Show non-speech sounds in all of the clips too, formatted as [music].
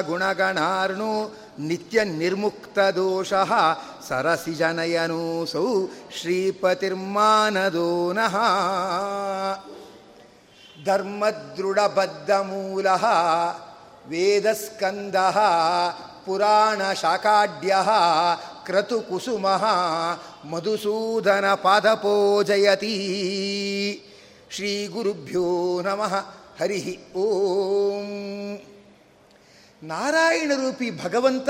ಗುಣಗಣಾರ್ಣು ನಿತ್ಯ ನಿರ್ಮುಕ್ತ ದೋಷ ಸರಸಿ ಜನಯನೂಸೌ ಶ್ರೀಪತಿರ್ಮಾನದೋ ನಃ ಧರ್ಮದೃಢಬದ್ಧಮೂಲ, ವೇದಸ್ಕಂದ ಪುರಾಣಶಾಕಾಢ್ಯ ಕ್ರತುಕುಸುಮ, ಮಧುಸೂದನ ಪಾದಪೋಜಯತಿ. ಶ್ರೀಗುರುಭ್ಯೋ ನಮಃ. ಹರಿ ಓಂ. ನಾರಾಯಣ ರೂಪಿ ಭಗವಂತ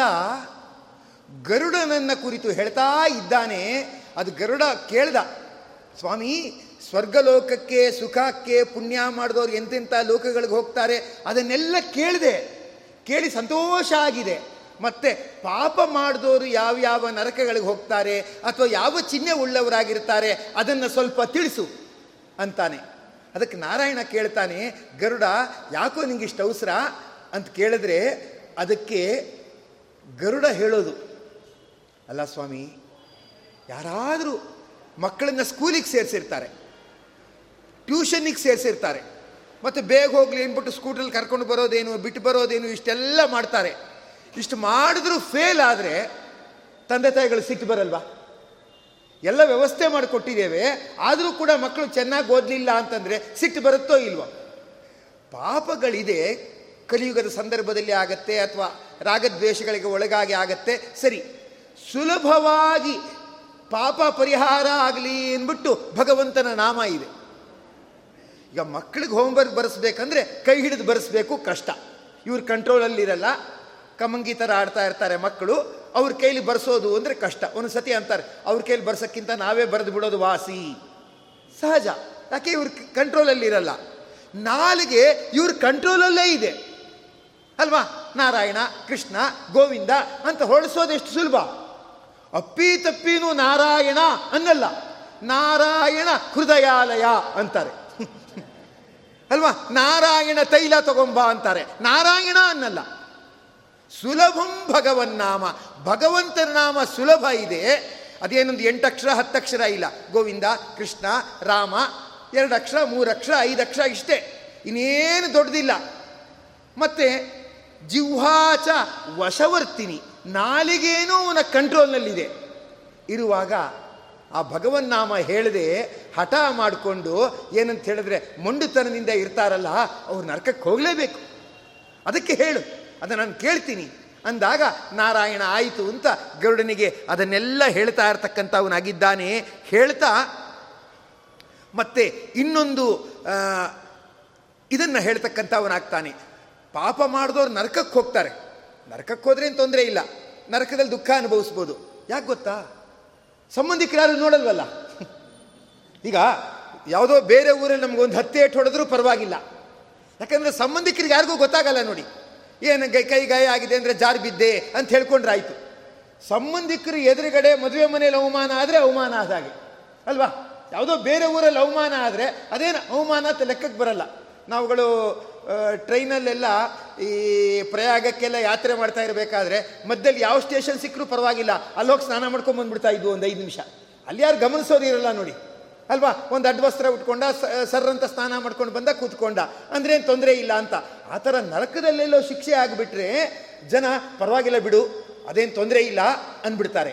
ಗರುಡನನ್ನ ಕುರಿತು ಹೇಳ್ತಾ ಇದ್ದಾನೆ. ಅದು ಗರುಡ ಕೇಳ್ದ, ಸ್ವಾಮಿ, ಸ್ವರ್ಗಲೋಕಕ್ಕೆ, ಸುಖಕ್ಕೆ ಪುಣ್ಯ ಮಾಡಿದವ್ರು ಎಂತೆಂಥ ಲೋಕಗಳಿಗೆ ಹೋಗ್ತಾರೆ? ಅದನ್ನೆಲ್ಲ ಕೇಳಿದೆ. ಕೇಳಿ ಸಂತೋಷ ಆಗಿದೆ. ಮತ್ತೆ ಪಾಪ ಮಾಡಿದವರು ಯಾವ್ಯಾವ ನರಕಗಳಿಗೆ ಹೋಗ್ತಾರೆ ಅಥವಾ ಯಾವ ಚಿಹ್ನೆ ಉಳ್ಳವರಾಗಿರ್ತಾರೆ ಅದನ್ನು ಸ್ವಲ್ಪ ತಿಳಿಸು ಅಂತಾನೆ. ಅದಕ್ಕೆ ನಾರಾಯಣ ಕೇಳ್ತಾನೆ, ಗರುಡ, ಯಾಕೋ ನಿಂಗೆ ಇಷ್ಟು ಅವಸರ? ಅಂತ ಕೇಳಿದ್ರೆ ಅದಕ್ಕೆ ಗರುಡ ಹೇಳೋದು, ಅಲ್ಲ ಸ್ವಾಮಿ, ಯಾರಾದರೂ ಮಕ್ಕಳನ್ನ ಸ್ಕೂಲಿಗೆ ಸೇರಿಸಿರ್ತಾರೆ, ಟ್ಯೂಷನ್ನಿಗೆ ಸೇರಿಸಿರ್ತಾರೆ, ಮತ್ತು ಬೇಗ ಹೋಗಲಿ ಅಂದ್ಬಿಟ್ಟು ಸ್ಕೂಟ್ರಲ್ಲಿ ಕರ್ಕೊಂಡು ಬರೋದೇನು, ಬಿಟ್ಟು ಬರೋದೇನು, ಇಷ್ಟೆಲ್ಲ ಮಾಡ್ತಾರೆ. ಇಷ್ಟು ಮಾಡಿದ್ರೂ ಫೇಲ್ ಆದರೆ ತಂದೆ ತಾಯಿಗಳು ಸಿಟ್ಟು ಬರಲ್ವಾ? ಎಲ್ಲ ವ್ಯವಸ್ಥೆ ಮಾಡಿಕೊಟ್ಟಿದ್ದೇವೆ, ಆದರೂ ಕೂಡ ಮಕ್ಕಳು ಚೆನ್ನಾಗಿ ಓದಲಿಲ್ಲ ಅಂತಂದರೆ ಸಿಟ್ಟು ಬರುತ್ತೋ ಇಲ್ವೋ? ಪಾಪಗಳಿದೆ ಕಲಿಯುಗದ ಸಂದರ್ಭದಲ್ಲಿ ಆಗತ್ತೆ ಅಥವಾ ರಾಗದ್ವೇಷಗಳಿಗೆ ಒಳಗಾಗಿ ಆಗತ್ತೆ? ಸರಿ. ಸುಲಭವಾಗಿ ಪಾಪ ಪರಿಹಾರ ಆಗಲಿ ಅಂದ್ಬಿಟ್ಟು ಭಗವಂತನ ನಾಮ ಇದೆ. ಈಗ ಮಕ್ಕಳಿಗೆ ಹೋಮ್ವರ್ಕ್ ಬರೆಸ್ಬೇಕಂದ್ರೆ ಕೈ ಹಿಡಿದು ಬರೆಸ್ಬೇಕು ಕಷ್ಟ. ಇವ್ರ ಕಂಟ್ರೋಲಲ್ಲಿರಲ್ಲ ಕಮಂಗಿ ಥರ ಆಡ್ತಾ ಇರ್ತಾರೆ ಮಕ್ಕಳು. ಅವ್ರ ಕೈಲಿ ಬರ್ಸೋದು ಅಂದರೆ ಕಷ್ಟ. ಒಂದು ಸತಿ ಅಂತಾರೆ, ಅವ್ರ ಕೈಲಿ ಬರ್ಸೋಕ್ಕಿಂತ ನಾವೇ ಬರೆದು ಬಿಡೋದು ವಾಸಿ. ಸಹಜ. ಯಾಕೆ ಇವ್ರ ಕಂಟ್ರೋಲಲ್ಲಿರಲ್ಲ ನಾಲಿಗೆ ಇವ್ರ ಕಂಟ್ರೋಲಲ್ಲೇ ಇದೆ. ಅಲ್ವಾ? ನಾರಾಯಣ, ಕೃಷ್ಣ, ಗೋವಿಂದ ಅಂತ ಹೊರಡಿಸೋದು ಎಷ್ಟು ಸುಲಭ? ಅಪ್ಪಿ ತಪ್ಪಿನೂ ನಾರಾಯಣ ಅನ್ನಲ್ಲ. ನಾರಾಯಣ ಹೃದಯಾಲಯ ಅಂತಾರೆ. [laughs] ಅಲ್ವಾ? ನಾರಾಯಣ ತೈಲ ತಗೊಂಬ ಅಂತಾರೆ. ನಾರಾಯಣ ಅನ್ನಲ್ಲ. ಸುಲಭಂ ಭಗವನ್ನಾಮ. ಭಗವಂತನ ನಾಮ ಸುಲಭ ಇದೆ. ಅದೇನೊಂದು ಎಂಟಕ್ಷರ, ಹತ್ತಕ್ಷರ ಇಲ್ಲ. ಗೋವಿಂದ, ಕೃಷ್ಣ, ರಾಮ ಎರಡು ಅಕ್ಷರ ಮೂರು ಅಕ್ಷರ ಐದು ಅಕ್ಷರ ಇಷ್ಟೇ. ಇನ್ನೇನು ದೊಡ್ಡದಿಲ್ಲ. ಮತ್ತೆ ಜಿಹ್ವಾಚ ವಶವರ್ತಿನಿ, ನಾಲಿಗೇನೂ ಅವನ ಕಂಟ್ರೋಲ್ನಲ್ಲಿದೆ. ಇರುವಾಗ ಆ ಭಗವನ್ನಾಮ ಹೇಳದೆ ಹಠ ಮಾಡಿಕೊಂಡು ಏನಂತ ಹೇಳಿದ್ರೆ ಮೊಂಡುತನದಿಂದ ಇರ್ತಾರಲ್ಲ, ಅವ್ರು ನರಕಕ್ಕೆ ಹೋಗಲೇಬೇಕು. ಅದಕ್ಕೆ ಹೇಳು ಅದನ್ನು ನಾನು ಕೇಳ್ತೀನಿ. ಅಂದಾಗ, ನಾರಾಯಣ ಆಯಿತು ಅಂತ ಗರುಡನಿಗೆ ಅದನ್ನೆಲ್ಲ ಹೇಳ್ತಾ ಇರ್ತಕ್ಕಂಥವನಾಗಿದ್ದಾನೆ. ಹೇಳ್ತಾ, ಮತ್ತೆ ಇನ್ನೊಂದು ಇದನ್ನು ಹೇಳ್ತಕ್ಕಂಥವನಾಗ್ತಾನೆ. ಪಾಪ ಮಾಡಿದವ್ರು ನರಕಕ್ಕೆ ಹೋಗ್ತಾರೆ. ನರಕಕ್ಕೆ ಹೋದ್ರೆ ಏನು ತೊಂದರೆ ಇಲ್ಲ. ನರಕದಲ್ಲಿ ದುಃಖ ಅನುಭವಿಸ್ಬೋದು. ಯಾಕೆ ಗೊತ್ತಾ? ಸಂಬಂಧಿಕರು ಯಾರು ನೋಡಲ್ವಲ್ಲ? ಈಗ ಯಾವುದೋ ಬೇರೆ ಊರಲ್ಲಿ ನಮಗೊಂದು ಹತ್ತೆ ಏಟು ಹೊಡೆದ್ರೂ ಪರವಾಗಿಲ್ಲ. ಯಾಕಂದರೆ ಸಂಬಂಧಿಕರಿಗೆ ಯಾರಿಗೂ ಗೊತ್ತಾಗಲ್ಲ ನೋಡಿ. ಏನು ಗೈ ಕೈ ಗಾಯ ಆಗಿದೆ ಅಂದರೆ ಜಾರು ಬಿದ್ದೆ ಅಂತ ಹೇಳ್ಕೊಂಡ್ರೆ ಆಯಿತು. ಸಂಬಂಧಿಕರು ಎದುರುಗಡೆ ಮದುವೆ ಮನೆಯಲ್ಲಿ ಅವಮಾನ ಆದರೆ ಅವಮಾನ ಆದ ಹಾಗೆ. ಅಲ್ವಾ? ಯಾವುದೋ ಬೇರೆ ಊರಲ್ಲಿ ಅವಮಾನ ಆದರೆ ಅದೇನು ಅವಮಾನ ಅಂತ ಲೆಕ್ಕಕ್ಕೆ ಬರಲ್ಲ. ನಾವುಗಳು ಟ್ರೈನಲ್ಲೆಲ್ಲ ಈ ಪ್ರಯಾಗಕ್ಕೆಲ್ಲ ಯಾತ್ರೆ ಮಾಡ್ತಾ ಇರಬೇಕಾದ್ರೆ ಮಧ್ಯದಲ್ಲಿ ಯಾವ ಸ್ಟೇಷನ್ ಸಿಕ್ಕರೂ ಪರವಾಗಿಲ್ಲ. ಅಲ್ಲಿ ಹೋಗಿ ಸ್ನಾನ ಮಾಡ್ಕೊಂಡು ಬಂದ್ಬಿಡ್ತಾ ಇದ್ವು ಒಂದು ಐದು ನಿಮಿಷ. ಅಲ್ಲಿ ಯಾರು ಗಮನಿಸೋದು ಇರಲ್ಲ ನೋಡಿ. ಅಲ್ವಾ? ಒಂದು ಅಡ್ವಸ್ತ್ರ ಉಟ್ಕೊಂಡ ಸರ್ರಂತ ಸ್ನಾನ ಮಾಡ್ಕೊಂಡು ಬಂದ ಕೂತ್ಕೊಂಡ. ಏನು ತೊಂದರೆ ಇಲ್ಲ ಅಂತ. ಆ ಥರ ನರಕದಲ್ಲೆಲ್ಲೋ ಶಿಕ್ಷೆ ಆಗಿಬಿಟ್ರೆ ಜನ ಪರವಾಗಿಲ್ಲ ಬಿಡು, ಅದೇನು ತೊಂದರೆ ಇಲ್ಲ ಅಂದ್ಬಿಡ್ತಾರೆ.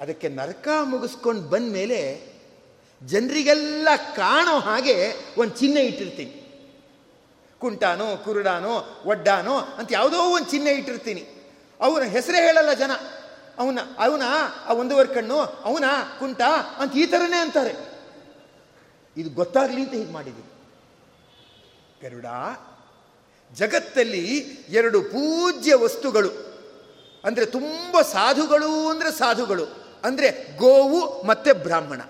ಅದಕ್ಕೆ ನರಕ ಮುಗಿಸ್ಕೊಂಡು ಬಂದ ಮೇಲೆ ಜನರಿಗೆಲ್ಲ ಕಾಣೋ ಹಾಗೆ ಒಂದು ಚಿಹ್ನೆ ಇಟ್ಟಿರ್ತೀನಿ. ಕುಂಟಾನೋ, ಕುರುಡಾನೋ, ಒಡ್ಡಾನೋ ಅಂತ ಯಾವುದೋ ಒಂದು ಚಿಹ್ನೆ ಇಟ್ಟಿರ್ತೀನಿ. ಅವನ ಹೆಸರೇ ಹೇಳಲ್ಲ ಜನ. ಅವನ ಅವನ, ಆ ಒಂದೂವರೆ ಕಣ್ಣು, ಅವನ, ಕುಂಟ ಅಂತ ಈ ಥರನೇ ಅಂತಾರೆ. ಇದು ಗೊತ್ತಾಗ್ಲಿ ಅಂತ ಹೀಗೆ ಮಾಡಿದ್ದೀನಿ. ಗರುಡ, ಜಗತ್ತಲ್ಲಿ ಎರಡು ಪೂಜ್ಯ ವಸ್ತುಗಳು. ಅಂದರೆ ತುಂಬ ಸಾಧುಗಳು ಅಂದರೆ ಸಾಧುಗಳು. ಅಂದರೆ ಗೋವು ಮತ್ತೆ ಬ್ರಾಹ್ಮಣ.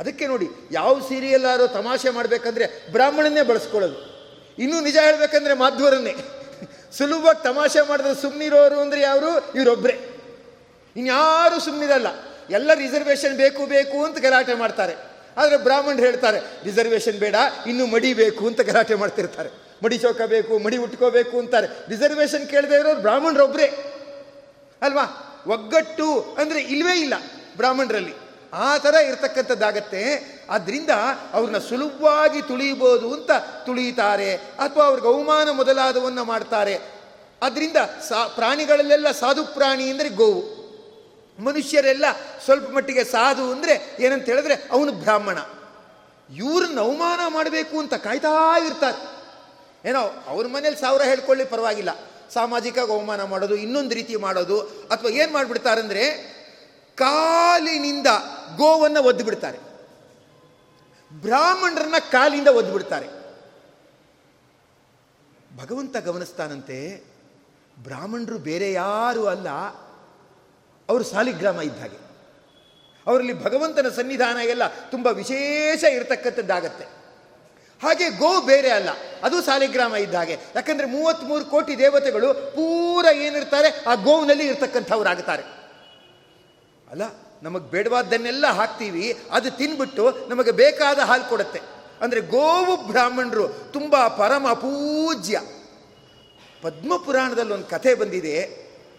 ಅದಕ್ಕೆ ನೋಡಿ, ಯಾವ ಸೀರಿಯಲ್ಲಾರೋ ತಮಾಷೆ ಮಾಡಬೇಕಂದ್ರೆ ಬ್ರಾಹ್ಮಣನ್ನೇ ಬಳಸ್ಕೊಳ್ಳೋದು. ಇನ್ನೂ ನಿಜ ಹೇಳಬೇಕಂದ್ರೆ ಮಾಧ್ವರನ್ನೇ. [laughs] ಸುಲಭವಾಗಿ ತಮಾಷೆ ಮಾಡಿದ್ರೆ ಸುಮ್ಮನಿರೋರು ಅಂದರೆ ಯಾರು ಇವರೊಬ್ಬರೇ ಇನ್ಯಾರು ಸುಮ್ಮನಿರಲ್ಲ ಎಲ್ಲ ರಿಸರ್ವೇಷನ್ ಬೇಕು ಬೇಕು ಅಂತ ಗಲಾಟೆ ಮಾಡ್ತಾರೆ. ಆದರೆ ಬ್ರಾಹ್ಮಣರು ಹೇಳ್ತಾರೆ ರಿಸರ್ವೇಷನ್ ಬೇಡ, ಇನ್ನು ಮಡಿ ಬೇಕು ಅಂತ ಗಲಾಟೆ ಮಾಡ್ತಿರ್ತಾರೆ. ಮಡಿ ಚೌಕ ಬೇಕು, ಮಡಿ ಉಟ್ಕೋಬೇಕು ಅಂತಾರೆ. ರಿಸರ್ವೇಷನ್ ಕೇಳದೆ ಇರೋರು ಬ್ರಾಹ್ಮಣರೊಬ್ಬರೇ ಅಲ್ವಾ? ಒಗ್ಗಟ್ಟು ಅಂದರೆ ಇಲ್ವೇ ಇಲ್ಲ ಬ್ರಾಹ್ಮಣರಲ್ಲಿ. ಆ ಥರ ಇರ್ತಕ್ಕಂಥದ್ದಾಗತ್ತೆ. ಆದ್ದರಿಂದ ಅವ್ರನ್ನ ಸುಲಭವಾಗಿ ತುಳಿಬೋದು ಅಂತ ತುಳಿಯುತ್ತಾರೆ ಅಥವಾ ಅವ್ರಿಗೆ ಅವಮಾನ ಮೊದಲಾದವನ್ನ ಮಾಡ್ತಾರೆ. ಅದರಿಂದ ಸಾ, ಪ್ರಾಣಿಗಳಲ್ಲೆಲ್ಲ ಸಾಧು ಪ್ರಾಣಿ ಅಂದರೆ ಗೋವು. ಮನುಷ್ಯರೆಲ್ಲ ಸ್ವಲ್ಪ ಮಟ್ಟಿಗೆ ಸಾಧು ಅಂದರೆ ಏನಂತ ಹೇಳಿದ್ರೆ ಅವನು ಬ್ರಾಹ್ಮಣ. ಇವ್ರನ್ನ ಅವಮಾನ ಮಾಡಬೇಕು ಅಂತ ಕಾಯ್ತಾ ಇರ್ತಾರೆ. ಏನೋ ಅವ್ರ ಮನೇಲಿ ಸಾವಿರ ಹೇಳ್ಕೊಳ್ಳಿ ಪರವಾಗಿಲ್ಲ. ಸಾಮಾಜಿಕ ಅವಮಾನ ಮಾಡೋದು, ಇನ್ನೊಂದು ರೀತಿ ಮಾಡೋದು, ಅಥವಾ ಏನು ಮಾಡಿಬಿಡ್ತಾರಂದ್ರೆ ಕಾಲಿನಿಂದ ಗೋವನ್ನು ಒದ್ದು ಬಿಡ್ತಾರೆ ಬ್ರಾಹ್ಮಣರನ್ನ ಕಾಲಿಂದ ಒದ್ದು ಬಿಡ್ತಾರೆ ಭಗವಂತ ಗಮನಿಸ್ತಾನಂತೆ, ಬ್ರಾಹ್ಮಣರು ಬೇರೆ ಯಾರು ಅಲ್ಲ, ಅವರು ಸಾಲಿಗ್ರಾಮ ಇದ್ದ ಹಾಗೆ. ಅವರಲ್ಲಿ ಭಗವಂತನ ಸನ್ನಿಧಾನ ಎಲ್ಲ ತುಂಬ ವಿಶೇಷ ಇರತಕ್ಕಂಥದ್ದಾಗತ್ತೆ. ಹಾಗೆ ಗೋ ಬೇರೆ ಅಲ್ಲ, ಅದು ಸಾಲಿಗ್ರಾಮ ಇದ್ದ ಹಾಗೆ. ಯಾಕಂದ್ರೆ ಮೂವತ್ತ್ಮೂರು ಕೋಟಿ ದೇವತೆಗಳು ಪೂರ ಏನಿರ್ತಾರೆ, ಆ ಗೋವಿನಲ್ಲಿ ಆಗುತ್ತಾರೆ ಅಲ್ಲ ನಮಗೆ ಬೇಡವಾದ್ದನ್ನೆಲ್ಲ ಹಾಕ್ತೀವಿ, ಅದು ತಿನ್ಬಿಟ್ಟು ನಮಗೆ ಬೇಕಾದ ಹಾಲು ಕೊಡುತ್ತೆ. ಅಂದರೆ ಗೋವು ಬ್ರಾಹ್ಮಣರು ತುಂಬ ಪರಮ ಪೂಜ್ಯ. ಪದ್ಮಪುರಾಣದಲ್ಲಿ ಒಂದು ಕಥೆ ಬಂದಿದೆ,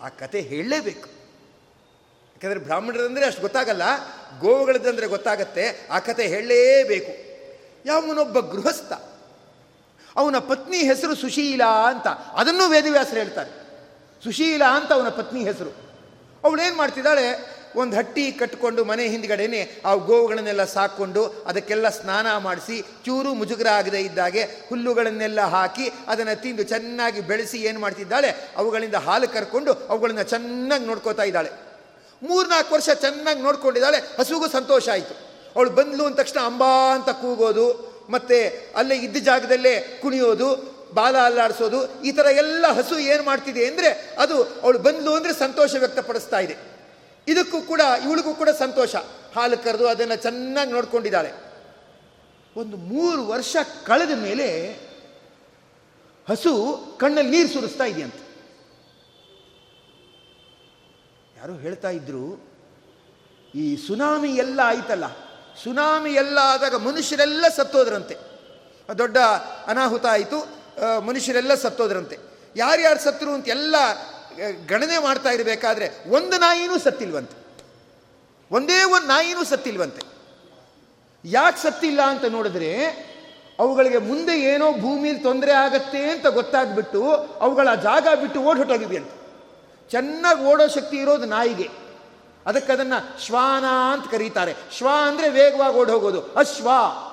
ಆ ಕಥೆ ಹೇಳಲೇಬೇಕು. ಯಾಕಂದರೆ ಬ್ರಾಹ್ಮಣರಂದರೆ ಅಷ್ಟು ಗೊತ್ತಾಗಲ್ಲ, ಗೋವುಗಳದ್ದಂದರೆ ಗೊತ್ತಾಗತ್ತೆ, ಆ ಕಥೆ ಹೇಳಲೇಬೇಕು. ಯಾವನೊಬ್ಬ ಗೃಹಸ್ಥ, ಅವನ ಪತ್ನಿ ಹೆಸರು ಸುಶೀಲಾ ಅಂತ, ಅದನ್ನು ವೇದವ್ಯಾಸರು ಹೇಳ್ತಾರೆ. ಸುಶೀಲಾ ಅಂತ ಅವನ ಪತ್ನಿ ಹೆಸರು. ಅವಳೇನು ಮಾಡ್ತಿದ್ದಾಳೆ ಒಂದು ಹಟ್ಟಿ ಕಟ್ಟಿಕೊಂಡು ಮನೆ ಹಿಂದ್ಗಡೆನೆ ಆ ಗೋವುಗಳನ್ನೆಲ್ಲ ಸಾಕೊಂಡು ಅದಕ್ಕೆಲ್ಲ ಸ್ನಾನ ಮಾಡಿಸಿ ಚೂರು ಮುಜುಗರ ಆಗದೆ ಇದ್ದಾಗೆ ಹುಲ್ಲುಗಳನ್ನೆಲ್ಲ ಹಾಕಿ ಅದನ್ನು ತಿಂದು ಚೆನ್ನಾಗಿ ಬೆಳೆಸಿ ಏನು ಮಾಡ್ತಿದ್ದಾಳೆ? ಅವುಗಳಿಂದ ಹಾಲು ಕರ್ಕೊಂಡು ಅವುಗಳನ್ನು ಚೆನ್ನಾಗಿ ನೋಡ್ಕೋತಾ ಇದ್ದಾಳೆ. ಮೂರ್ನಾಲ್ಕು ವರ್ಷ ಚೆನ್ನಾಗಿ ನೋಡ್ಕೊಂಡಿದ್ದಾಳೆ. ಹಸುಗೂ ಸಂತೋಷ ಆಯಿತು. ಅವಳು ಬಂದ್ಲು ಅಂದ ತಕ್ಷಣ ಅಂಬಾ ಅಂತ ಕೂಗೋದು, ಮತ್ತೆ ಅಲ್ಲೇ ಇದ್ದ ಜಾಗದಲ್ಲೇ ಕುಣಿಯೋದು, ಬಾಲ ಅಲ್ಲಾಡಿಸೋದು, ಈ ಥರ ಎಲ್ಲ ಹಸು ಏನು ಮಾಡ್ತಿದೆ ಅಂದರೆ ಅದು ಅವಳು ಬಂದ್ಲು ಅಂದರೆ ಸಂತೋಷ ವ್ಯಕ್ತಪಡಿಸ್ತಾ ಇದೆ. ಇದಕ್ಕೂ ಕೂಡ, ಇವಳಿಗೂ ಕೂಡ ಸಂತೋಷ. ಹಾಲು ಕರೆದು ಅದನ್ನು ಚೆನ್ನಾಗಿ ನೋಡ್ಕೊಂಡಿದ್ದಾಳೆ. ಒಂದು ಮೂರು ವರ್ಷ ಕಳೆದ ಮೇಲೆ ಹಸು ಕಣ್ಣಲ್ಲಿ ನೀರು ಸುರಿಸ್ತಾ ಇದೆಯಂತ. ಯಾರೋ ಹೇಳ್ತಾ ಇದ್ರು, ಈ ಸುನಾಮಿ ಎಲ್ಲ ಆಯ್ತಲ್ಲ, ಸುನಾಮಿ ಎಲ್ಲ ಆದಾಗ ಮನುಷ್ಯರೆಲ್ಲ ಸತ್ತೋದ್ರಂತೆ. ದೊಡ್ಡ ಅನಾಹುತ ಆಯಿತು ಮನುಷ್ಯರೆಲ್ಲ ಸತ್ತೋದ್ರಂತೆ. ಯಾರ್ಯಾರು ಸತ್ತರು ಅಂತ ಎಲ್ಲ ಗಣನೆ ಮಾಡ್ತಾ ಇರಬೇಕಾದ್ರೆ ಒಂದು ನಾಯಿನೂ ಸತ್ತಿಲ್ವಂತೆ. ಒಂದೇ ಒಂದು ನಾಯಿನೂ ಸತ್ತಿಲ್ವಂತೆ. ಯಾಕೆ ಸತ್ತಿಲ್ಲ ಅಂತ ನೋಡಿದ್ರೆ ಅವುಗಳಿಗೆ ಮುಂದೆ ಏನೋ ಭೂಮಿಯಲ್ಲಿ ತೊಂದರೆ ಆಗತ್ತೆ ಅಂತ ಗೊತ್ತಾಗ್ಬಿಟ್ಟು ಅವುಗಳ ಜಾಗ ಬಿಟ್ಟು ಓಡ್ ಹೊಟ್ಟೋಗಿವೆ ಅಂತ. ಚೆನ್ನಾಗಿ ಓಡೋ ಶಕ್ತಿ ಇರೋದು ನಾಯಿಗೆ. ಅದಕ್ಕೆ ಅದನ್ನು ಶ್ವಾನ ಅಂತ ಕರೀತಾರೆ. ಶ್ವಾ ಅಂದರೆ ವೇಗವಾಗಿ ಓಡೋಗೋದು ಅಶ್ವ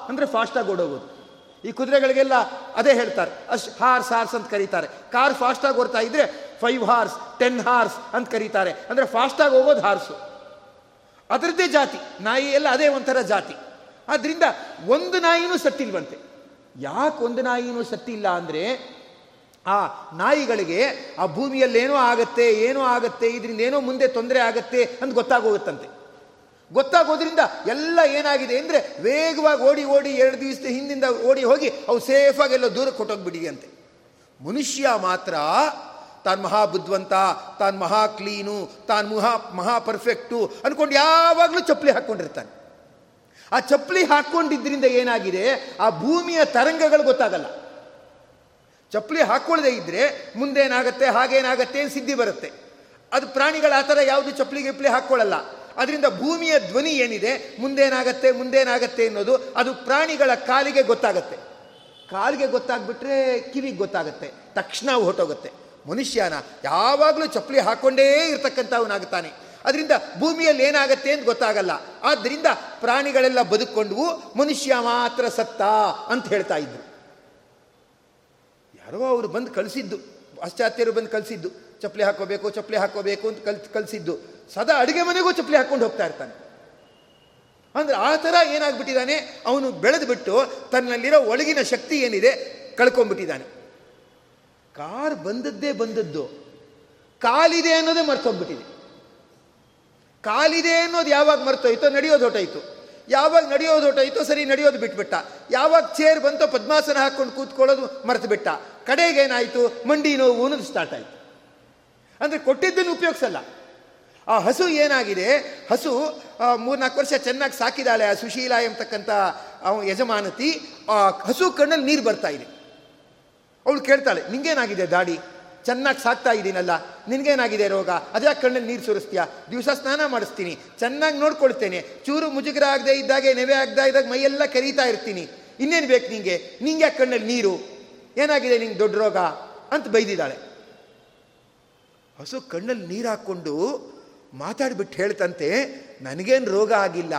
ಅಂದರೆ ಫಾಸ್ಟಾಗಿ ಓಡೋಗೋದು ಈ ಕುದುರೆಗಳಿಗೆಲ್ಲ ಅದೇ ಹೇಳ್ತಾರೆ. ಅಷ್ಟು ಹಾರ್ಸ್ ಹಾರ್ಸ್ ಅಂತ ಕರೀತಾರೆ. ಕಾರ್ ಫಾಸ್ಟಾಗಿ ಓಡ್ತಾ ಇದ್ರೆ ಫೈವ್ ಹಾರ್ಸ್ ಟೆನ್ ಹಾರ್ಸ್ ಅಂತ ಕರೀತಾರೆ. ಅಂದರೆ ಫಾಸ್ಟಾಗಿ ಹೋಗೋದು ಹಾರ್ಸು. ಅದರದ್ದೇ ಜಾತಿ. ನಾಯಿ ಎಲ್ಲ ಅದೇ ಒಂಥರ ಜಾತಿ. ಆದ್ದರಿಂದ ಒಂದು ನಾಯಿನೂ ಸತ್ತಿಲ್ವಂತೆ ಯಾಕೆ ಒಂದು ನಾಯಿನೂ ಸತ್ತಿಲ್ಲ ಅಂದರೆ ಆ ನಾಯಿಗಳಿಗೆ ಆ ಭೂಮಿಯಲ್ಲೇನೋ ಆಗತ್ತೆ, ಏನೋ ಆಗತ್ತೆ ಇದರಿಂದ ಏನೋ ಮುಂದೆ ತೊಂದರೆ ಆಗತ್ತೆ ಅಂತ ಗೊತ್ತಾಗೋಗುತ್ತಂತೆ. ಗೊತ್ತಾಗೋದ್ರಿಂದ ಎಲ್ಲ ಏನಾಗಿದೆ ಅಂದರೆ ವೇಗವಾಗಿ ಓಡಿ ಓಡಿ ಎರಡು ದಿವಸದ ಹಿಂದಿಂದ ಓಡಿ ಹೋಗಿ ಅವು ಸೇಫಾಗಿ ಎಲ್ಲ ದೂರ ಕೊಟ್ಟೋಗ್ಬಿಡಿ ಅಂತೆ. ಮನುಷ್ಯ ಮಾತ್ರ ತಾನು ಮಹಾ ಬುದ್ಧಿವಂತ, ತಾನು ಮಹಾ ಕ್ಲೀನು ತಾನು ಮಹಾ ಮಹಾ ಪರ್ಫೆಕ್ಟು ಅಂದ್ಕೊಂಡು ಯಾವಾಗಲೂ ಚಪ್ಪಲಿ ಹಾಕ್ಕೊಂಡಿರ್ತಾನೆ. ಆ ಚಪ್ಪಲಿ ಹಾಕ್ಕೊಂಡಿದ್ದರಿಂದ ಏನಾಗಿದೆ? ಆ ಭೂಮಿಯ ತರಂಗಗಳು ಗೊತ್ತಾಗಲ್ಲ. ಚಪ್ಪಲಿ ಹಾಕ್ಕೊಳ್ಳದೆ ಇದ್ದರೆ ಮುಂದೇನಾಗತ್ತೆ ಹಾಗೇನಾಗತ್ತೆ ಸಿದ್ಧಿ ಬರುತ್ತೆ. ಅದು ಪ್ರಾಣಿಗಳು ಆ ಥರ ಯಾವುದು ಚಪ್ಪಲಿ, ಗಿಪ್ಪಲಿ ಹಾಕ್ಕೊಳ್ಳಲ್ಲ ಅದರಿಂದ ಭೂಮಿಯ ಧ್ವನಿ ಏನಿದೆ? ಮುಂದೇನಾಗತ್ತೆ? ಮುಂದೇನಾಗತ್ತೆ ಅನ್ನೋದು ಅದು ಪ್ರಾಣಿಗಳ ಕಾಲಿಗೆ ಗೊತ್ತಾಗತ್ತೆ. ಕಾಲಿಗೆ ಗೊತ್ತಾಗ್ಬಿಟ್ರೆ ಕಿವಿಗೆ ಗೊತ್ತಾಗತ್ತೆ. ತಕ್ಷಣ ಹೊಟ್ಟೋಗುತ್ತೆ ಮನುಷ್ಯನ ಯಾವಾಗಲೂ ಚಪ್ಪಲಿ ಹಾಕೊಂಡೇ ಇರ್ತಕ್ಕಂಥವನಾಗುತ್ತಾನೆ. ಅದರಿಂದ ಭೂಮಿಯಲ್ಲಿ ಏನಾಗತ್ತೆ ಅಂತ ಗೊತ್ತಾಗಲ್ಲ. ಆದ್ದರಿಂದ ಪ್ರಾಣಿಗಳೆಲ್ಲ ಬದುಕೊಂಡ್ವು ಮನುಷ್ಯ ಮಾತ್ರ ಸತ್ತ ಅಂತ ಹೇಳ್ತಾ ಇದ್ರು. ಯಾರೋ ಅವರು ಬಂದು ಕಳಿಸಿದ್ದು, ಪಾಶ್ಚಾತ್ಯರು ಬಂದು ಕಲಿಸಿದ್ದು ಚಪ್ಪಲಿ ಹಾಕೋಬೇಕು ಚಪ್ಪಲಿ ಹಾಕೋಬೇಕು ಅಂತ ಕಲ್ ಕಲಿಸಿದ್ದು ಸದಾ ಅಡುಗೆ ಮನೆಗೂ ಚಪ್ಪಲಿ ಹಾಕ್ಕೊಂಡು ಹೋಗ್ತಾ ಇರ್ತಾನೆ. ಅಂದ್ರೆ ಆ ಥರ ಏನಾಗ್ಬಿಟ್ಟಿದ್ದಾನೆ? ಅವನು ಬೆಳೆದು ಬಿಟ್ಟು ತನ್ನಲ್ಲಿರೋ ಒಳಗಿನ ಶಕ್ತಿ ಏನಿದೆ ಕಳ್ಕೊಂಡ್ಬಿಟ್ಟಿದ್ದಾನೆ. ಕಾರ್ ಬಂದದ್ದೇ ಬಂದದ್ದು. ಕಾಲಿದೆ ಅನ್ನೋದೇ ಮರ್ತೋಗ್ಬಿಟ್ಟಿದೆ. ಕಾಲಿದೆ ಅನ್ನೋದು ಯಾವಾಗ ಮರ್ತೋಯ್ತೋ ನಡೆಯೋದು ಹೊಟ್ಟೋಯ್ತು ಯಾವಾಗ ನಡೆಯೋದು ಹೊಟ್ಟೋಯ್ತೋ ಸರಿ ನಡೆಯೋದು ಬಿಟ್ಬಿಟ್ಟ. ಯಾವಾಗ ಚೇರ್ ಬಂತೋ ಪದ್ಮಾಸನ ಹಾಕ್ಕೊಂಡು ಕೂತ್ಕೊಳ್ಳೋದು ಮರೆತು ಬಿಟ್ಟ ಕಡೆಗೇನಾಯಿತು? ಮಂಡಿ ನೋವು ಅನ್ನೋದು ಸ್ಟಾರ್ಟ್ ಆಯಿತು. ಅಂದರೆ ಕೊಟ್ಟಿದ್ದನ್ನು ಉಪಯೋಗಿಸಲ್ಲ. ಆ ಹಸು ಏನಾಗಿದೆ? ಹಸು ಮೂರ್ನಾಲ್ಕು ವರ್ಷ ಚೆನ್ನಾಗಿ ಸಾಕಿದಾಳೆ ಆ ಸುಶೀಲ ಎಂಬತಕ್ಕಂಥ ಯಜಮಾನತಿ. ಆ ಹಸು ಕಣ್ಣಲ್ಲಿ ನೀರು ಬರ್ತಾ ಇದೆ. ಅವಳು ಕೇಳ್ತಾಳೆ, ನಿಂಗೇನಾಗಿದೆ ದಾಡಿ? ಚೆನ್ನಾಗಿ ಸಾಕ್ತಾ ಇದ್ದೀನಲ್ಲ ನಿನಗೇನಾಗಿದೆ ರೋಗ? ಅದೇ ಕಣ್ಣಲ್ಲಿ ನೀರು ಸುರಿಸ್ತೀಯ? ದಿವಸ ಸ್ನಾನ ಮಾಡಿಸ್ತೀನಿ. ಚೆನ್ನಾಗಿ ನೋಡ್ಕೊಳ್ತೇನೆ. ಚೂರು ಮುಜುಗರ ಆಗದೆ ಇದ್ದಾಗೆ, ನೆವೆ ಆಗದೆ ಇದ್ದಾಗ ಮೈಯೆಲ್ಲ ಕರೀತಾ ಇರ್ತೀನಿ. ಇನ್ನೇನು ಬೇಕು ನಿಂಗೆ? ನಿಂಗೆ ಯಾಕೆ ಕಣ್ಣಲ್ಲಿ ನೀರು? ಏನಾಗಿದೆ ನಿಂಗೆ ದೊಡ್ಡ ರೋಗ? ಅಂತ ಬೈದಿದ್ದಾಳೆ. ಹಸು ಕಣ್ಣಲ್ಲಿ ನೀರು ಹಾಕ್ಕೊಂಡು ಮಾತಾಡ್ಬಿಟ್ಟು ಹೇಳ್ತಂತೆ, ನನಗೇನು ರೋಗ ಆಗಿಲ್ಲ?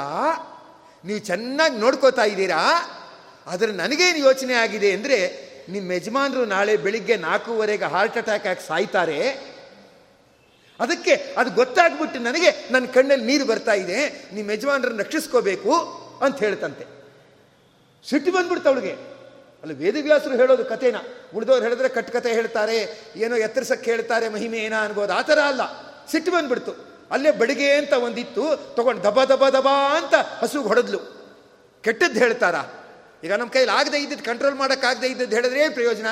ನೀವು ಚೆನ್ನಾಗಿ ನೋಡ್ಕೋತಾ ಇದ್ದೀರಾ? ಆದರೆ ನನಗೇನು ಯೋಚನೆ ಆಗಿದೆ ಅಂದರೆ ನಿಮ್ಮ ಯಜಮಾನರು ನಾಳೆ ಬೆಳಿಗ್ಗೆ ನಾಲ್ಕೂವರೆಗೆ ಹಾರ್ಟ್ ಅಟ್ಯಾಕ್ ಆಗಿ ಸಾಯ್ತಾರೆ. ಅದಕ್ಕೆ ಅದು ಗೊತ್ತಾಗ್ಬಿಟ್ಟು ನನಗೆ ನನ್ನ ಕಣ್ಣಲ್ಲಿ ನೀರು ಬರ್ತಾ ಇದೆ ನಿಮ್ಮ ಯಜಮಾನರನ್ನು ರಕ್ಷಿಸ್ಕೋಬೇಕು ಅಂತ ಹೇಳ್ತಂತೆ. ಸಿಟ್ಟು ಬಂದ್ಬಿಡ್ತು ಅವಳಿಗೆ. ಅಲ್ಲ ವೇದವ್ಯಾಸರು ಹೇಳೋದು ಕಥೆನ. ಉಳಿದವ್ರು ಹೇಳಿದ್ರೆ ಕಟ್ಟುಕತೆ ಹೇಳ್ತಾರೆ, ಏನೋ ಎತ್ತರಿಸಕ್ಕೆ ಹೇಳ್ತಾರೆ, ಮಹಿಮೆ ಏನ ಅನ್ಬೋದು. ಆ ಥರ ಅಲ್ಲ. ಸಿಟ್ಟು ಬಂದ್ಬಿಡ್ತು. ಅಲ್ಲೇ ಬಡಿಗೆ ಅಂತ ಒಂದಿತ್ತು. ತಗೊಂಡು ದಬ ದಬ ದಬ ಅಂತ ಹಸುಗೆ ಹೊಡೆದ್ಲು. ಕೆಟ್ಟದ್ದು ಹೇಳ್ತಾರ. ಈಗ ನಮ್ಮ ಕೈಯಲ್ಲಿ ಆಗದೆ ಇದ್ದಿದ್ದು ಕಂಟ್ರೋಲ್ ಮಾಡೋಕ್ಕಾಗದೆ ಇದ್ದಿದ್ದು ಹೇಳಿದ್ರೆ ಏನು ಪ್ರಯೋಜನ?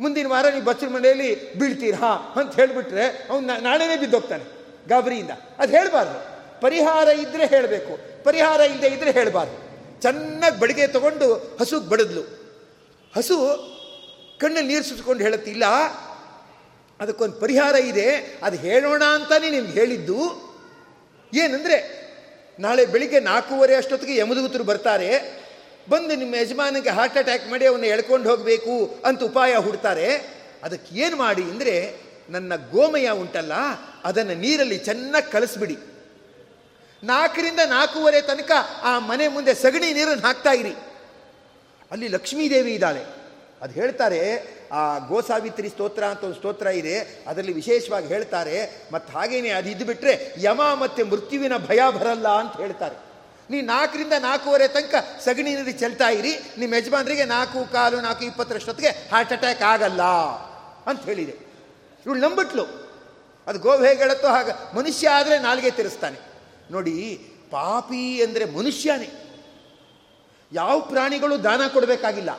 ಮುಂದಿನ ವಾರ ನೀವು ಬಚ್ಚಿನ ಮನೆಯಲ್ಲಿ ಬೀಳ್ತೀರಾ ಅಂತ ಹೇಳಿಬಿಟ್ರೆ ಅವ್ನು ನಾಳೆನೇ ಬಿದ್ದೋಗ್ತಾನೆ ಗಾಬರಿಯಿಂದ. ಅದು ಹೇಳಬಾರ್ದು. ಪರಿಹಾರ ಇದ್ದರೆ ಹೇಳಬೇಕು. ಪರಿಹಾರ ಇಲ್ಲದೆ ಇದ್ದರೆ ಹೇಳಬಾರ್ದು. ಚೆನ್ನಾಗಿ ಬಡಿಗೆ ತಗೊಂಡು ಹಸುಗೆ ಬಡಿದ್ಲು. ಹಸು ಕಣ್ಣಲ್ಲಿ ನೀರು ಸುತ್ಕೊಂಡು ಹೇಳುತ್ತಿಲ್ಲ ಅದಕ್ಕೊಂದು ಪರಿಹಾರ ಇದೆ. ಅದು ಹೇಳೋಣ ಅಂತಲೇ ನಿಮ್ಗೆ ಹೇಳಿದ್ದು. ಏನಂದರೆ, ನಾಳೆ ಬೆಳಿಗ್ಗೆ ನಾಲ್ಕೂವರೆ ಅಷ್ಟೊತ್ತಿಗೆ ಯಮದೂತರು ಬರ್ತಾರೆ. ಬಂದು ನಿಮ್ಮ ಯಜಮಾನಿಗೆ ಹಾರ್ಟ್ ಅಟ್ಯಾಕ್ ಮಾಡಿ ಅವನ್ನ ಎಳ್ಕೊಂಡು ಹೋಗಬೇಕು ಅಂತ ಉಪಾಯ ಹುಡ್ತಾರೆ. ಅದಕ್ಕೆ ಏನು ಮಾಡಿ ಅಂದರೆ, ನನ್ನ ಗೋಮಯ ಉಂಟಲ್ಲ, ಅದನ್ನು ನೀರಲ್ಲಿ ಚೆನ್ನಾಗಿ ಕಲಿಸ್ಬಿಡಿ. ನಾಲ್ಕರಿಂದ ನಾಲ್ಕೂವರೆ ತನಕ ಆ ಮನೆ ಮುಂದೆ ಸಗಣಿ ನೀರನ್ನು ಹಾಕ್ತಾ ಇರಿ. ಅಲ್ಲಿ ಲಕ್ಷ್ಮೀದೇವಿ ಇದ್ದಾಳೆ. ಅದು ಹೇಳ್ತಾರೆ ಆ ಗೋಸಾವಿತ್ರಿ ಸ್ತೋತ್ರ ಅಂತ ಒಂದು ಸ್ತೋತ್ರ ಇದೆ. ಅದರಲ್ಲಿ ವಿಶೇಷವಾಗಿ ಹೇಳ್ತಾರೆ ಮತ್ತು ಹಾಗೇನೆ ಅದು ಇದ್ದು ಬಿಟ್ಟರೆ ಯಮ ಮತ್ತು ಮೃತ್ಯುವಿನ ಭಯ ಬರಲ್ಲ ಅಂತ ಹೇಳ್ತಾರೆ. ನೀ ನಾಲ್ಕರಿಂದ ನಾಲ್ಕೂವರೆ ತನಕ ಸಗಣಿ ನೀರು ಚೆಲ್ತಾ ಇರಿ ನಿಮ್ಮ ಯಜಮಾನರಿಗೆ ನಾಲ್ಕು ಕಾಲು, ನಾಲ್ಕು ಇಪ್ಪತ್ತರಷ್ಟೊತ್ತಿಗೆ ಹಾರ್ಟ್ ಅಟ್ಯಾಕ್ ಆಗಲ್ಲ ಅಂತ ಹೇಳಿದೆ. ಇವಳು ನಂಬಿಟ್ಲು. ಅದು ಗೋವು ಹೇಗೆ ಹೇಳುತ್ತೋ ಹಾಗೆ, ಮನುಷ್ಯ ಆದರೆ ನಾಲ್ಗೆ ತಿರುಸ್ತಾನೆ. ನೋಡಿ, ಪಾಪಿ ಅಂದರೆ ಮನುಷ್ಯನೇ. ಯಾವ ಪ್ರಾಣಿಗಳು ದಾನ ಕೊಡಬೇಕಾಗಿಲ್ಲ.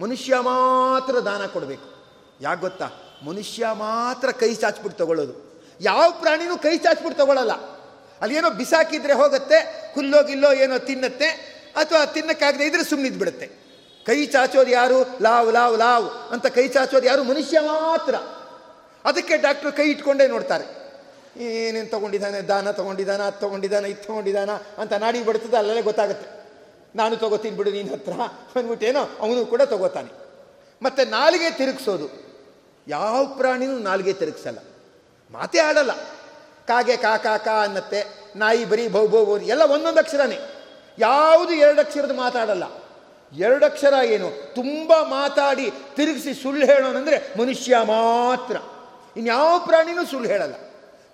ಮನುಷ್ಯ ಮಾತ್ರ ದಾನ ಕೊಡಬೇಕು. ಯಾಕೆ ಗೊತ್ತಾ? ಮನುಷ್ಯ ಮಾತ್ರ ಕೈ ಚಾಚ್ಬಿಟ್ಟು ತಗೊಳ್ಳೋದು. ಯಾವ ಪ್ರಾಣಿನೂ ಕೈ ಚಾಚ್ಬಿಟ್ಟು ತಗೊಳ್ಳಲ್ಲ. ಏನೋ ಬಿಸಾಕಿದ್ರೆ ಹೋಗುತ್ತೆ ಹುಲ್ಲೋಗಿಲ್ಲೋ ಏನೋ ತಿನ್ನತ್ತೆ, ಅಥವಾ ತಿನ್ನಕ್ಕಾಗದೆ ಇದ್ರೆ ಸುಮ್ಮನಿದ್ ಬಿಡುತ್ತೆ ಕೈ ಚಾಚೋದು ಯಾರು? ಲಾವ್ ಲಾವ್ ಲಾವ್ ಅಂತ ಕೈ ಚಾಚೋದು ಯಾರು? ಮನುಷ್ಯ ಮಾತ್ರ. ಅದಕ್ಕೆ ಡಾಕ್ಟ್ರು ಕೈ ಇಟ್ಕೊಂಡೇ ನೋಡ್ತಾರೆ. ಏನೇನು ತಗೊಂಡಿದ್ದಾನೆ? ದಾನ ತಗೊಂಡಿದ್ದಾನ? ಅದು ತಗೊಂಡಿದ್ದಾನ? ಇದು ತಗೊಂಡಿದ್ದಾನ? ಅಂತ ನಾಡಿ ಬಡ್ತದೆ ಅಲ್ಲೇ ಗೊತ್ತಾಗುತ್ತೆ. ನಾನು ತಗೋತೀನಿ ಬಿಡು ನಿನ್ನ ಹತ್ರ ಅಂದ್ಬಿಟ್ಟೇನೋ ಅವನು ಕೂಡ ತಗೋತಾನೆ. ಮತ್ತು ನಾಲಿಗೆ ತಿರುಗಿಸೋದು. ಯಾವ ಪ್ರಾಣಿನೂ ನಾಲಿಗೆ ತಿರುಗಿಸಲ್ಲ. ಮಾತೇ ಆಡಲ್ಲ. ಕಾಗೆ ಕಾ ಕಾ ಕಾ ಅನ್ನತ್ತೆ, ನಾಯಿ ಬರೀ ಬೌ ಬೌ ಎಲ್ಲ ಒಂದೊಂದು ಅಕ್ಷರನೇ. ಯಾವುದು ಎರಡು ಅಕ್ಷರದ ಮಾತಾಡಲ್ಲ. ಎರಡು ಅಕ್ಷರ ಏನು? ತುಂಬ ಮಾತಾಡಿ ತಿರುಗಿಸಿ ಸುಳ್ಳು ಹೇಳೋನಂದರೆ ಮನುಷ್ಯ ಮಾತ್ರ. ಇನ್ಯಾವ ಪ್ರಾಣಿನೂ ಸುಳ್ಳು ಹೇಳಲ್ಲ.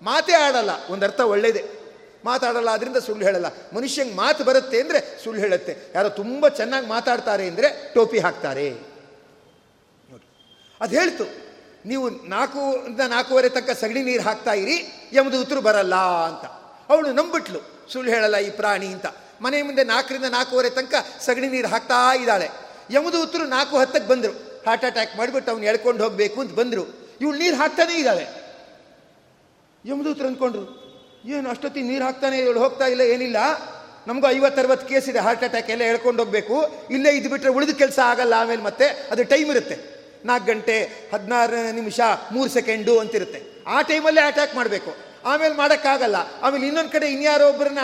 ಮಾತೇ ಆಡಲ್ಲ. ಒಂದರ್ಥ ಒಳ್ಳೇದೇ. ಮಾತಾಡಲ್ಲ ಅದರಿಂದ ಸುಳ್ಳು ಹೇಳಲ್ಲ. ಮನುಷ್ಯಂಗೆ ಮಾತು ಬರುತ್ತೆ ಅಂದರೆ ಸುಳ್ಳು ಹೇಳುತ್ತೆ. ಯಾರೋ ತುಂಬ ಚೆನ್ನಾಗಿ ಮಾತಾಡ್ತಾರೆ ಅಂದರೆ ಟೋಪಿ ಹಾಕ್ತಾರೆ. ನೋಡಿ. ಅದು ಹೇಳ್ತು, ನೀವು ನಾಲ್ಕು ನಾಲ್ಕೂವರೆ ತನಕ ಸಗಣಿ ನೀರು ಹಾಕ್ತಾ ಇರಿ, ಯಮದೂತರು ಬರಲ್ಲ ಅಂತ. ಅವಳು ನಂಬಿಟ್ಲು, ಸುಳ್ಳು ಹೇಳಲ್ಲ ಈ ಪ್ರಾಣಿ ಅಂತ. ಮನೆ ಮುಂದೆ ನಾಲ್ಕರಿಂದ ನಾಲ್ಕೂವರೆ ತನಕ ಸಗಣಿ ನೀರು ಹಾಕ್ತಾ ಇದ್ದಾಳೆ. ಯಮದೂತರು ನಾಲ್ಕು ಹತ್ತಕ್ಕೆ ಬಂದರು. ಹಾರ್ಟ್ ಅಟ್ಯಾಕ್ ಮಾಡಿಬಿಟ್ಟು ಅವ್ನು ಎಳ್ಕೊಂಡು ಹೋಗಬೇಕು ಅಂತ ಬಂದರು. ಇವಳು ನೀರು ಹಾಕ್ತಾನೇ ಇದ್ದಾಳೆ. ಯಮದೂತರು ಅಂದ್ಕೊಂಡ್ರು ಏನು ಅಷ್ಟೊತ್ತಿಗೆ ನೀರು ಹಾಕ್ತಾನೆ ಇವಳು ಹೋಗ್ತಾ ಇಲ್ಲ, ಏನಿಲ್ಲ. ನಮಗೂ ಐವತ್ತರವತ್ತು ಕೇಸ್ ಇದೆ ಹಾರ್ಟ್ ಅಟ್ಯಾಕ್ ಎಲ್ಲ ಹೇಳ್ಕೊಂಡು ಹೋಗಬೇಕು. ಇಲ್ಲೇ ಇದು ಬಿಟ್ಟರೆ ಉಳಿದ ಕೆಲಸ ಆಗಲ್ಲ ಆಮೇಲೆ ಮತ್ತೆ, ಅದು ಟೈಮ್ ಇರುತ್ತೆ. ನಾಲ್ಕು ಗಂಟೆ ಹದಿನಾರು ನಿಮಿಷ, ಮೂರು ಸೆಕೆಂಡು ಅಂತಿರುತ್ತೆ. ಆ ಟೈಮಲ್ಲೇ ಅಟ್ಯಾಕ್ ಮಾಡಬೇಕು. ಆಮೇಲೆ ಮಾಡೋಕ್ಕಾಗಲ್ಲ. ಆಮೇಲೆ ಇನ್ನೊಂದು ಕಡೆ ಇನ್ಯಾರೋ ಒಬ್ಬರನ್ನ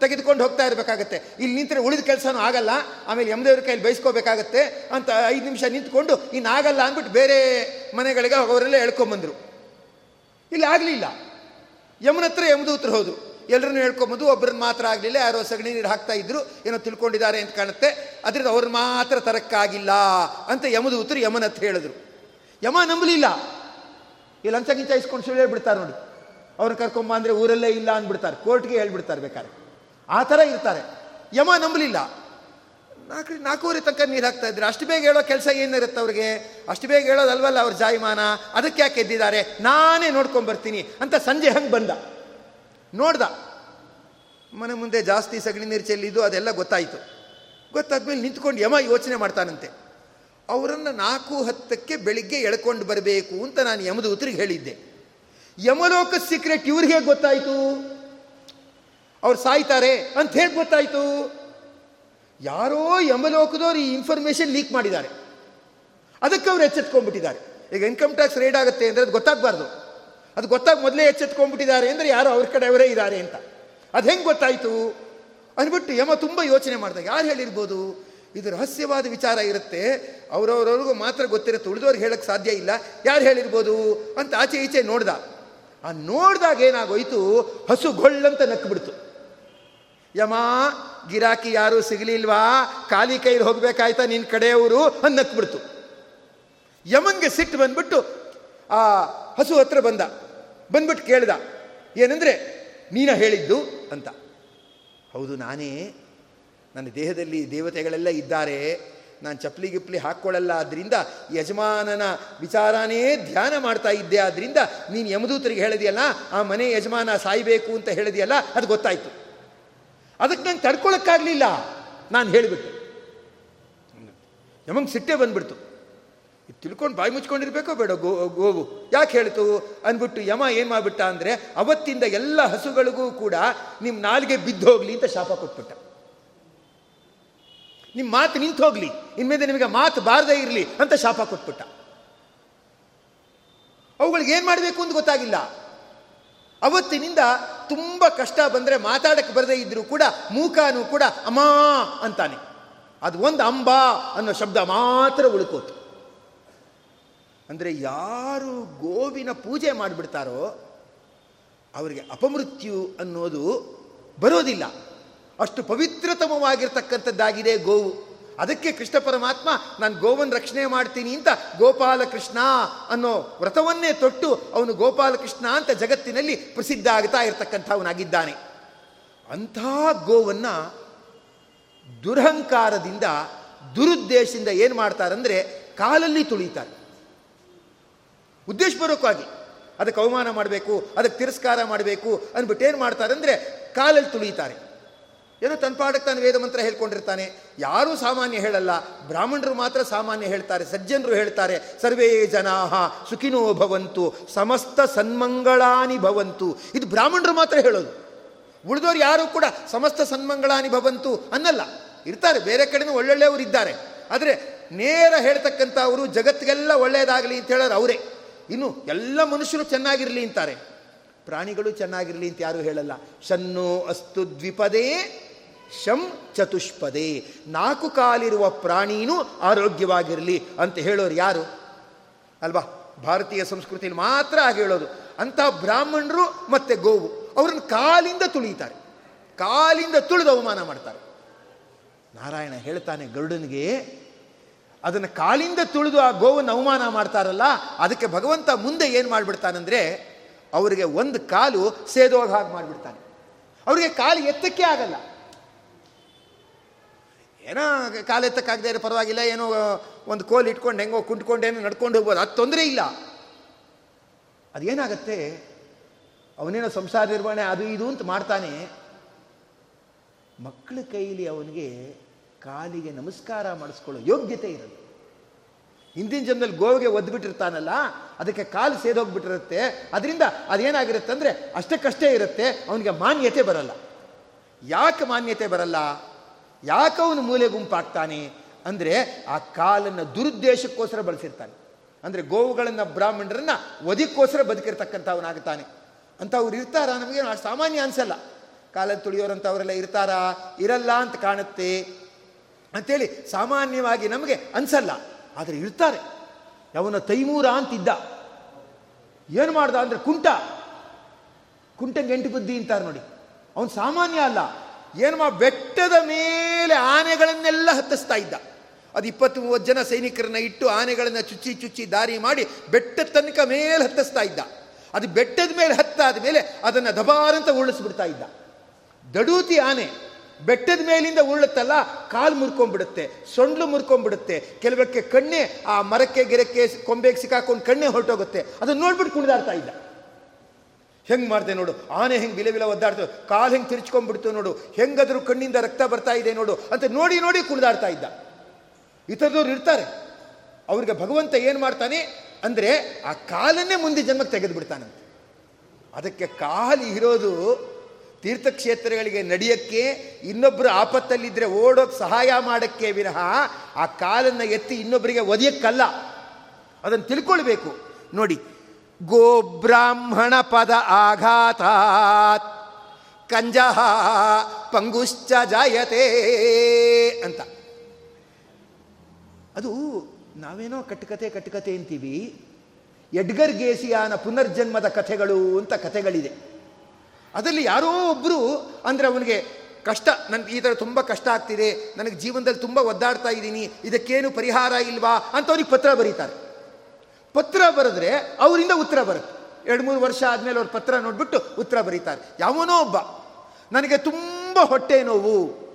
ತೆಗೆದುಕೊಂಡು ಹೋಗ್ತಾ ಇರಬೇಕಾಗತ್ತೆ. ಇಲ್ಲಿ ನಿಂತರೆ ಉಳಿದ ಕೆಲಸನೂ ಆಗಲ್ಲ. ಆಮೇಲೆ ಯಮದೇವ್ರ ಕೈಲಿ ಬಯಸ್ಕೋಬೇಕಾಗತ್ತೆ ಅಂತ ಐದು ನಿಮಿಷ ನಿಂತ್ಕೊಂಡು ಇನ್ನಾಗಲ್ಲ ಅಂದ್ಬಿಟ್ಟು ಬೇರೆ ಮನೆಗಳಿಗೆ ಅವರೆಲ್ಲ ಹೇಳ್ಕೊಂಬಂದರು ಇಲ್ಲಿ ಆಗಲಿಲ್ಲ. ಯಮನ ಹತ್ರ ಯಮದೂತರು ಹೋದರು ಎಲ್ಲರನ್ನು ಹೇಳ್ಕೊಂಬೋದು ಒಬ್ಬರನ್ನ ಮಾತ್ರ ಆಗಲಿಲ್ಲ, ಯಾರೋ ಸಗಣಿ ನೀರು ಹಾಕ್ತಾ ಇದ್ರು, ಏನೋ ತಿಳ್ಕೊಂಡಿದ್ದಾರೆ ಅಂತ ಕಾಣುತ್ತೆ. ಅದರಿಂದ ಅವ್ರನ್ನ ಮಾತ್ರ ತರಕ್ಕಾಗಿಲ್ಲ ಅಂತ ಯಮದೂತರು ಯಮನ ಹತ್ರ ಹೇಳಿದ್ರು. ಯಮ ನಂಬಲಿಲ್ಲ. ಈ ಲಂಚ ಗಿಂಚ ಇಸ್ಕೊಂಡು ಸುಳ್ಳು ಹೇಳ್ಬಿಡ್ತಾರೆ ನೋಡಿ. ಅವ್ರನ್ನ ಕರ್ಕೊಂಬ ಅಂದರೆ ಊರಲ್ಲೇ ಇಲ್ಲ ಅಂದ್ಬಿಡ್ತಾರೆ. ಕೋರ್ಟ್ಗೆ ಹೇಳ್ಬಿಡ್ತಾರೆ ಬೇಕಾದ್ರೆ. ಆ ಥರ ಇರ್ತಾರೆ. ಯಮ ನಂಬಲಿಲ್ಲ. ನಾಲ್ಕು ನಾಲ್ಕೂವರೆ ತನಕ ನೀರು ಹಾಕ್ತಾ ಇದ್ರೆ. ಅಷ್ಟು ಬೇಗ ಹೇಳೋ ಕೆಲಸ ಏನಿರುತ್ತೆ ಅವ್ರಿಗೆ? ಅಷ್ಟು ಬೇಗ ಹೇಳೋದಲ್ವಲ್ಲ ಅವ್ರ ಜಾಯಮಾನ? ಅದಕ್ಕೆ ಯಾಕೆ ಎದ್ದಿದ್ದಾರೆ? ನಾನೇ ನೋಡ್ಕೊಂಬರ್ತೀನಿ ಅಂತ ಸಂಜೆ ಹಂಗೆ ಬಂದ. ನೋಡ್ದ. ಮನೆ ಮುಂದೆ ಜಾಸ್ತಿ ಸಗಣಿ ನೀರು ಚೆಲ್ಲಿದ್ದು ಅದೆಲ್ಲ ಗೊತ್ತಾಯಿತು. ಗೊತ್ತಾದ್ಮೇಲೆ ನಿಂತ್ಕೊಂಡು ಯಮ ಯೋಚನೆ ಮಾಡ್ತಾನಂತೆ. ಅವರನ್ನು ನಾಲ್ಕು ಹತ್ತಕ್ಕೆ ಬೆಳಿಗ್ಗೆ ಎಳ್ಕೊಂಡು ಬರಬೇಕು ಅಂತ ನಾನು ಯಮದೂತರಿಗೆ ಹೇಳಿದ್ದೆ. ಯಮಲೋಕ ಸೀಕ್ರೆಟ್ ಇವ್ರಿಗೆ ಗೊತ್ತಾಯಿತು. ಅವ್ರು ಸಾಯ್ತಾರೆ ಅಂತ ಹೇಗೆ ಗೊತ್ತಾಯಿತು? ಯಾರೋ ಯಮಲೋಕದವ್ರು ಈ ಇನ್ಫಾರ್ಮೇಶನ್ ಲೀಕ್ ಮಾಡಿದ್ದಾರೆ. ಅದಕ್ಕೆ ಅವ್ರು ಎಚ್ಚೆತ್ಕೊಂಡ್ಬಿಟ್ಟಿದ್ದಾರೆ. ಈಗ ಇನ್ಕಮ್ ಟ್ಯಾಕ್ಸ್ ರೇಡ್ ಆಗುತ್ತೆ ಅಂದರೆ ಅದು ಗೊತ್ತಾಗಬಾರ್ದು. ಅದು ಗೊತ್ತಾಗಿ ಮೊದಲೇ ಎಚ್ಚೆತ್ಕೊಂಡ್ಬಿಟ್ಟಿದ್ದಾರೆ ಅಂದರೆ ಯಾರು ಅವ್ರ ಕಡೆಯವರೇ ಇದ್ದಾರೆ ಅಂತ. ಅದು ಹೆಂಗೆ ಗೊತ್ತಾಯಿತು? ಅಂದ್ಬಿಟ್ಟು ಯಮ ತುಂಬ ಯೋಚನೆ ಮಾಡಿದಾಗ, ಯಾರು ಹೇಳಿರ್ಬೋದು? ಇದು ರಹಸ್ಯವಾದ ವಿಚಾರ ಇರುತ್ತೆ. ಅವರವ್ರವ್ರಿಗೂ ಮಾತ್ರ ಗೊತ್ತಿರುತ್ತೆ ಉಳಿದವ್ರಿಗೆ ಹೇಳಕ್ಕೆ ಸಾಧ್ಯ ಇಲ್ಲ. ಯಾರು ಹೇಳಿರ್ಬೋದು? ಅಂತ ಆಚೆ ಈಚೆ ನೋಡ್ದ. ಆ ನೋಡಿದಾಗ ಏನಾಗೋಯ್ತು? ಹಸುಗೊಳ್ಳಂತ ನಕ್ಬಿಡ್ತು. ಯಮ ಗಿರಾಕಿ ಯಾರು ಸಿಗಲಿಲ್ವಾ? ಖಾಲಿ ಕೈಲಿ ಹೋಗ್ಬೇಕಾಯ್ತಾ ನಿನ್ನ ಕಡೆಯವರು ಅನ್ನಕ್ಬಿಡ್ತು. ಯಮಂಗೆ ಸಿಟ್ಟು ಬಂದ್ಬಿಟ್ಟು, ಆ ಹಸು ಹತ್ರ ಬಂದ. ಬಂದ್ಬಿಟ್ಟು ಕೇಳ್ದ, ಏನಂದ್ರೆ ನೀನ ಹೇಳಿದ್ದು? ಅಂತ. ಹೌದು, ನಾನೇ. ನನ್ನ ದೇಹದಲ್ಲಿ ದೇವತೆಗಳೆಲ್ಲ ಇದ್ದಾರೆ. ನಾನು ಚಪ್ಪಲಿ ಗಿಪ್ಲಿ ಹಾಕ್ಕೊಳ್ಳಲ್ಲ ಆದ್ರಿಂದ ಯಜಮಾನನ ವಿಚಾರನೇ ಧ್ಯಾನ ಮಾಡ್ತಾ ಇದ್ದೆ. ಆದ್ರಿಂದ ನೀನು ಯಮದೂತರಿಗೆ ಹೇಳಿದೆಯಲ್ಲ, ಆ ಮನೆ ಯಜಮಾನ ಸಾಯ್ಬೇಕು ಅಂತ ಹೇಳಿದೆಯಲ್ಲ, ಅದು ಗೊತ್ತಾಯ್ತು. ಅದಕ್ಕೆ ನಂಗೆ ತಡ್ಕೊಳಕ್ಕಾಗಲಿಲ್ಲ. ನಾನು ಹೇಳಿಬಿಟ್ಟೆ. ಯಮಂಗೆ ಸಿಟ್ಟೆ ಬಂದ್ಬಿಡ್ತು. ತಿಳ್ಕೊಂಡು ಬಾಯಿ ಮುಚ್ಕೊಂಡಿರ್ಬೇಕೋ ಬೇಡ ಗೋ, ಗೋವು. ಯಾಕೆ ಹೇಳ್ತು? ಅಂದ್ಬಿಟ್ಟು ಯಮ ಏನು ಮಾಡಿಬಿಟ್ಟ ಅಂದರೆ ಅವತ್ತಿಂದ ಎಲ್ಲ ಹಸುಗಳಿಗೂ ಕೂಡ ನಿಮ್ಮ ನಾಲಿಗೆ ಬಿದ್ದು ಹೋಗ್ಲಿ ಅಂತ ಶಾಪ ಕೊಟ್ಬಿಟ್ಟ. ನಿಮ್ಮ ಮಾತು ನಿಂತು ಹೋಗ್ಲಿ. ಇನ್ಮೇಲೆ ನಿಮಗೆ ಮಾತು ಬಾರದೇ ಇರಲಿ ಅಂತ ಶಾಪ ಕೊಟ್ಬಿಟ್ಟ. ಅವುಗಳಿಗೆ ಏನು ಮಾಡಬೇಕು ಅಂತ ಗೊತ್ತಾಗಿಲ್ಲ. ಅವತ್ತಿನಿಂದ ತುಂಬ ಕಷ್ಟ ಬಂದರೆ ಮಾತಾಡಕ್ಕೆ ಬರದೇ ಇದ್ದರೂ ಕೂಡ ಮೂಕಾನು ಕೂಡ ಅಮ್ಮ ಅಂತಾನೆ. ಅದು ಒಂದು ಅಂಬಾ ಅನ್ನೋ ಶಬ್ದ ಮಾತ್ರ ಉಳ್ಕೋತು. ಅಂದರೆ ಯಾರು ಗೋವಿನ ಪೂಜೆ ಮಾಡಿಬಿಡ್ತಾರೋ ಅವರಿಗೆ ಅಪಮೃತ್ಯು ಅನ್ನೋದು ಬರೋದಿಲ್ಲ. ಅಷ್ಟು ಪವಿತ್ರತಮವಾಗಿರ್ತಕ್ಕಂಥದ್ದಾಗಿದೆ ಗೋವು. ಅದಕ್ಕೆ ಕೃಷ್ಣ ಪರಮಾತ್ಮ, ನಾನು ಗೋವನ್ನು ರಕ್ಷಣೆ ಮಾಡ್ತೀನಿ ಅಂತ ಗೋಪಾಲಕೃಷ್ಣ ಅನ್ನೋ ವ್ರತವನ್ನೇ ತೊಟ್ಟು ಅವನು ಗೋಪಾಲಕೃಷ್ಣ ಅಂತ ಜಗತ್ತಿನಲ್ಲಿ ಪ್ರಸಿದ್ಧ ಆಗ್ತಾ ಇರತಕ್ಕಂಥವನಾಗಿದ್ದಾನೆ. ಅಂಥ ಗೋವನ್ನು ದುರಹಂಕಾರದಿಂದ, ದುರುದ್ದೇಶದಿಂದ ಏನು ಮಾಡ್ತಾರಂದರೆ ಕಾಲಲ್ಲಿ ತುಳಿತಾರೆ. ಉದ್ದೇಶಪೂರ್ವಕವಾಗಿ ಅದಕ್ಕೆ ಅವಮಾನ ಮಾಡಬೇಕು, ಅದಕ್ಕೆ ತಿರಸ್ಕಾರ ಮಾಡಬೇಕು ಅಂದ್ಬಿಟ್ಟು ಏನು ಮಾಡ್ತಾರೆ ಅಂದರೆ ಕಾಲಲ್ಲಿ ತುಳಿತಾರೆ. ಏನೋ ತನ್ಪಾಡಕ್ಕೆ ತಾನು ವೇದ ಮಂತ್ರ ಹೇಳ್ಕೊಂಡಿರ್ತಾನೆ. ಯಾರೂ ಸಾಮಾನ್ಯ ಹೇಳಲ್ಲ. ಬ್ರಾಹ್ಮಣರು ಮಾತ್ರ ಸಾಮಾನ್ಯ ಹೇಳ್ತಾರೆ. ಸಜ್ಜನರು ಹೇಳ್ತಾರೆ, ಸರ್ವೇ ಜನಾ ಸುಖಿನೋ ಭವಂತು, ಸಮಸ್ತ ಸನ್ಮಂಗಳಾನಿ ಭವಂತು. ಇದು ಬ್ರಾಹ್ಮಣರು ಮಾತ್ರ ಹೇಳೋದು. ಉಳಿದವರು ಯಾರು ಕೂಡ ಸಮಸ್ತ ಸನ್ಮಂಗಳಾನಿ ಭವಂತು ಅನ್ನಲ್ಲ. ಇರ್ತಾರೆ, ಬೇರೆ ಕಡೆನೂ ಒಳ್ಳೊಳ್ಳೆಯವರು ಇದ್ದಾರೆ. ಆದರೆ ನೇರ ಹೇಳ್ತಕ್ಕಂಥ ಅವರು ಜಗತ್ತಿಗೆಲ್ಲ ಒಳ್ಳೆಯದಾಗಲಿ ಅಂತ ಹೇಳೋರು ಅವರೇ. ಇನ್ನು ಎಲ್ಲ ಮನುಷ್ಯರು ಚೆನ್ನಾಗಿರಲಿ ಅಂತಾರೆ. ಪ್ರಾಣಿಗಳು ಚೆನ್ನಾಗಿರಲಿ ಅಂತ ಯಾರೂ ಹೇಳಲ್ಲ. ಶನ್ನೋ ಅಸ್ತು ದ್ವಿಪದೇ ಶಂ ಚತುಷ್ಪದೇ. ನಾಲ್ಕು ಕಾಲಿರುವ ಪ್ರಾಣಿನೂ ಆರೋಗ್ಯವಾಗಿರಲಿ ಅಂತ ಹೇಳೋರು ಯಾರು? ಅಲ್ವಾ? ಭಾರತೀಯ ಸಂಸ್ಕೃತಿಯಲ್ಲಿ ಮಾತ್ರ ಹಾಗೆ ಹೇಳೋದು. ಅಂಥ ಬ್ರಾಹ್ಮಣರು ಮತ್ತೆ ಗೋವು. ಅವರನ್ನು ಕಾಲಿಂದ ತುಳಿತಾರೆ. ಕಾಲಿಂದ ತುಳಿದು ಅವಮಾನ ಮಾಡ್ತಾರೆ. ನಾರಾಯಣ ಹೇಳ್ತಾನೆ ಗರುಡನಿಗೆ, ಅದನ್ನು ಕಾಲಿಂದ ತುಳಿದು ಆ ಗೋವನ್ನ ಅವಮಾನ ಮಾಡ್ತಾರಲ್ಲ, ಅದಕ್ಕೆ ಭಗವಂತ ಮುಂದೆ ಏನು ಮಾಡಿಬಿಡ್ತಾನಂದರೆ, ಅವರಿಗೆ ಒಂದು ಕಾಲು ಸೇದೋಗ ಹಾಗೆ ಮಾಡಿಬಿಡ್ತಾನೆ. ಅವರಿಗೆ ಕಾಲು ಎತ್ತಕ್ಕೆ ಆಗಲ್ಲ. ಏನೋ ಕಾಲು ಎತ್ತಕ್ಕಾಗದೇ ಇರೋ ಪರವಾಗಿಲ್ಲ, ಏನೋ ಒಂದು ಕೋಲ್ ಇಟ್ಕೊಂಡು ಹೆಂಗೋ ಕುಂಟ್ಕೊಂಡೇನೋ ನಡ್ಕೊಂಡು ಹೋಗ್ಬೋದು. ಅದು ತೊಂದರೆ ಇಲ್ಲ. ಅದೇನಾಗತ್ತೆ? ಅವನೇನೋ ಸಂಸಾರ ನಿರ್ವಹಣೆ ಅದು ಇದು ಅಂತ ಮಾಡ್ತಾನೆ. ಮಕ್ಕಳ ಕೈಲಿ ಅವನಿಗೆ ಕಾಲಿಗೆ ನಮಸ್ಕಾರ ಮಾಡಿಸ್ಕೊಳ್ಳೋ ಯೋಗ್ಯತೆ ಇರಲ್ಲ. ಹಿಂದಿನ ಜನದಲ್ಲಿ ಗೋವಿಗೆ ಒದ್ಬಿಟ್ಟಿರ್ತಾನಲ್ಲ, ಅದಕ್ಕೆ ಕಾಲು ಸೇದೋಗ್ಬಿಟ್ಟಿರುತ್ತೆ. ಅದರಿಂದ ಅದೇನಾಗಿರುತ್ತೆ ಅಂದರೆ ಅಷ್ಟಕ್ಕಷ್ಟೇ ಇರುತ್ತೆ, ಅವನಿಗೆ ಮಾನ್ಯತೆ ಬರಲ್ಲ. ಯಾಕೆ ಮಾನ್ಯತೆ ಬರಲ್ಲ? ಯಾಕೆ ಅವನು ಮೂಲೆ ಗುಂಪಾಗ್ತಾನೆ ಅಂದರೆ ಆ ಕಾಲನ್ನು ದುರುದ್ದೇಶಕ್ಕೋಸ್ಕರ ಬಳಸಿರ್ತಾನೆ. ಅಂದರೆ ಗೋವುಗಳನ್ನು ಬ್ರಾಹ್ಮಣರನ್ನ ಒದಿಕ್ಕೋಸ್ಕರ ಬದುಕಿರ್ತಕ್ಕಂಥವನಾಗುತ್ತಾನೆ ಅಂಥವ್ರು ಇರ್ತಾರ? ನಮಗೆ ಆ ಸಾಮಾನ್ಯ ಅನಿಸಲ್ಲ. ಕಾಲ ತುಳಿಯೋರಂಥವರೆಲ್ಲ ಇರ್ತಾರಾ? ಇರಲ್ಲ ಅಂತ ಕಾಣುತ್ತೆ ಅಂಥೇಳಿ ಸಾಮಾನ್ಯವಾಗಿ ನಮಗೆ ಅನ್ಸಲ್ಲ. ಆದರೆ ಇರ್ತಾರೆ. ಅವನ ತೈಮೂರ ಅಂತಿದ್ದ. ಏನು ಮಾಡ್ದ? ಅಂದರೆ ಕುಂಟ. ಕುಂಟಂಗೆ ಎಂಟು ಬುದ್ಧಿ ಅಂತಾರೆ ನೋಡಿ. ಅವನು ಸಾಮಾನ್ಯ ಅಲ್ಲ. ಏನು ಮಾ ಬೆಟ್ಟದ ಮೇಲೆ ಆನೆಗಳನ್ನೆಲ್ಲ ಹತ್ತಿಸ್ತಾ ಇದ್ದ. ಅದು ಇಪ್ಪತ್ತು ಮೂವತ್ತು ಜನ ಸೈನಿಕರನ್ನ ಇಟ್ಟು ಆನೆಗಳನ್ನು ಚುಚ್ಚಿ ಚುಚ್ಚಿ ದಾರಿ ಮಾಡಿ ಬೆಟ್ಟದ ತನಕ ಮೇಲೆ ಹತ್ತಿಸ್ತಾ ಇದ್ದ. ಅದು ಬೆಟ್ಟದ ಮೇಲೆ ಹತ್ತಾದ ಮೇಲೆ ಅದನ್ನು ದಬಾರಂತ ಉರುಳಿಸ್ಬಿಡ್ತಾ ಇದ್ದ. ದಡೂತಿ ಆನೆ ಬೆಟ್ಟದ ಮೇಲಿಂದ ಉರುಳುತ್ತಲ್ಲ, ಕಾಲು ಮುರ್ಕೊಂಡ್ಬಿಡುತ್ತೆ, ಸೊಂಡ್ಲು ಮುರ್ಕೊಂಡ್ಬಿಡುತ್ತೆ. ಕೆಲವಕ್ಕೆ ಕಣ್ಣೆ, ಆ ಮರಕ್ಕೆ, ಗಿರಕ್ಕೆ ಕೊಂಬೆಗೆ ಸಿಕ್ಕಾಕೊಂಡು ಕಣ್ಣೆ ಹೊರಟೋಗುತ್ತೆ. ಅದನ್ನು ನೋಡ್ಬಿಟ್ಟು ಕುಣಿದಾಡ್ತಾ ಇದ್ದ. ಹೆಂಗೆ ಮಾಡಿದೆ ನೋಡು? ಆನೆ ಹೆಂಗೆ ವಿಲೆ ವಿಲ ಒದ್ದಾಡ್ತು? ಕಾಲು ಹೆಂಗೆ ತಿರ್ಚ್ಕೊಂಡ್ಬಿಡ್ತು ನೋಡು? ಹೆಂಗಾದ್ರೂ ಕಣ್ಣಿಂದ ರಕ್ತ ಬರ್ತಾ ಇದೆ ನೋಡು ಅಂತ ನೋಡಿ ನೋಡಿ ಕುಣಿದಾಡ್ತಾ ಇದ್ದ. ಈ ಥರದವ್ರು ಇರ್ತಾರೆ. ಅವ್ರಿಗೆ ಭಗವಂತ ಏನು ಮಾಡ್ತಾನೆ? ಅಂದರೆ ಆ ಕಾಲನ್ನೇ ಮುಂದೆ ಜನ್ಮಕ್ಕೆ ತೆಗೆದು ಬಿಡ್ತಾನಂತೆ ಅದಕ್ಕೆ ಕಾಲು ಇರೋದು ತೀರ್ಥಕ್ಷೇತ್ರಗಳಿಗೆ ನಡೆಯೋಕ್ಕೆ ಇನ್ನೊಬ್ಬರು ಆಪತ್ತಲ್ಲಿದ್ದರೆ ಓಡೋಕ್ಕೆ ಸಹಾಯ ಮಾಡೋಕ್ಕೆ ವಿನಃ ಆ ಕಾಲನ್ನು ಎತ್ತಿ ಇನ್ನೊಬ್ಬರಿಗೆ ಒದೆಯಕ್ಕಲ್ಲ. ಅದನ್ನು ತಿಳ್ಕೊಳ್ಬೇಕು. ನೋಡಿ ಗೋಬ್ರಾಹ್ಮಣ ಪದ ಆಘಾತಾತ್ ಕಂಜಹ ಪಂಗುಶ್ಚ ಜಾಯತೆ ಅಂತ। ಅದು ನಾವೇನೋ ಕಟ್ಟುಕತೆ ಕಟ್ಟುಕತೆ ಅಂತೀವಿ, ಎಡ್ಗರ್ ಗೇಸಿಯಾನ ಪುನರ್ಜನ್ಮದ ಕಥೆಗಳು ಅಂತ ಕಥೆಗಳಿದೆ. ಅದರಲ್ಲಿ ಯಾರೋ ಒಬ್ಬರು ಅಂದರೆ ಅವನಿಗೆ ಕಷ್ಟ ನನಗೆ ಈ ಥರ ತುಂಬ ಕಷ್ಟ ಆಗ್ತಿದೆ, ನನಗೆ ಜೀವನದಲ್ಲಿ ತುಂಬ ಒದ್ದಾಡ್ತಾ ಇದ್ದೀನಿ, ಇದಕ್ಕೇನು ಪರಿಹಾರ ಇಲ್ವಾ ಅಂತ ಅವ್ರಿಗೆ ಪತ್ರ ಬರೀತಾರೆ. ಪತ್ರ ಬರೆದ್ರೆ ಅವರಿಂದ ಉತ್ತರ ಬರುತ್ತೆ. ಎರಡು, ಮೂರು ವರ್ಷ ಆದಮೇಲೆ ಅವ್ರ ಪತ್ರ ನೋಡಿಬಿಟ್ಟು ಉತ್ತರ ಬರೀತಾರೆ. ಯಾವನೋ ಒಬ್ಬ, ನನಗೆ ತುಂಬ ಹೊಟ್ಟೆ ನೋವು.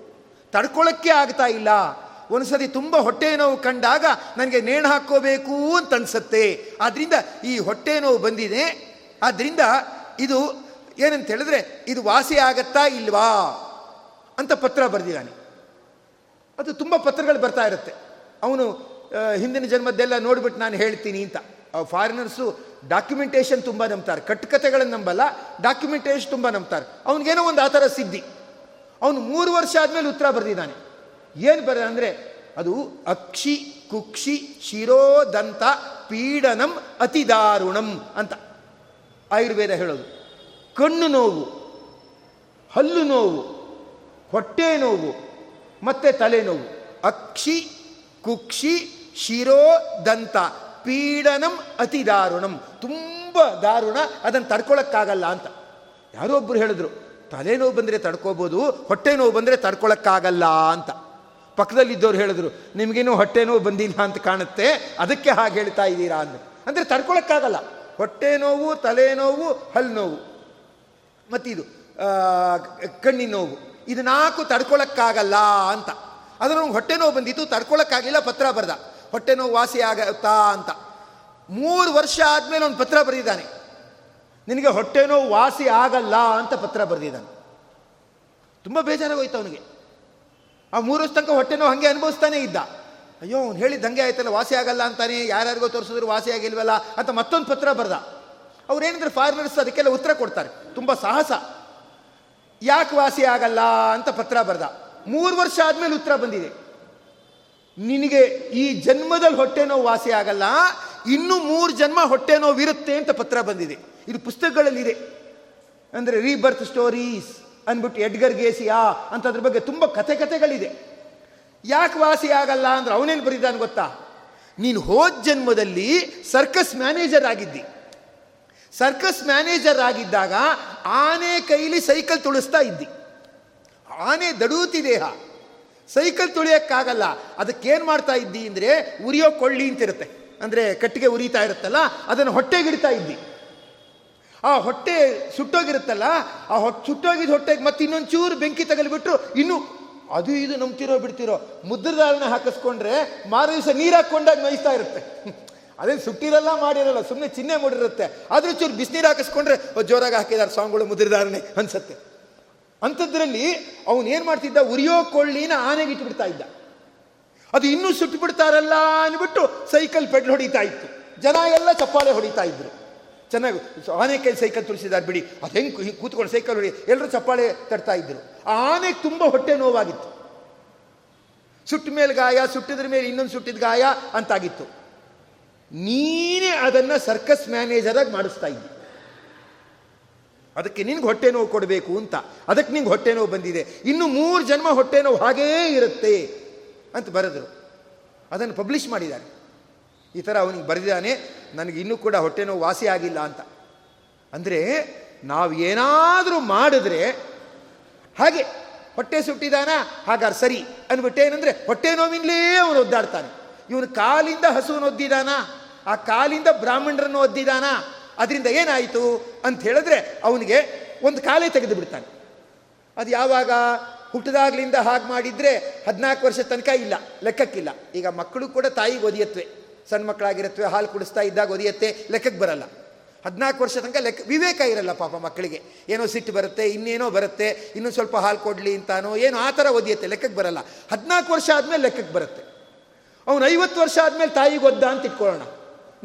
ತಡ್ಕೊಳ್ಳೋಕ್ಕೆ ಆಗ್ತಾ ಇಲ್ಲ. ಒಂದ್ಸತಿ ತುಂಬ ಹೊಟ್ಟೆ ನೋವು ಕಂಡಾಗ ನನಗೆ ನೇಣು ಹಾಕ್ಕೋಬೇಕು ಅಂತ ಅನ್ಸುತ್ತೆ. ಆದ್ದರಿಂದ ಈ ಹೊಟ್ಟೆ ನೋವು ಬಂದಿದೆ. ಆದ್ದರಿಂದ ಇದು ಏನಂತ ಹೇಳಿದ್ರೆ, ಇದು ವಾಸಿ ಆಗತ್ತಾ ಇಲ್ವಾ? ಅಂತ ಪತ್ರ ಬರೆದಿದ್ದಾನೆ. ಅದು ತುಂಬ ಪತ್ರಗಳು ಬರ್ತಾ ಇರುತ್ತೆ. ಅವನು ಹಿಂದಿನ ಜನ್ಮದ್ದೆಲ್ಲ ನೋಡ್ಬಿಟ್ಟು ನಾನು ಹೇಳ್ತೀನಿ ಅಂತ. ಫಾರಿನರ್ಸು ಡಾಕ್ಯುಮೆಂಟೇಶನ್ ತುಂಬ ನಂಬ್ತಾರೆ. ಕಟ್ಟುಕತೆಗಳನ್ನು ನಂಬಲ್ಲ ಡಾಕ್ಯುಮೆಂಟೇಶನ್ ತುಂಬ ನಂಬ್ತಾರೆ. ಅವನಿಗೇನೋ ಒಂದು ಆ ಥರ ಸಿದ್ಧಿ. ಅವನು ಮೂರು ವರ್ಷ ಆದಮೇಲೆ ಉತ್ತರ ಬರೆದಿದ್ದಾನೆ. ಏನು ಬರ ಅಂದರೆ, ಅದು ಅಕ್ಷಿ, ಕುಕ್ಷಿ, ಶಿರೋದಂತ ಪೀಡನಂ ಅತಿ ದಾರುಣಂ ಅಂತ. ಆಯುರ್ವೇದ ಹೇಳೋದು. ಕಣ್ಣು ನೋವು, ಹಲ್ಲು ನೋವು, ಹೊಟ್ಟೆ ನೋವು, ಮತ್ತೆ ತಲೆನೋವು ಅಕ್ಷಿ, ಕುಕ್ಷಿ ಶಿರೋದಂತ ಪೀಡನಂ ಅತಿ ದಾರುಣಂ. ತುಂಬ ದಾರುಣ, ಅದನ್ನು ತಡ್ಕೊಳಕ್ಕಾಗಲ್ಲ ಅಂತ. ಯಾರೋ ಒಬ್ಬರು ಹೇಳಿದ್ರು ತಲೆನೋವು ಬಂದರೆ ತಡ್ಕೋಬೋದು, ಹೊಟ್ಟೆ ನೋವು ಬಂದರೆ ತಡ್ಕೊಳಕ್ಕಾಗಲ್ಲ ಅಂತ. ಪಕ್ಕದಲ್ಲಿದ್ದವ್ರು ಹೇಳಿದ್ರು, ನಿಮಗೇನು ಹೊಟ್ಟೆ ನೋವು ಬಂದಿಲ್ಲ ಅಂತ ಕಾಣುತ್ತೆ, ಅದಕ್ಕೆ ಹಾಗೆ ಹೇಳ್ತಾ ಇದ್ದೀರಾ ಅಂದ್ರೆ. ಅಂದರೆ ತಡ್ಕೊಳಕ್ಕಾಗಲ್ಲ. ಹೊಟ್ಟೆ ನೋವು ತಲೆನೋವು ಹಲ್ಲು ನೋವು. ಮತ್ತಿದು ಕಣ್ಣಿನ ನೋವು. ಇದು ನಾಲ್ಕು ತಡ್ಕೊಳಕ್ಕಾಗಲ್ಲ ಅಂತ. ಅದರ ಹೊಟ್ಟೆ ನೋವು ಬಂದಿತ್ತು, ತಡ್ಕೊಳಕ್ಕಾಗಿಲ್ಲ, ಪತ್ರ ಬರೆದ. ಹೊಟ್ಟೆ ನೋವು ವಾಸಿ ಆಗುತ್ತಾ ಅಂತ. ಮೂರು ವರ್ಷ ಆದಮೇಲೆ ಅವನು ಪತ್ರ ಬರೆದಿದ್ದಾನೆ. ನಿನಗೆ ಹೊಟ್ಟೆ ನೋವು ವಾಸಿ ಆಗಲ್ಲ ಅಂತ ಪತ್ರ ಬರೆದಿದ್ದಾನೆ. ತುಂಬ ಬೇಜಾರಾಗೋಯ್ತು ಅವನಿಗೆ. ಆ ಮೂರು ವರ್ಷ ತನಕ ಹೊಟ್ಟೆ ನೋವು ಹಾಗೆ ಅನುಭವಿಸ್ತಾನೆ ಇದ್ದ. ಅಯ್ಯೋ, ಅವ್ನು ಹೇಳಿದ ಹಂಗೆ ಆಯ್ತಲ್ಲ, ವಾಸಿ ಆಗಲ್ಲ ಅಂತಾನೆ, ಯಾರ್ಯಾರಿಗೋ ತೋರಿಸಿದ್ರು ವಾಸಿ ಆಗಿಲ್ವಲ್ಲ ಅಂತ ಮತ್ತೊಂದು ಪತ್ರ ಬರೆದ. ಅವ್ರೇನಿದ್ರೆ ಫಾರಿನರ್ಸ್ ಅದಕ್ಕೆಲ್ಲ ಉತ್ತರ ಕೊಡ್ತಾರೆ. ತುಂಬ ಸಾಹಸ. ಯಾಕೆ ವಾಸಿ ಆಗಲ್ಲ ಅಂತ ಪತ್ರ ಬರೆದ. ಮೂರು ವರ್ಷ ಆದಮೇಲೆ ಉತ್ತರ ಬಂದಿದೆ. ನಿನಗೆ ಈ ಜನ್ಮದಲ್ಲಿ ಹೊಟ್ಟೆನೋ ವಾಸಿ ಆಗಲ್ಲ. ಇನ್ನೂ ಮೂರು ಜನ್ಮ ಹೊಟ್ಟೆ ನೋವು ಇರುತ್ತೆ ಅಂತ ಪತ್ರ ಬಂದಿದೆ. ಇದು ಪುಸ್ತಕಗಳಲ್ಲಿದೆ. ಅಂದರೆ ರೀಬರ್ತ್ ಸ್ಟೋರೀಸ್ ಅಂದ್ಬಿಟ್ಟು ಎಡ್ಗರ್ ಗೇಸಿಯಾ ಅಂತ ಅದ್ರ ಬಗ್ಗೆ ತುಂಬ ಕಥೆ ಕಥೆಗಳಿದೆ. ಯಾಕೆ ವಾಸಿ ಆಗಲ್ಲ ಅಂದ್ರೆ ಅವನೇನು ಬರೀತಾನೆ ಗೊತ್ತಾ? ನೀನು ಹೋದ ಜನ್ಮದಲ್ಲಿ ಸರ್ಕಸ್ ಮ್ಯಾನೇಜರ್ ಆಗಿದ್ದಿ. ಸರ್ಕಸ್ ಮ್ಯಾನೇಜರ್ ಆಗಿದ್ದಾಗ ಆನೆ ಕೈಲಿ ಸೈಕಲ್ ತುಳಿಸ್ತಾ ಇದ್ದಿ. ಆನೆ ದಡೂತಿ ದೇಹ. ಸೈಕಲ್ ತುಳಿಯೋಕ್ಕಾಗಲ್ಲ. ಅದಕ್ಕೇನು ಮಾಡ್ತಾ ಇದ್ದಿ ಅಂದರೆ ಉರಿಯೋ ಕೊಳ್ಳಿ ಅಂತಿರುತ್ತೆ. ಅಂದರೆ ಕಟ್ಟಿಗೆ ಉರಿತಾ ಇರುತ್ತಲ್ಲ, ಅದನ್ನು ಹೊಟ್ಟೆಗಿಡ್ತಾ ಇದ್ದಿ. ಆ ಹೊಟ್ಟೆ ಸುಟ್ಟೋಗಿರುತ್ತಲ್ಲ, ಆ ಹೊಟ್ಟೆ ಸುಟ್ಟೋಗಿದ್ದ ಹೊಟ್ಟೆಗೆ ಮತ್ತೆ ಇನ್ನೊಂದು ಚೂರು ಬೆಂಕಿ ತಗಲಿಬಿಟ್ರು, ಇನ್ನು ಅದು ಇದು ನಂಬ್ತಿರೋ ಬಿಡ್ತಿರೋ ಮುದ್ರದಾರನ ಹಾಕಿಸ್ಕೊಂಡ್ರೆ ಮಾರು ದಿವಸ ನೀರು ಹಾಕ್ಕೊಂಡಾಗ ನೋಯಿಸ್ತಾ ಇರುತ್ತೆ. ಅದೇನು ಸುಟ್ಟಿರಲ್ಲ, ಮಾಡಿರಲ್ಲ ಸುಮ್ಮನೆ ಚಿಹ್ನೆ ಮೂಡಿರುತ್ತೆ. ಆದರೂ ಚೂರು ಬಿಸಿನೀರು ಹಾಕಿಸ್ಕೊಂಡ್ರೆ ಜೋರಾಗಿ ಹಾಕಿದ್ದಾರೆ ಸಾಂಗ್ಗಳು ಮುದ್ರಧಾರಣೆ ಅನ್ಸತ್ತೆ. ಅಂಥದ್ರಲ್ಲಿ ಅವನು ಏನು ಮಾಡ್ತಿದ್ದ? ಉರಿಯೋ ಕೊಳ್ಳಿನ ಆನೆಗೆ ಇಟ್ಬಿಡ್ತಾ ಇದ್ದ. ಅದು ಇನ್ನೂ ಸುಟ್ಟು ಬಿಡ್ತಾರಲ್ಲ ಅಂದ್ಬಿಟ್ಟು ಸೈಕಲ್ ಪೆಡ್ಲ್ ಹೊಡಿತಾ ಇತ್ತು. ಜನ ಎಲ್ಲ ಚಪ್ಪಾಳೆ ಹೊಡಿತಾ ಇದ್ರು. ಚೆನ್ನಾಗಿ ಆನೆ ಕೈ ಸೈಕಲ್ ತುಳಿಸಿದ್ದಾರೆ ಬಿಡಿ. ಅದು ಹೆಂಗೆ ಕೂತ್ಕೊಂಡು ಸೈಕಲ್ ಹೊಡಿ ಎಲ್ಲರೂ ಚಪ್ಪಾಳೆ ತಡ್ತಾ ಇದ್ರು. ಆ ಆನೆಗೆ ತುಂಬ ಹೊಟ್ಟೆ ನೋವಾಗಿತ್ತು. ಸುಟ್ಟ ಮೇಲೆ ಗಾಯ, ಸುಟ್ಟಿದ್ರ ಮೇಲೆ ಇನ್ನೊಂದು ಸುಟ್ಟಿದ ಗಾಯ ಅಂತಾಗಿತ್ತು. ನೀನೇ ಅದನ್ನು ಸರ್ಕಸ್ ಮ್ಯಾನೇಜರಾಗಿ ಮಾಡಿಸ್ತಾ ಇದ್ದಿ. ಅದಕ್ಕೆ ನಿನ್ಗೆ ಹೊಟ್ಟೆ ನೋವು ಕೊಡಬೇಕು ಅಂತ. ಅದಕ್ಕೆ ನಿಂಗೆ ಹೊಟ್ಟೆ ನೋವು ಬಂದಿದೆ. ಇನ್ನು ಮೂರು ಜನ್ಮ ಹೊಟ್ಟೆ ನೋವು ಹಾಗೇ ಇರುತ್ತೆ ಅಂತ ಬರೆದರು. ಅದನ್ನು ಪಬ್ಲಿಷ್ ಮಾಡಿದ್ದಾರೆ. ಈ ಥರ ಅವನಿಗೆ ಬರೆದಿದ್ದಾನೆ, ನನಗೆ ಇನ್ನೂ ಕೂಡ ಹೊಟ್ಟೆ ನೋವು ವಾಸಿ ಆಗಿಲ್ಲ ಅಂತ. ಅಂದರೆ ನಾವು ಏನಾದರೂ ಮಾಡಿದ್ರೆ ಹಾಗೆ, ಹೊಟ್ಟೆ ಸುಟ್ಟಿದಾನ ಹಾಗಾದ್ರೆ ಸರಿ ಅಂದ್ಬಿಟ್ಟು ಏನಂದರೆ ಹೊಟ್ಟೆ ನೋವಿನಲ್ಲೇ ಅವನು ಒದ್ದಾಡ್ತಾನೆ. ಇವನು ಕಾಲಿಂದ ಹಸುವನ್ನು ಒದ್ದಿದಾನ ಆ ಕಾಲಿಂದ ಬ್ರಾಹ್ಮಣರನ್ನು ಒದ್ದಿದಾನ? ಅದರಿಂದ ಏನಾಯಿತು ಅಂತ ಹೇಳಿದ್ರೆ ಅವನಿಗೆ ಒಂದು ಕಾಲೇ ತೆಗೆದು ಬಿಡ್ತಾನೆ. ಅದು ಯಾವಾಗ? ಹುಟ್ಟದಾಗ್ಲಿಂದ ಹಾಗೆ ಮಾಡಿದರೆ ಹದಿನಾಲ್ಕು ವರ್ಷ ತನಕ ಇಲ್ಲ, ಲೆಕ್ಕಕ್ಕಿಲ್ಲ. ಈಗ ಮಕ್ಕಳು ಕೂಡ ತಾಯಿಗೆ ಒದಿಯತ್ವೆ. ಸಣ್ಣ ಮಕ್ಕಳಾಗಿರತ್ವೆ, ಹಾಲು ಕುಡಿಸ್ತಾ ಇದ್ದಾಗ ಒದಿಯತ್ತೆ, ಲೆಕ್ಕಕ್ಕೆ ಬರಲ್ಲ. ಹದಿನಾಲ್ಕು ವರ್ಷ ತನಕ ಲೆಕ್ಕ, ವಿವೇಕ ಇರಲ್ಲ ಪಾಪ ಮಕ್ಕಳಿಗೆ. ಏನೋ ಸಿಟ್ಟು ಬರುತ್ತೆ, ಇನ್ನೇನೋ ಬರುತ್ತೆ, ಇನ್ನೂ ಸ್ವಲ್ಪ ಹಾಲು ಕೊಡಲಿ ಅಂತಾನೋ, ಏನೋ ಆ ಥರ ಒದಿಯತ್ತೆ, ಲೆಕ್ಕಕ್ಕೆ ಬರಲ್ಲ. ಹದಿನಾಲ್ಕು ವರ್ಷ ಆದಮೇಲೆ ಲೆಕ್ಕಕ್ಕೆ ಬರುತ್ತೆ. ಅವನು ಐವತ್ತು ವರ್ಷ ಆದಮೇಲೆ ತಾಯಿಗೆ ಒದ್ದ ಅಂತ ಇಟ್ಕೊಳ್ಳೋಣ.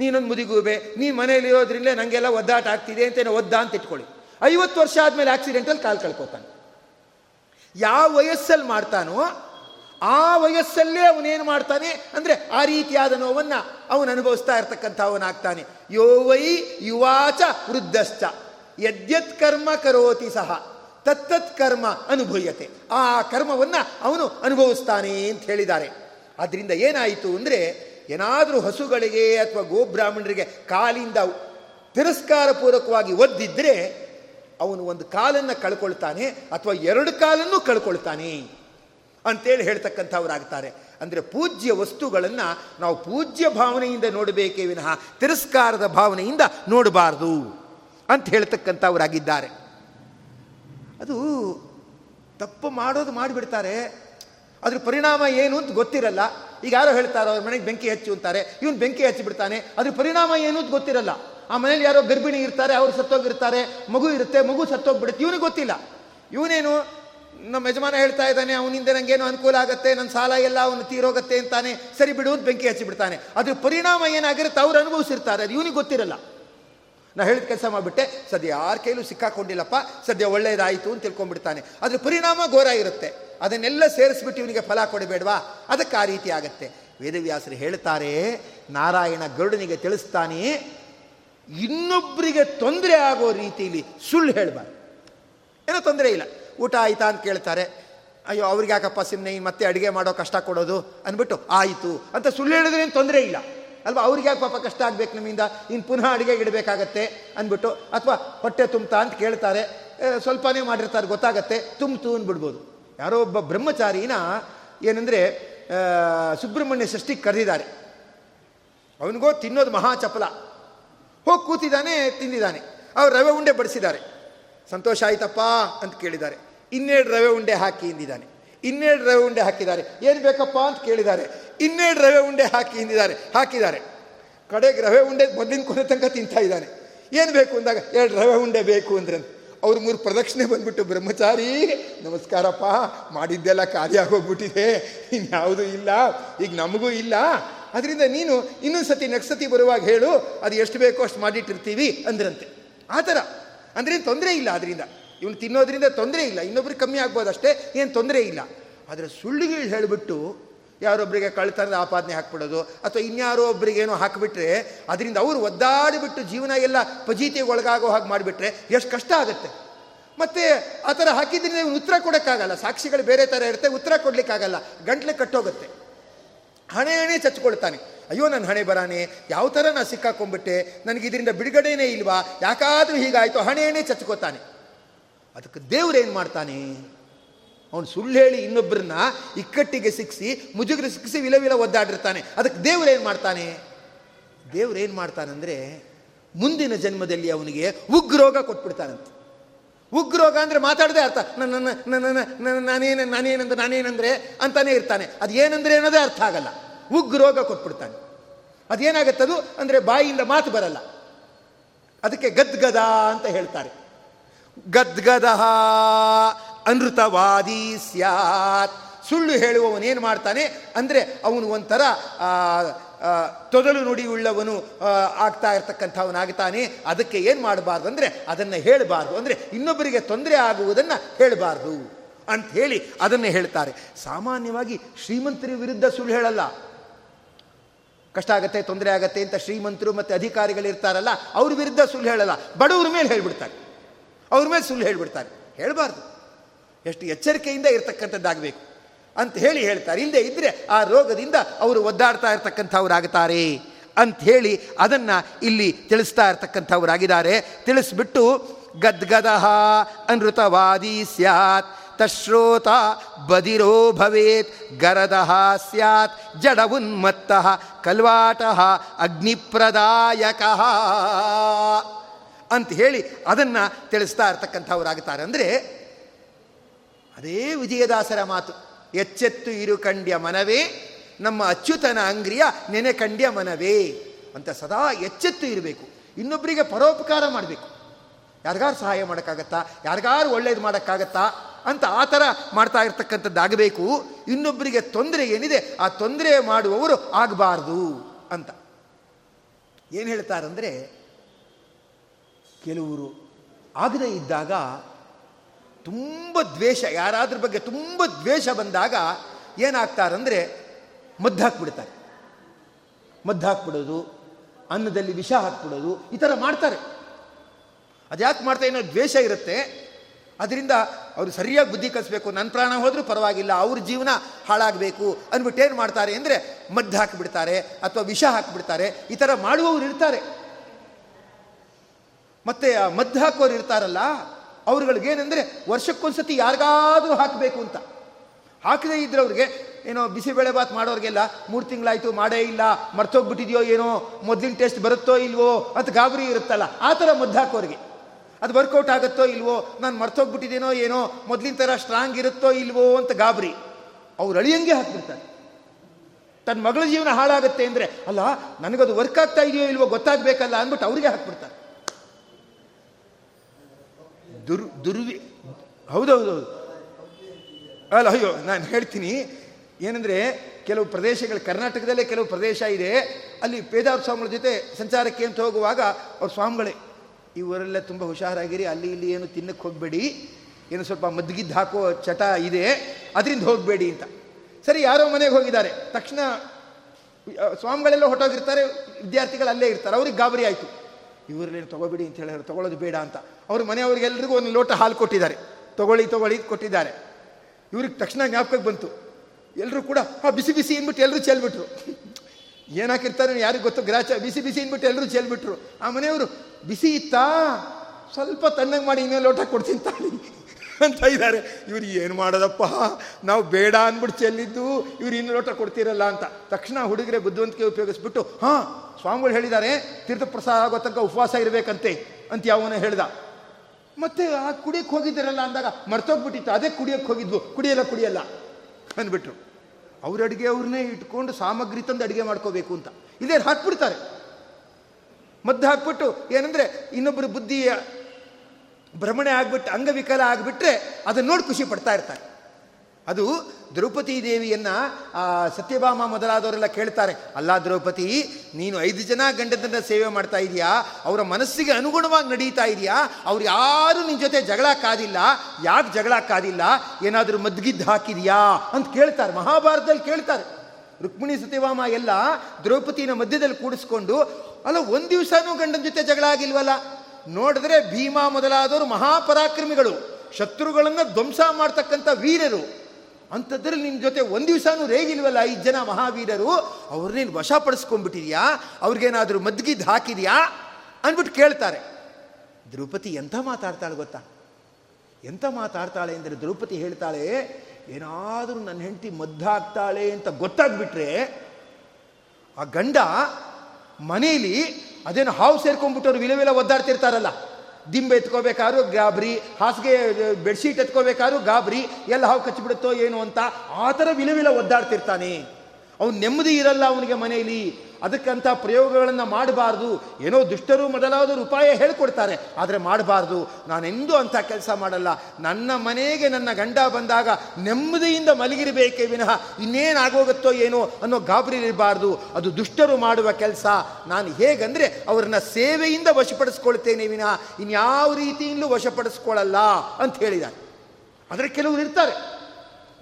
ನೀನೊಂದು ಮುದಿಗೂಬೆ ಮನೇಲಿ ಇರೋದ್ರಿಂದ ನನಗೆಲ್ಲ ಒದ್ದಾಟ ಆಗ್ತಿದೆ ಅಂತೇನೋ ಒದ್ದ ಅಂತ ಇಟ್ಕೊಳ್ಳಿ. ಐವತ್ತು ವರ್ಷ ಆದಮೇಲೆ ಆಕ್ಸಿಡೆಂಟಲ್ಲಿ ಕಾಲು ಕಳ್ಕೊತಾನೆ. ಯಾವ ವಯಸ್ಸಲ್ಲಿ ಮಾಡ್ತಾನೋ ಆ ವಯಸ್ಸಲ್ಲೇ ಅವನೇನು ಮಾಡ್ತಾನೆ ಅಂದರೆ ಆ ರೀತಿಯಾದ ನೋವನ್ನು ಅವನು ಅನುಭವಿಸ್ತಾ ಇರ್ತಕ್ಕಂಥವನಾಗ್ತಾನೆ ಯೋ ವೈ ಯುವಾಚ ವೃದ್ಧಶ್ಚ. ಯದ್ಯತ್ ಕರ್ಮ ಕರೋತಿ ಸಹ. ತತ್ತತ್ ಕರ್ಮ ಅನುಭೂಯತೆ. ಆ ಕರ್ಮವನ್ನು ಅವನು ಅನುಭವಿಸ್ತಾನೆ ಅಂತ ಹೇಳಿದ್ದಾರೆ. ಆದ್ದರಿಂದ ಏನಾಯಿತು ಅಂದರೆ ಏನಾದರೂ ಹಸುಗಳಿಗೆ ಅಥವಾ ಗೋಬ್ರಾಹ್ಮಣರಿಗೆ ಕಾಲಿಂದ ತಿರಸ್ಕಾರಪೂರ್ವಕವಾಗಿ ಒದ್ದಿದ್ರೆ ಅವನು ಒಂದು ಕಾಲನ್ನು ಕಳ್ಕೊಳ್ತಾನೆ ಅಥವಾ ಎರಡು ಕಾಲನ್ನು ಕಳ್ಕೊಳ್ತಾನೆ ಅಂತೇಳಿ ಹೇಳ್ತಕ್ಕಂಥವರಾಗ್ತಾರೆ. ಅಂದರೆ ಪೂಜ್ಯ ವಸ್ತುಗಳನ್ನು ನಾವು ಪೂಜ್ಯ ಭಾವನೆಯಿಂದ ನೋಡಬೇಕೇ ವಿನಃ ತಿರಸ್ಕಾರದ ಭಾವನೆಯಿಂದ ನೋಡಬಾರ್ದು ಅಂತ ಹೇಳ್ತಕ್ಕಂಥವರಾಗಿದ್ದಾರೆ. ಅದು ತಪ್ಪು ಮಾಡೋದು ಮಾಡಿಬಿಡ್ತಾರೆ. ಅದ್ರ ಪರಿಣಾಮ ಏನು ಅಂತ ಗೊತ್ತಿರಲ್ಲ. ಈಗ ಯಾರೋ ಹೇಳ್ತಾರೋ, ಅವ್ರ ಮನೆಗೆ ಬೆಂಕಿ ಹಚ್ಚು ಅಂತಾರೆ, ಇವನು ಬೆಂಕಿ ಹಚ್ಚಿ ಬಿಡ್ತಾನೆ. ಅದ್ರ ಪರಿಣಾಮ ಏನು ಅಂತ ಗೊತ್ತಿರಲ್ಲ. ಆ ಮನೇಲಿ ಯಾರೋ ಗರ್ಭಿಣಿ ಇರ್ತಾರೆ, ಅವ್ರು ಸತ್ತೋಗಿರ್ತಾರೆ, ಮಗು ಇರುತ್ತೆ, ಮಗು ಸತ್ತೋಗ್ಬಿಡುತ್ತೆ, ಇವನಿಗೆ ಗೊತ್ತಿಲ್ಲ. ಇವನೇನು, ನಮ್ಮ ಯಜಮಾನ ಹೇಳ್ತಾ ಇದ್ದಾನೆ, ಅವನಿಂದ ನನಗೇನು ಅನುಕೂಲ ಆಗುತ್ತೆ ನನ್ನ ಸಾಲ ಎಲ್ಲ ಅವನು ತೀರೋಗತ್ತೆ ಅಂತಾನೆ, ಸರಿ ಬಿಡು ಅಂತ ಬೆಂಕಿ ಹಚ್ಚಿ ಬಿಡ್ತಾನೆ. ಅದ್ರ ಪರಿಣಾಮ ಏನಾಗಿರುತ್ತೆ, ಅವ್ರು ಅನುಭವಿಸಿರ್ತಾರೆ, ಅದು ಇವನಿಗೆ ಗೊತ್ತಿರಲ್ಲ. ನಾ ಹೇಳಿದ ಕೆಲಸ ಮಾಡಿಬಿಟ್ಟೆ, ಸದ್ಯ ಯಾರ ಕೈಲೂ ಸಿಕ್ಕಾಕೊಂಡಿಲ್ಲಪ್ಪ, ಸದ್ಯ ಒಳ್ಳೆಯದಾಯಿತು ಅಂತ ತಿಳ್ಕೊಂಡ್ಬಿಡ್ತಾನೆ. ಅದ್ರ ಪರಿಣಾಮ ಘೋರ ಇರುತ್ತೆ. ಅದನ್ನೆಲ್ಲ ಸೇರಿಸ್ಬಿಟ್ಟು ಇವನಿಗೆ ಫಲ ಕೊಡಬೇಡವಾ? ಅದಕ್ಕೆ ಆ ರೀತಿ ಆಗತ್ತೆ. ವೇದವ್ಯಾಸರು ಹೇಳ್ತಾರೆ, ನಾರಾಯಣ ಗರುಡನಿಗೆ ತಿಳಿಸ್ತಾನೆ ಇನ್ನೊಬ್ಬರಿಗೆ ತೊಂದರೆ ಆಗೋ ರೀತಿಯಲ್ಲಿ ಸುಳ್ಳು ಹೇಳಬಾರ್ದು. ಏನೋ ತೊಂದರೆ ಇಲ್ಲ. ಊಟ ಆಯ್ತಾ ಅಂತ ಕೇಳ್ತಾರೆ. ಅಯ್ಯೋ, ಅವ್ರಿಗೆ ಯಾಕಪ್ಪ ಸುಮ್ಮನೆ ಮತ್ತೆ ಅಡುಗೆ ಮಾಡೋ ಕಷ್ಟ ಕೊಡೋದು? ಅಂದ್ಬಿಟ್ಟು, ಆಯಿತು. ಅಂತ ಸುಳ್ಳು ಹೇಳಿದ್ರೆ ತೊಂದರೆ ಇಲ್ಲ. ಅಲ್ವಾ, ಅವ್ರಿಗೆ ಯಾಕೆ ಪಾಪ ಕಷ್ಟ ಆಗಬೇಕು ನಿಮ್ಮಿಂದ? ಇನ್ನು ಪುನಃ ಅಡುಗೆ ಇಡಬೇಕಾಗತ್ತೆ ಅಂದ್ಬಿಟ್ಟು, ಅಥವಾ ಹೊಟ್ಟೆ ತುಂಬ್ತಾ ಅಂತ ಕೇಳ್ತಾರೆ. ಸ್ವಲ್ಪನೇ ಮಾಡಿರ್ತಾರೆ, ಗೊತ್ತಾಗತ್ತೆ. ತುಂಬ್ತು ಅಂದ್ಬಿಡ್ಬೋದು. ಯಾರೋ ಒಬ್ಬ ಬ್ರಹ್ಮಚಾರಿನ ಏನಂದರೆ ಸುಬ್ರಹ್ಮಣ್ಯ ಷಷ್ಠಿಗೆ ಕರೆದಿದ್ದಾರೆ. ಅವನಿಗೋ ತಿನ್ನೋದು ಮಹಾ ಚಪಲ. ಹೋಗಿ ಕೂತಿದ್ದಾನೆ, ತಿಂದಿದ್ದಾನೆ. ಅವ್ರು ರವೆ ಉಂಡೆ ಬಡಿಸಿದ್ದಾರೆ. ಸಂತೋಷ ಆಯ್ತಪ್ಪ ಅಂತ ಕೇಳಿದ್ದಾರೆ. ಇನ್ನೆರಡು ರವೆ ಉಂಡೆ ಹಾಕಿ ಎಂದಿದ್ದಾನೆ ಇನ್ನೆರಡು ರವೆ ಉಂಡೆ ಹಾಕಿದ್ದಾರೆ. ಏನು ಬೇಕಪ್ಪ ಅಂತ ಕೇಳಿದ್ದಾರೆ. ಇನ್ನೆರಡು ರವೆ ಉಂಡೆ ಹಾಕಿ ಎಂದಿದ್ದಾರೆ ಹಾಕಿದ್ದಾರೆ. ಕಡೆಗೆ ರವೆ ಉಂಡೆ ಮೊದಲಿನ ಕೊನೆ ತನಕ ತಿಂತಾ ಇದ್ದಾನೆ. ಏನು ಬೇಕು ಅಂದಾಗ, ಎರಡು ರವೆ ಉಂಡೆ ಬೇಕು ಅಂದ್ರಂತ. ಅವ್ರು ಮೂರು ಪ್ರದಕ್ಷಿಣೆ ಬಂದ್ಬಿಟ್ಟು, ಬ್ರಹ್ಮಚಾರಿ, ನಮಸ್ಕಾರಪ್ಪ, ಮಾಡಿದ್ದೆಲ್ಲ ಕಾರ್ಯ ಹೋಗ್ಬಿಟ್ಟಿದೆ ಇನ್ಯಾವುದೂ ಇಲ್ಲ. ಈಗ ನಮಗೂ ಇಲ್ಲ. ಅದರಿಂದ ನೀನು ಇನ್ನೊಂದು ಸತಿ ನೆಕ್ಸ್ಟ್ ಬರುವಾಗ ಹೇಳು, ಅದು ಎಷ್ಟು ಬೇಕೋ ಅಷ್ಟು ಮಾಡಿಟ್ಟಿರ್ತೀವಿ ಅಂದ್ರಂತೆ. ಆ ಥರ. ಅಂದ್ರೆ ತೊಂದರೆ ಇಲ್ಲ ಅದರಿಂದ ಇವನು ತಿನ್ನೋದ್ರಿಂದ ತೊಂದರೆ ಇಲ್ಲ. ಇನ್ನೊಬ್ರಿಗೆ ಕಮ್ಮಿ ಆಗ್ಬೋದು ಅಷ್ಟೇ ಏನು ತೊಂದರೆ ಇಲ್ಲ. ಆದರೆ ಸುಳ್ಳುಗಳು ಹೇಳಿಬಿಟ್ಟು ಯಾರೊಬ್ಬರಿಗೆ ಕಳ್ತನದ ಆಪಾದನೆ ಹಾಕ್ಬಿಡೋದು, ಅಥವಾ ಇನ್ಯಾರೋ ಒಬ್ಬರಿಗೆ ಏನೋ ಹಾಕಿಬಿಟ್ರೆ, ಅದರಿಂದ ಅವರು ಒದ್ದಾಡಿಬಿಟ್ಟು ಜೀವನ ಎಲ್ಲ ಪಜೀತಿಗೆ ಒಳಗಾಗೋ ಹಾಗೆ ಮಾಡಿಬಿಟ್ರೆ ಎಷ್ಟು ಕಷ್ಟ ಆಗುತ್ತೆ. ಮತ್ತೆ ಆ ಥರ ಹಾಕಿದ್ರೆ ಉತ್ತರ ಕೊಡೋಕ್ಕಾಗಲ್ಲ, ಸಾಕ್ಷಿಗಳು ಬೇರೆ ಥರ ಇರುತ್ತೆ, ಉತ್ತರ ಕೊಡಲಿಕ್ಕಾಗಲ್ಲ, ಗಂಟ್ಲೆ ಕಟ್ಟೋಗುತ್ತೆ. ಹಣೆ ಹಣೆ ಚಚ್ಕೊಳ್ತಾನೆ. ಅಯ್ಯೋ ನನ್ನ ಹಣೆ ಬರಾನೆ, ಯಾವ ಥರ ನಾನು ಸಿಕ್ಕಾಕೊಂಡ್ಬಿಟ್ಟೆ ನನಗೆ ಇದರಿಂದ ಬಿಡುಗಡೆನೇ ಇಲ್ವಾ, ಯಾಕಾದರೂ ಹೀಗಾಯಿತು, ಹಣೆ ಹಣೆ ಚಚ್ಕೋತಾನೆ. ಅದಕ್ಕೆ ದೇವ್ರು ಏನು ಮಾಡ್ತಾನೆ? ಅವನು ಸುಳ್ಳು ಹೇಳಿ ಇನ್ನೊಬ್ಬರನ್ನ ಇಕ್ಕಟ್ಟಿಗೆ ಸಿಕ್ಕಿಸಿ ಮುಜುಗರ ಸಿಕ್ಕಿಸಿ ವಿಲ ವಿಲ ಒದ್ದಾಡಿರ್ತಾನೆ. ಅದಕ್ಕೆ ದೇವ್ರು ಏನು ಮಾಡ್ತಾನೆ? ದೇವ್ರು ಏನು ಮಾಡ್ತಾನಂದ್ರೆ ಮುಂದಿನ ಜನ್ಮದಲ್ಲಿ ಅವನಿಗೆ ಉಗ್ರೋಗ ಕೊಟ್ಬಿಡ್ತಾನಂತೆ. ಉಗ್ರೋಗ ಅಂದರೆ ಮಾತಾಡದೆ ಅರ್ಥ. ನನ್ನ ನನ್ನ ನನ್ನ ನಾನೇನು ನಾನೇನಂದ್ರೆ ನಾನೇನಂದ್ರೆ ಅಂತಾನೆ ಇರ್ತಾನೆ. ಅದು ಏನಂದ್ರೆ ಅನ್ನೋದೇ ಅರ್ಥ ಆಗಲ್ಲ. ಉಗ್ರೋಗ ಕೊಟ್ಬಿಡ್ತಾನೆ. ಅದೇನಾಗತ್ತದು ಅಂದರೆ ಬಾಯಿಯಿಂದ ಮಾತು ಬರಲ್ಲ. ಅದಕ್ಕೆ ಗದ್ಗದ ಅಂತ ಹೇಳ್ತಾರೆ. ಗದ್ಗದ ಅನೃತವಾದಿ ಸ್ಯಾತ್. ಸುಳ್ಳು ಹೇಳುವವನೇನು ಮಾಡ್ತಾನೆ? ಅಂದರೆ ಅವನು ಒಂಥರ ತೊದಲು ನುಡಿಯುಳ್ಳವನು ಆಗ್ತಾ ಇರ್ತಕ್ಕಂಥವನಾಗ್ತಾನೆ ಅದಕ್ಕೆ ಏನು ಮಾಡಬಾರ್ದು ಅಂದರೆ, ಅದನ್ನು ಹೇಳಬಾರ್ದು ಅಂದರೆ ಇನ್ನೊಬ್ಬರಿಗೆ ತೊಂದರೆ ಆಗುವುದನ್ನು ಹೇಳಬಾರ್ದು ಅಂತ ಹೇಳಿ ಅದನ್ನು ಹೇಳ್ತಾರೆ. ಸಾಮಾನ್ಯವಾಗಿ ಶ್ರೀಮಂತರ ವಿರುದ್ಧ ಸುಳ್ಳು ಹೇಳಲ್ಲ. ಕಷ್ಟ ಆಗತ್ತೆ, ತೊಂದರೆ ಆಗತ್ತೆ ಅಂತ ಶ್ರೀಮಂತರು ಮತ್ತು ಅಧಿಕಾರಿಗಳಿರ್ತಾರಲ್ಲ ಅವ್ರ ವಿರುದ್ಧ ಸುಳ್ಳು ಹೇಳಲ್ಲ. ಬಡವ್ರ ಮೇಲೆ ಹೇಳ್ಬಿಡ್ತಾರೆ. ಅವ್ರ ಮೇಲೆ ಸುಳ್ಳು ಹೇಳಿಬಿಡ್ತಾರೆ. ಹೇಳಬಾರ್ದು. ಎಷ್ಟು ಎಚ್ಚರಿಕೆಯಿಂದ ಇರತಕ್ಕಂಥದ್ದಾಗಬೇಕು ಅಂತ ಹೇಳಿ ಹೇಳ್ತಾರೆ. ಇಲ್ಲದೆ ಇದ್ದರೆ ಆ ರೋಗದಿಂದ ಅವರು ಒದ್ದಾಡ್ತಾ ಇರ್ತಕ್ಕಂಥವ್ರಾಗುತ್ತಾರೆ ಅಂತ ಹೇಳಿ ಅದನ್ನು ಇಲ್ಲಿ ತಿಳಿಸ್ತಾ ಇರ್ತಕ್ಕಂಥವ್ರಾಗಿದ್ದಾರೆ. ತಿಳಿಸ್ಬಿಟ್ಟು ಗದ್ಗದ ಅನೃತವಾದಿ ಸ್ಯಾತ್, ತಶ್ರೋತ ಬದಿರೋ ಭವೇತ್ ಗರದ ಸ್ಯಾತ್ ಜಡ ಉನ್ಮತ್ತ ಕಲ್ವಾಟ, ಅಗ್ನಿಪ್ರದಾಯಕ ಅಂತ ಹೇಳಿ ಅದನ್ನು ತಿಳಿಸ್ತಾ ಇರ್ತಕ್ಕಂಥವ್ರಾಗುತ್ತಾರೆ. ಅಂದರೆ ಅದೇ ವಿಜಯದಾಸರ ಮಾತು. ಎಚ್ಚೆತ್ತು ಇರು ಕಂಡ್ಯ ಮನವೇ, ನಮ್ಮ ಅಚ್ಯುತನ ಅಂಗ್ರಿಯ ನೆನೆ ಕಂಡ್ಯ ಮನವೇ ಅಂತ ಸದಾ ಎಚ್ಚೆತ್ತು ಇರಬೇಕು. ಇನ್ನೊಬ್ಬರಿಗೆ ಪರೋಪಕಾರ ಮಾಡಬೇಕು. ಯಾರಿಗಾರು ಸಹಾಯ ಮಾಡೋಕ್ಕಾಗತ್ತಾ? ಯಾರಿಗಾರು ಒಳ್ಳೇದು ಮಾಡೋಕ್ಕಾಗತ್ತಾ? ಅಂತ ಆ ಥರ ಮಾಡ್ತಾ ಇರ್ತಕ್ಕಂಥದ್ದಾಗಬೇಕು. ಇನ್ನೊಬ್ಬರಿಗೆ ತೊಂದರೆ ಏನಿದೆ, ಆ ತೊಂದರೆ ಮಾಡುವವರು ಆಗಬಾರ್ದು ಅಂತ. ಏನು ಹೇಳ್ತಾರಂದರೆ, ಕೆಲವರು ಆಗದೇ ಇದ್ದಾಗ ತುಂಬ ದ್ವೇಷ, ಯಾರಾದ್ರ ಬಗ್ಗೆ ತುಂಬ ದ್ವೇಷ ಬಂದಾಗ ಏನಾಗ್ತಾರಂದರೆ ಮದ್ದು ಹಾಕ್ಬಿಡ್ತಾರೆ. ಮದ್ದು ಹಾಕ್ಬಿಡೋದು, ಅನ್ನದಲ್ಲಿ ವಿಷ ಹಾಕ್ಬಿಡೋದು, ಈ ಥರ ಮಾಡ್ತಾರೆ. ಅದ್ಯಾಕೆ ಮಾಡ್ತಾ ಏನೋ ದ್ವೇಷ ಇರುತ್ತೆ. ಅದರಿಂದ ಅವರು ಸರಿಯಾಗಿ ಬುದ್ಧಿ ಕಲಿಸ್ಬೇಕು ನನ್ನ ಪ್ರಾಣ ಹೋದರೂ ಪರವಾಗಿಲ್ಲ, ಅವ್ರ ಜೀವನ ಹಾಳಾಗಬೇಕು ಅಂದ್ಬಿಟ್ಟು ಏನು ಮಾಡ್ತಾರೆ ಅಂದರೆ ಮದ್ದು ಹಾಕಿಬಿಡ್ತಾರೆ ಅಥವಾ ವಿಷ ಹಾಕಿಬಿಡ್ತಾರೆ. ಈ ಥರ ಮಾಡುವವರು ಇರ್ತಾರೆ. ಮತ್ತೆ ಆ ಮದ್ದು ಹಾಕೋರು ಇರ್ತಾರಲ್ಲ ಅವ್ರುಗಳಿಗೇನೆಂದರೆ ವರ್ಷಕ್ಕೊಂದ್ಸತಿ ಯಾರಿಗಾದರೂ ಹಾಕಬೇಕು ಅಂತ. ಹಾಕದೇ ಇದ್ರೆ ಅವ್ರಿಗೆ ಏನೋ ಬಿಸಿಬೇಳೆ ಬಾತ್ ಮಾಡೋರಿಗೆಲ್ಲ ಮೂರು ತಿಂಗಳಾಯಿತು, ಮಾಡೇ ಇಲ್ಲ, ಮರ್ತೋಗ್ಬಿಟ್ಟಿದೆಯೋ ಏನೋ, ಮೊದಲಿನ ಟೇಸ್ಟ್ ಬರುತ್ತೋ ಇಲ್ವೋ ಅಂತ ಗಾಬರಿ ಇರುತ್ತಲ್ಲ, ಆ ಥರ ಮದ್ದು ಹಾಕೋರಿಗೆ. ಅದು ವರ್ಕೌಟ್ ಆಗುತ್ತೋ ಇಲ್ವೋ, ನಾನು ಮರ್ತೋಗ್ಬಿಟ್ಟಿದ್ದೇನೋ ಏನೋ, ಮೊದಲಿನ ಥರ ಸ್ಟ್ರಾಂಗ್ ಇರುತ್ತೋ ಇಲ್ವೋ ಅಂತ ಗಾಬರಿ. ಅವ್ರು ಅಳಿಯಂಗೆ ಹಾಕ್ಬಿಡ್ತಾರೆ. ತನ್ನ ಮಗಳ ಜೀವನ ಹಾಳಾಗುತ್ತೆ ಅಂದರೆ, ಅಲ್ಲ, ನನಗದು ವರ್ಕ್ ಆಗ್ತಾ ಇದೆಯೋ ಇಲ್ವೋ ಗೊತ್ತಾಗಬೇಕಲ್ಲ ಅಂದ್ಬಿಟ್ಟು ಅವರಿಗೆ ಹಾಕ್ಬಿಡ್ತಾರೆ. ದುರ್, ದುರ್ವಿ ಹೌದು ಅಲ್ಲ, ಅಯ್ಯೋ, ನಾನು ಹೇಳ್ತೀನಿ, ಏನಂದರೆ ಕೆಲವು ಪ್ರದೇಶಗಳು, ಕರ್ನಾಟಕದಲ್ಲೇ ಕೆಲವು ಪ್ರದೇಶ ಇದೆ, ಅಲ್ಲಿ ಪೇದಾವ್ರ ಸ್ವಾಮಿಗಳ ಜೊತೆ ಸಂಚಾರಕ್ಕೆ ಅಂತ ಹೋಗುವಾಗ ಅವ್ರ ಸ್ವಾಮಿಗಳೇ ಇವರೆಲ್ಲ ತುಂಬ ಹುಷಾರಾಗಿರಿ, ಅಲ್ಲಿ ಇಲ್ಲಿ ಏನು ತಿನ್ನಕ್ಕೆ ಹೋಗಬೇಡಿ, ಏನು ಸ್ವಲ್ಪ ಮದ್ಗಿದ್ದು ಹಾಕೋ ಚಟ ಇದೆ, ಅದರಿಂದ ಹೋಗಬೇಡಿ ಅಂತ. ಸರಿ, ಯಾರೋ ಮನೆಗೆ ಹೋಗಿದ್ದಾರೆ, ತಕ್ಷಣ ಸ್ವಾಮಿಗಳೆಲ್ಲ ಹೊಟ್ಟೋಗಿರ್ತಾರೆ ವಿದ್ಯಾರ್ಥಿಗಳು ಅಲ್ಲೇ ಇರ್ತಾರೆ, ಅವ್ರಿಗೆ ಗಾಬರಿ ಆಯಿತು. ಇವರಲ್ಲೇನು ತೊಗೋಬೇಡಿ ಅಂತ ಹೇಳಿದ್ರು ತೊಗೊಳ್ಳೋದು ಬೇಡ ಅಂತ. ಅವ್ರ ಮನೆಯವ್ರಿಗೆಲ್ರಿಗೂ ಒಂದು ಲೋಟ ಹಾಲು ಕೊಟ್ಟಿದ್ದಾರೆ. ತೊಗೊಳ್ಳಿ ತೊಗೊಳ್ಳಿ ಕೊಟ್ಟಿದ್ದಾರೆ. ಇವ್ರಿಗೆ ತಕ್ಷಣ ಜ್ಞಾಪಕಕ್ಕೆ ಬಂತು. ಎಲ್ಲರೂ ಕೂಡ ಆ ಬಿಸಿ ಬಿಸಿ ಅಂದ್ಬಿಟ್ಟು ಎಲ್ಲರೂ ಚೆಲ್ಬಿಟ್ರು. ಏನಾಕಿರ್ತಾರೆ ಯಾರಿಗೆ ಗೊತ್ತು? ಗ್ರಾಚ, ಬಿಸಿ ಬಿಸಿ ಅಂದ್ಬಿಟ್ಟು ಎಲ್ಲರೂ ಚೆಲ್ಬಿಟ್ರು. ಆ ಮನೆಯವರು, ಬಿಸಿ ಇತ್ತಾ? ಸ್ವಲ್ಪ ತಣ್ಣಗೆ ಮಾಡಿ ಇನ್ನೇ ಲೋಟ ಕೊಡ್ತೀನಿ ತಾಳಿ. ಅಂತ ಇದ್ದಾರೆ. ಇವ್ರು, ಏನು ಮಾಡೋದಪ್ಪ? ನಾವು ಬೇಡ ಅಂದ್ಬಿಟ್ಟು ಚೆಲ್ಲಿದ್ದು, ಇವ್ರು ಇನ್ನು ಲೋಟ ಕೊಡ್ತೀರಲ್ಲ ಅಂತ. ತಕ್ಷಣ ಹುಡುಗರೆ ಬುದ್ಧಿವಂತಿಕೆ ಉಪಯೋಗಿಸ್ಬಿಟ್ಟು, ಹಾಂ ಸ್ವಾಮಿಗಳು ಹೇಳಿದ್ದಾರೆ, ತೀರ್ಥಪ್ರಸಾದ ಆಗೋ ತನಕ ಉಪವಾಸ ಇರಬೇಕಂತೆ ಅಂತ ಯಾವನ ಹೇಳ್ದ. ಮತ್ತೆ ಆ ಕುಡಿಯಕ್ಕೆ ಹೋಗಿದ್ದಾರಲ್ಲ ಅಂದಾಗ ಮರ್ತೋಗ್ಬಿಟ್ಟಿತ್ತು, ಅದೇ ಕುಡಿಯಕ್ಕೆ ಹೋಗಿದ್ವು, ಕುಡಿಯಲ್ಲ ಕುಡಿಯಲ್ಲ ಅಂದ್ಬಿಟ್ರು. ಅವ್ರ ಅಡುಗೆ ಅವ್ರನ್ನೇ ಇಟ್ಕೊಂಡು ಸಾಮಗ್ರಿ ತಂದು ಅಡುಗೆ ಮಾಡ್ಕೋಬೇಕು ಅಂತ. ಇದೇ ಹಾಕ್ಬಿಡ್ತಾರೆ. ಮದ್ದು ಹಾಕ್ಬಿಟ್ಟು ಏನಂದರೆ ಇನ್ನೊಬ್ಬರು ಬುದ್ಧಿಯ ಭ್ರಮಣೆ ಆಗ್ಬಿಟ್ಟು, ಅಂಗವಿಕಲ ಆಗಿಬಿಟ್ರೆ ಅದನ್ನ ನೋಡಿ ಖುಷಿ ಪಡ್ತಾ ಇರ್ತಾರೆ. ಅದು ದ್ರೌಪದಿ ದೇವಿಯನ್ನ ಸತ್ಯಭಾಮ ಮೊದಲಾದವರೆಲ್ಲ ಕೇಳ್ತಾರೆ, ಅಲ್ಲ ದ್ರೌಪದಿ, ನೀನು ಐದು ಜನ ಗಂಡದನ್ನ ಸೇವೆ ಮಾಡ್ತಾ ಇದೀಯಾ? ಅವರ ಮನಸ್ಸಿಗೆ ಅನುಗುಣವಾಗಿ ನಡೀತಾ ಇದೆಯಾ? ಅವ್ರು ಯಾರು ನಿನ್ನ ಜೊತೆ ಜಗಳ ಕಾದಿಲ್ಲ, ಯಾಕೆ ಜಗಳ ಕಾದಿಲ್ಲ? ಏನಾದರೂ ಮದ್ಗಿದ್ದು ಹಾಕಿದೆಯಾ? ಅಂತ ಕೇಳ್ತಾರೆ, ಮಹಾಭಾರತದಲ್ಲಿ ಕೇಳ್ತಾರೆ. ರುಕ್ಮಿಣಿ ಸತ್ಯಭಾಮ ಎಲ್ಲ ದ್ರೌಪದಿನ ಮಧ್ಯದಲ್ಲಿ ಕೂಡಿಸ್ಕೊಂಡು, ಅಲ್ಲ, ಒಂದು ದಿವಸನೂ ಗಂಡನ ಜೊತೆ ಜಗಳ ಆಗಿಲ್ವಲ್ಲ? ನೋಡಿದ್ರೆ ಭೀಮಾ ಮೊದಲಾದವರು ಮಹಾಪರಾಕ್ರಮಿಗಳು, ಶತ್ರುಗಳನ್ನು ಧ್ವಂಸ ಮಾಡ್ತಕ್ಕಂಥ ವೀರರು. ಅಂಥದ್ರಲ್ಲಿ ನಿನ್ನ ಜೊತೆ ಒಂದು ದಿವಸನೂ ರೇಗಿಲ್ವಲ್ಲ ಐದು ಜನ ಮಹಾವೀರರು? ಅವ್ರನ್ನೇನು ವಶಪಡಿಸ್ಕೊಂಡ್ಬಿಟ್ಟಿದ್ಯಾ ಅವ್ರಿಗೇನಾದರೂ ಮದ್ಗಿದ್ದು ಹಾಕಿದ್ಯಾ? ಅಂದ್ಬಿಟ್ಟು ಕೇಳ್ತಾರೆ. ದ್ರೌಪದಿ ಎಂಥ ಮಾತಾಡ್ತಾಳೆ ಗೊತ್ತಾ? ಎಂಥ ಮಾತಾಡ್ತಾಳೆ ಅಂದರೆ ದ್ರೌಪದಿ ಹೇಳ್ತಾಳೆ, ಏನಾದರೂ ನನ್ನ ಹೆಂಡತಿ ಮದ್ದಾಗ್ತಾಳೆ ಅಂತ ಗೊತ್ತಾಗ್ಬಿಟ್ರೆ ಆ ಗಂಡ ಮನೆಯಲ್ಲಿ ಅದೇನು ಹಾವು ಸೇರ್ಕೊಂಡ್ಬಿಟ್ಟವ್ರು ವಿಲವಿಲ ಒದ್ದಾಡ್ತಿರ್ತಾರಲ್ಲ ದಿಂಬೆ ಎತ್ಕೋಬೇಕಾದ್ರೂ ಗಾಬರಿ, ಹಾಸಿಗೆ ಬೆಡ್ಶೀಟ್ ಎತ್ಕೋಬೇಕಾದ್ರು ಗಾಬರಿ, ಎಲ್ಲ ಹಾವು ಕಚ್ಚಿಬಿಡುತ್ತೋ ಏನು ಅಂತ ಆ ಥರ ವಿಲವಿಲ ಒದ್ದಾಡ್ತಿರ್ತಾನೆ. ಅವ್ನು ನೆಮ್ಮದಿ ಇರಲ್ಲ ಅವನಿಗೆ ಮನೆಯಲ್ಲಿ. ಅದಕ್ಕಂಥ ಪ್ರಯೋಗಗಳನ್ನು ಮಾಡಬಾರ್ದು. ಏನೋ ದುಷ್ಟರು ಮೊದಲಾದರೂ ಉಪಾಯ ಹೇಳ್ಕೊಡ್ತಾರೆ. ಆದರೆ ಮಾಡಬಾರ್ದು. ನಾನೆಂದೂ ಅಂಥ ಕೆಲಸ ಮಾಡಲ್ಲ. ನನ್ನ ಮನೆಗೆ ನನ್ನ ಗಂಡ ಬಂದಾಗ ನೆಮ್ಮದಿಯಿಂದ ಮಲಗಿರಬೇಕೇ ವಿನಃ ಇನ್ನೇನಾಗೋಗುತ್ತೋ ಏನೋ ಅನ್ನೋ ಗಾಬರಿ ಇರಬಾರ್ದು ಅದು ದುಷ್ಟರು ಮಾಡುವ ಕೆಲಸ. ನಾನು ಹೇಗಂದರೆ ಅವ್ರನ್ನ ಸೇವೆಯಿಂದ ವಶಪಡಿಸ್ಕೊಳ್ತೇನೆ ವಿನಃ ಇನ್ಯಾವ ರೀತಿಯಿಂದಲೂ ವಶಪಡಿಸ್ಕೊಳ್ಳಲ್ಲ ಅಂತ ಹೇಳಿದ್ದಾರೆ. ಆದರೆ ಕೆಲವರು ಇರ್ತಾರೆ.